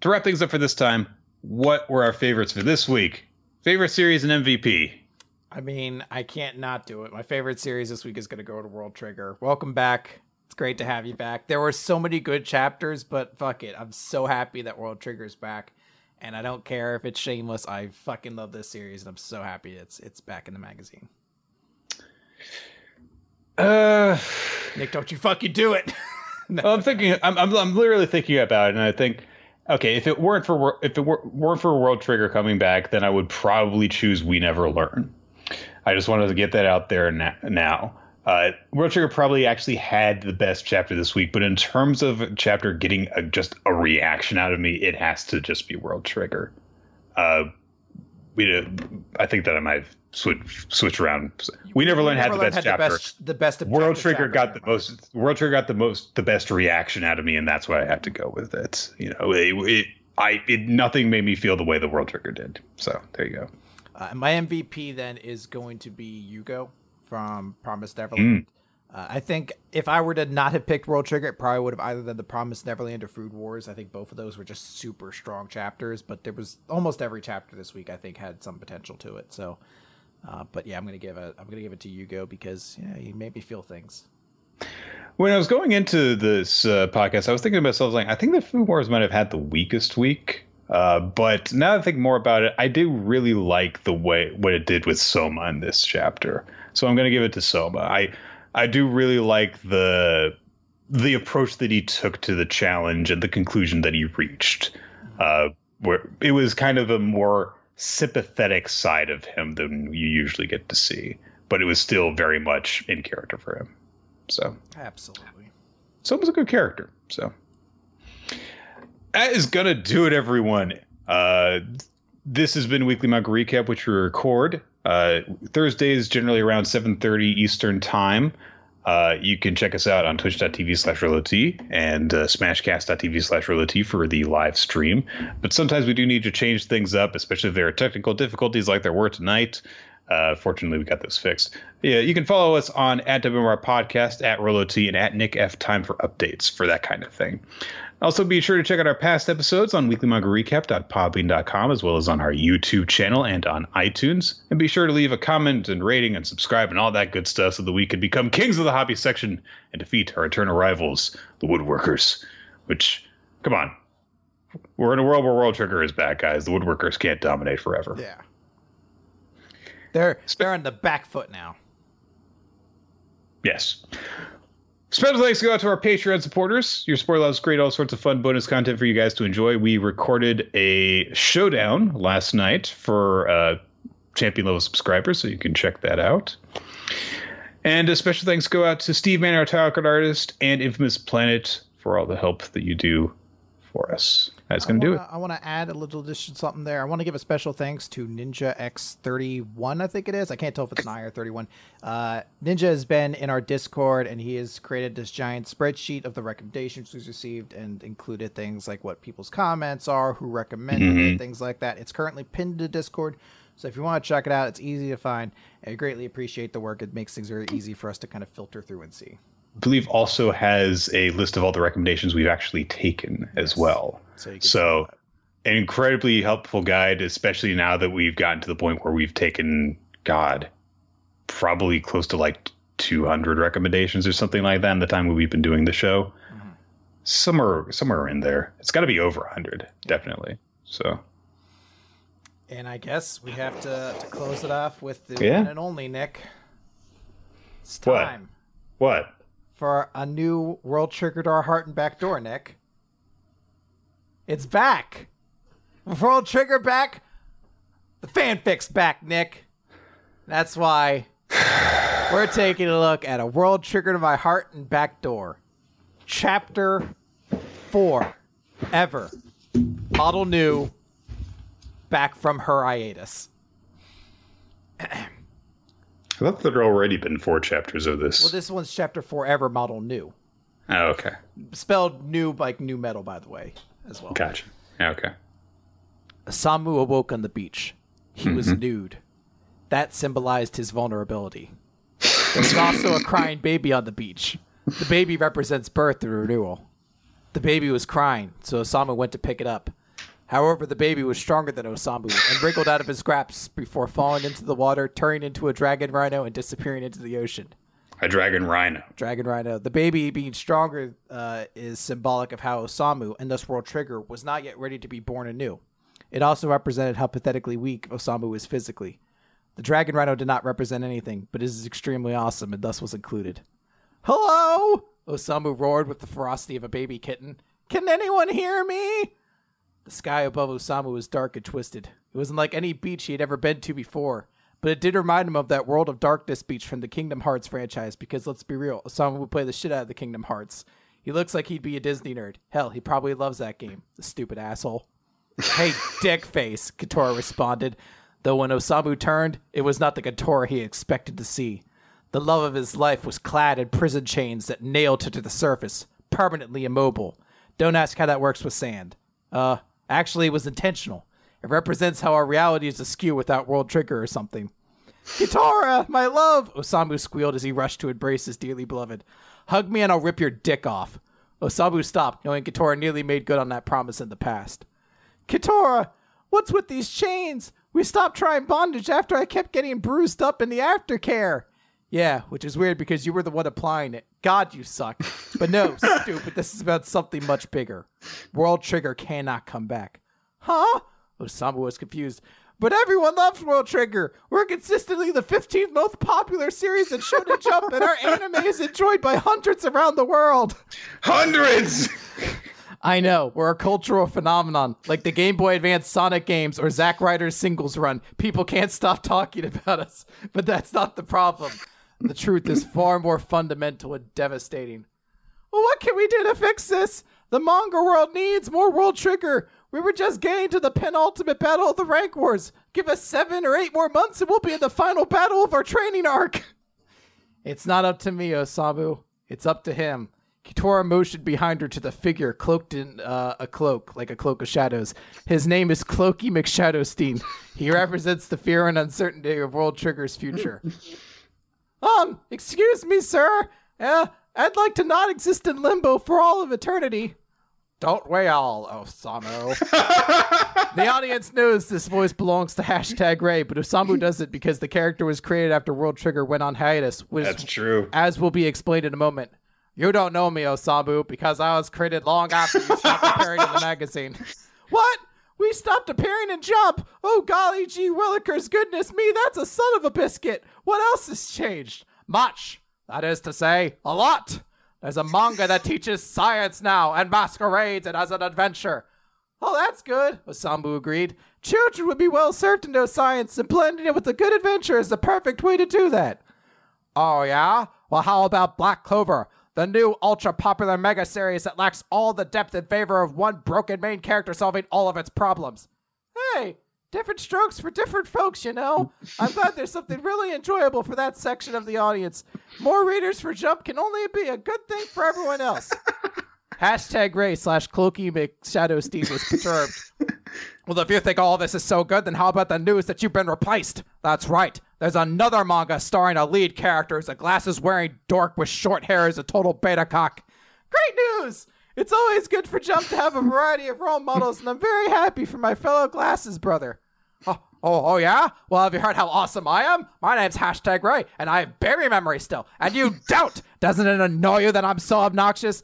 to wrap things up for this time, what were our favorites for this week? Favorite series and MVP. I mean, I can't not do it. My favorite series this week is going to go to World Trigger. Welcome back. It's great to have you back. There were so many good chapters, but fuck it. I'm so happy that World Trigger's back. And I don't care if it's shameless. I fucking love this series and I'm so happy it's it's back in the magazine. Uh, Nick, don't you fucking do it. well, I'm thinking. I'm, I'm I'm literally thinking about it, and I think, okay, if it weren't for if it were, weren't for World Trigger coming back, then I would probably choose We Never Learn. I just wanted to get that out there na- now. Uh, World Trigger probably actually had the best chapter this week, but in terms of chapter getting a, just a reaction out of me, it has to just be World Trigger. Uh, we, I think that I might have switch switch around. We never learned had the best chapter. The best, the best World Trigger got the most. World Trigger got the most, the best reaction out of me, and that's why I have to go with it. You know, it, it I, it, nothing made me feel the way the World Trigger did. So there you go. Uh, my MVP then is going to be Yugo from Promised Neverland. Uh, I think if I were to not have picked World Trigger, it probably would have either been the Promised Neverland or Food Wars. I think both of those were just super strong chapters, but there was almost every chapter this week I think had some potential to it. So, uh, but yeah, I'm gonna give it. I'm gonna give it to Yugo because yeah, he made me feel things. When I was going into this uh, podcast, I was thinking to myself, like, I think the Food Wars might have had the weakest week. Uh, but now that I think more about it, I do really like the way what it did with Soma in this chapter. So I'm going to give it to Soma. I I do really like the the approach that he took to the challenge and the conclusion that he reached. Uh, where it was kind of a more sympathetic side of him than you usually get to see, but it was still very much in character for him. So Absolutely. So it was a good character. So that is gonna do it, everyone. Uh, this has been Weekly Manga Recap, which we record Uh, Thursdays generally around 7:30 Eastern time. Uh, you can check us out on twitch.tv slash RoloT and uh, smashcast.tv slash RoloT for the live stream. But sometimes we do need to change things up, especially if there are technical difficulties like there were tonight. Uh, fortunately, we got those fixed. Yeah, you can follow us on at WMR Podcast, at RoloT, and at Nick F Time for updates for that kind of thing. Also, be sure to check out our past episodes on weeklymanga.recap.podbean.com as well as on our YouTube channel and on iTunes. And be sure to leave a comment and rating and subscribe and all that good stuff so that we can become kings of the hobby section and defeat our eternal rivals, the woodworkers. Which, come on. We're in a world where World Trigger is back, guys. The woodworkers can't dominate forever. Yeah. They're they're on the back foot now. Yes. Special thanks go out to our Patreon supporters. Your support allows create all sorts of fun bonus content for you guys to enjoy. We recorded a showdown last night for uh, champion level subscribers, so you can check that out. And a special thanks go out to Steve Mann, our title card artist, and Infamous Planet for all the help that you do for us. That's going to do it. I want to add a little addition something there. I want to give a special thanks to Ninja X31, I think it is. I can't tell if it's an I or 31. Uh, Ninja has been in our Discord and he has created this giant spreadsheet of the recommendations we've received and included things like what people's comments are, who recommended Mhm. it, things like that. It's currently pinned to Discord. So if you want to check it out, it's easy to find. I greatly appreciate the work. It makes things very easy for us to kind of filter through and see. I believe also has a list of all the recommendations we've actually taken as well. So So, an incredibly helpful guide, especially now that we've gotten to the point where we've taken, God, probably close to like 200 recommendations or something like that in the time we've been doing the show. Mhm. Somewhere, somewhere in there. It's got to be over 100, definitely. So, And I guess we have to, to close it off with the Yeah. one and only Nick. It's What? time what? For a new World Triggered Our Heart and Back Door, Nick. It's back. World Trigger back. The fanfic's back, Nick. That's why we're taking a look at a World Triggered My Heart and Back Door. Chapter 4. Ever. Model new. Back from her hiatus. I thought there had already been four chapters of this. Well, this one's chapter four ever model new. oh, okay. Spelled new like new metal, by the way, as well. Gotcha. Okay. Samu awoke on the beach. He was mm-hmm. nude. That symbolized his vulnerability. There was also a crying baby on the beach. The baby represents birth and renewal. The baby was crying, so Osamu went to pick it up. However, the baby was stronger than Osamu and wriggled out of his grasp before falling into the water, turning into a dragon rhino, and disappearing into the ocean. A dragon rhino. Dragon Rhino. The baby being stronger uh, is symbolic of how Osamu, and thus World Trigger, was not yet ready to be born anew. It also represented how pathetically weak Osamu was physically. The Dragon Rhino did not represent anything, but is extremely awesome and thus was included. Hello! Osamu roared with the ferocity of a baby kitten. Can anyone hear me? The sky above Osamu was dark and twisted. It wasn't like any beach he had ever been to before, but it did remind him of that World of Darkness beach from the Kingdom Hearts franchise because let's be real, Osamu would play the shit out of the Kingdom Hearts. He looks like he'd be a Disney nerd. Hell, he probably loves that game. The stupid asshole. hey, dick face, Kitora responded. Though when Osamu turned, it was not the Kitora he expected to see. The love of his life was clad in prison chains that nailed her to the surface, permanently immobile. Don't ask how that works with sand. Uh, actually, it was intentional. It represents how our reality is askew without World Trigger or something. Kitora, my love! Osamu squealed as he rushed to embrace his dearly beloved. Hug me and I'll rip your dick off. Osamu stopped, knowing Kitora nearly made good on that promise in the past. Kitora, what's with these chains? We stopped trying bondage after I kept getting bruised up in the aftercare. Yeah, which is weird because you were the one applying it. God, you suck. But no, stupid, this is about something much bigger. World Trigger cannot come back. Huh? Osamu was confused. But everyone loves World Trigger. We're consistently the 15th most popular series in Shonen Jump, and our anime is enjoyed by hundreds around the world. Hundreds! I know, we're a cultural phenomenon, like the Game Boy Advance Sonic games or Zack Ryder's singles run. People can't stop talking about us, but that's not the problem. The truth is far more fundamental and devastating. Well, what can we do to fix this? The manga world needs more World Trigger. We were just getting to the penultimate battle of the rank wars. Give us seven or eight more months and we'll be in the final battle of our training arc. It's not up to me, Osamu. It's up to him. Kitora motioned behind her to the figure cloaked in uh, a cloak, like a cloak of shadows. His name is Cloaky McShadowstein. He represents the fear and uncertainty of World Trigger's future. Um, excuse me, sir. Uh, I'd like to not exist in limbo for all of eternity. Don't we all, Osamu? the audience knows this voice belongs to hashtag Ray, but Osamu does it because the character was created after World Trigger went on hiatus, which, That's true. as will be explained in a moment. You don't know me, Osamu, because I was created long after you stopped appearing in the magazine. What? We stopped appearing and Jump? Oh, golly gee willikers, goodness me, that's a son of a biscuit. What else has changed? Much. That is to say, a lot. There's a manga that teaches science now and masquerades it as an adventure. Oh, that's good, Osamu agreed. Children would be well served to know science, and blending it with a good adventure is the perfect way to do that. Oh, yeah? Well, how about Black Clover, the new ultra popular mega series that lacks all the depth in favor of one broken main character solving all of its problems? Hey, different strokes for different folks, you know? I'm glad there's something really enjoyable for that section of the audience. More readers for Jump can only be a good thing for everyone else. Hashtag Ray slash Cloaky McShadowstein was perturbed. Well, if you think all this is so good, then how about the news that you've been replaced? That's right. There's another manga starring a lead character as a glasses wearing dork with short hair as a total beta cock. Great news! It's always good for Jump to have a variety of role models, and I'm very happy for my fellow glasses brother. Oh, oh, oh yeah? Well, have you heard how awesome I am? My name's hashtag Ray, and I have berry memory still, and you don't! Doesn't it annoy you that I'm so obnoxious?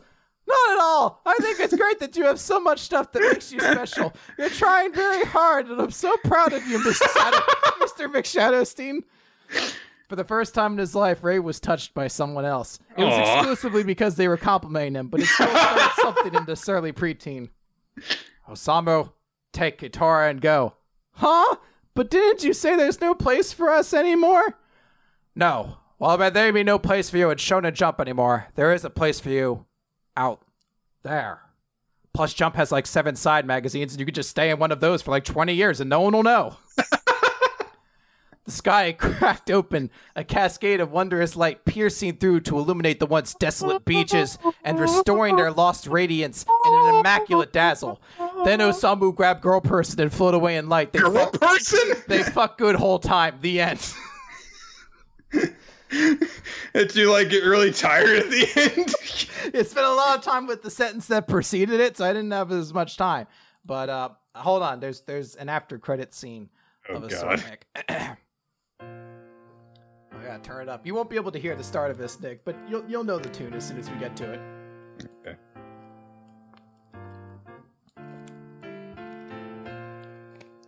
Not at all. I think it's great that you have so much stuff that makes you special. You're trying very hard, and I'm so proud of you, Mr. Mr. McShadowstein. For the first time in his life, Ray was touched by someone else. It was Aw. exclusively because they were complimenting him, but it still started something in the surly preteen. Osamu, take Kitora and go. Huh? But didn't you say there's no place for us anymore? No. Well, there be no place for you at Shonen Jump anymore. There is a place for you out there. Plus, Jump has like seven side magazines, and you could just stay in one of those for like 20 years and no one will know. the sky cracked open, a cascade of wondrous light piercing through to illuminate the once desolate beaches and restoring their lost radiance in an immaculate dazzle. Then Osamu grabbed Girl Person and float away in light. They Girl fuck, person? they fuck good whole time. The end. Did you like get really tired at the end? it's been a lot of time with the sentence that preceded it, so I didn't have as much time. But uh, hold on, there's there's an after credit scene Oh, of a God. song, Nick. I gotta turn it up. You won't be able to hear the start of this, Nick, but you'll you'll know the tune as soon as we get to it. Okay.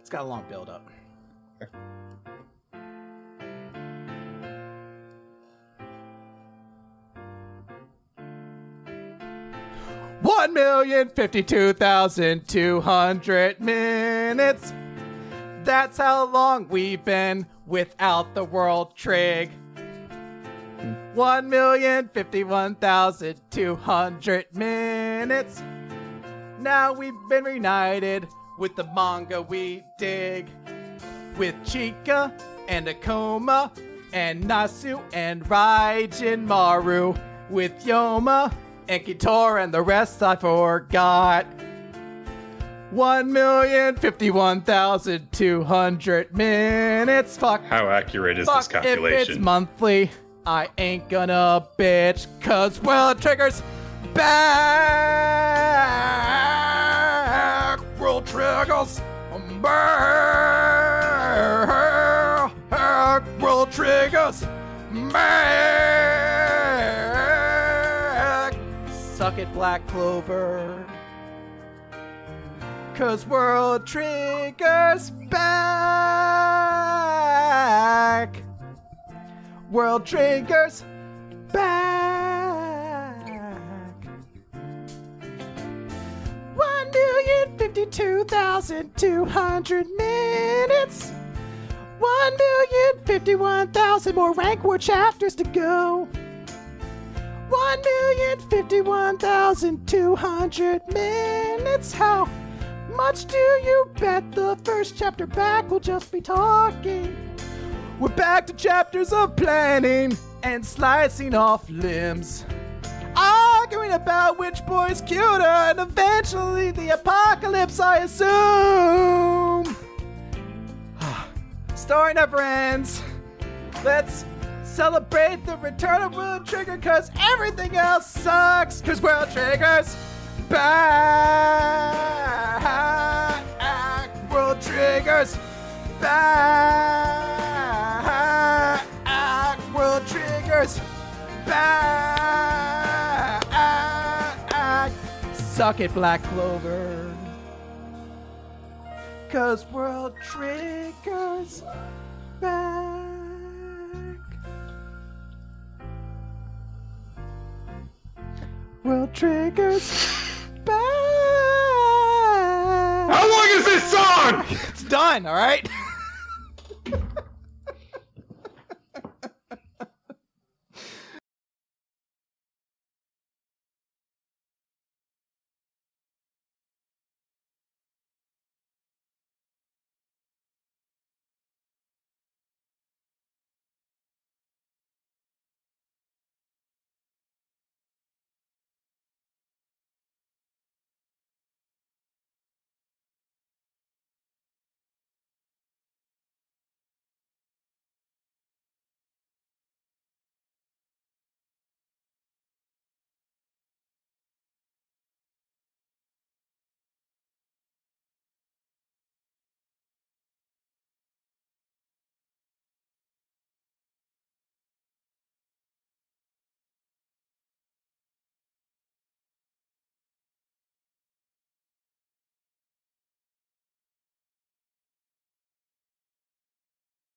It's got a long build up. One million fifty-two thousand two hundred minutes. That's how long we've been without the world trig. One million fifty-one thousand two hundred minutes. Now we've been reunited with the manga we dig. With Chika and Akoma and Nasu and Raijin Maru. With Yoma and Kitora and the rest I forgot. One million fifty-one thousand two hundred minutes. Fuck. How accurate is this Fuck if it's calculation? monthly. I ain't gonna bitch, cause well it triggers back. World triggers back. World triggers back. Suck it, Black Clover. Cause World Triggers back. World Triggers back. One million fifty-two thousand two hundred minutes. One million fifty-one thousand more rank war chapters to go. One million fifty-one thousand two hundred minutes. How Much do you bet the first chapter back will just be talking. We're back to chapters of planning and slicing off limbs. Arguing about which boy's cuter and eventually the apocalypse, I assume. Story never ends. Let's celebrate the return of World Trigger cause everything else sucks. Cause World Trigger's back. World Trigger's back. World Trigger's back. Suck it, Black Clover. Cause World Trigger's back. World Trigger's back. How long is this song? It's done, alright?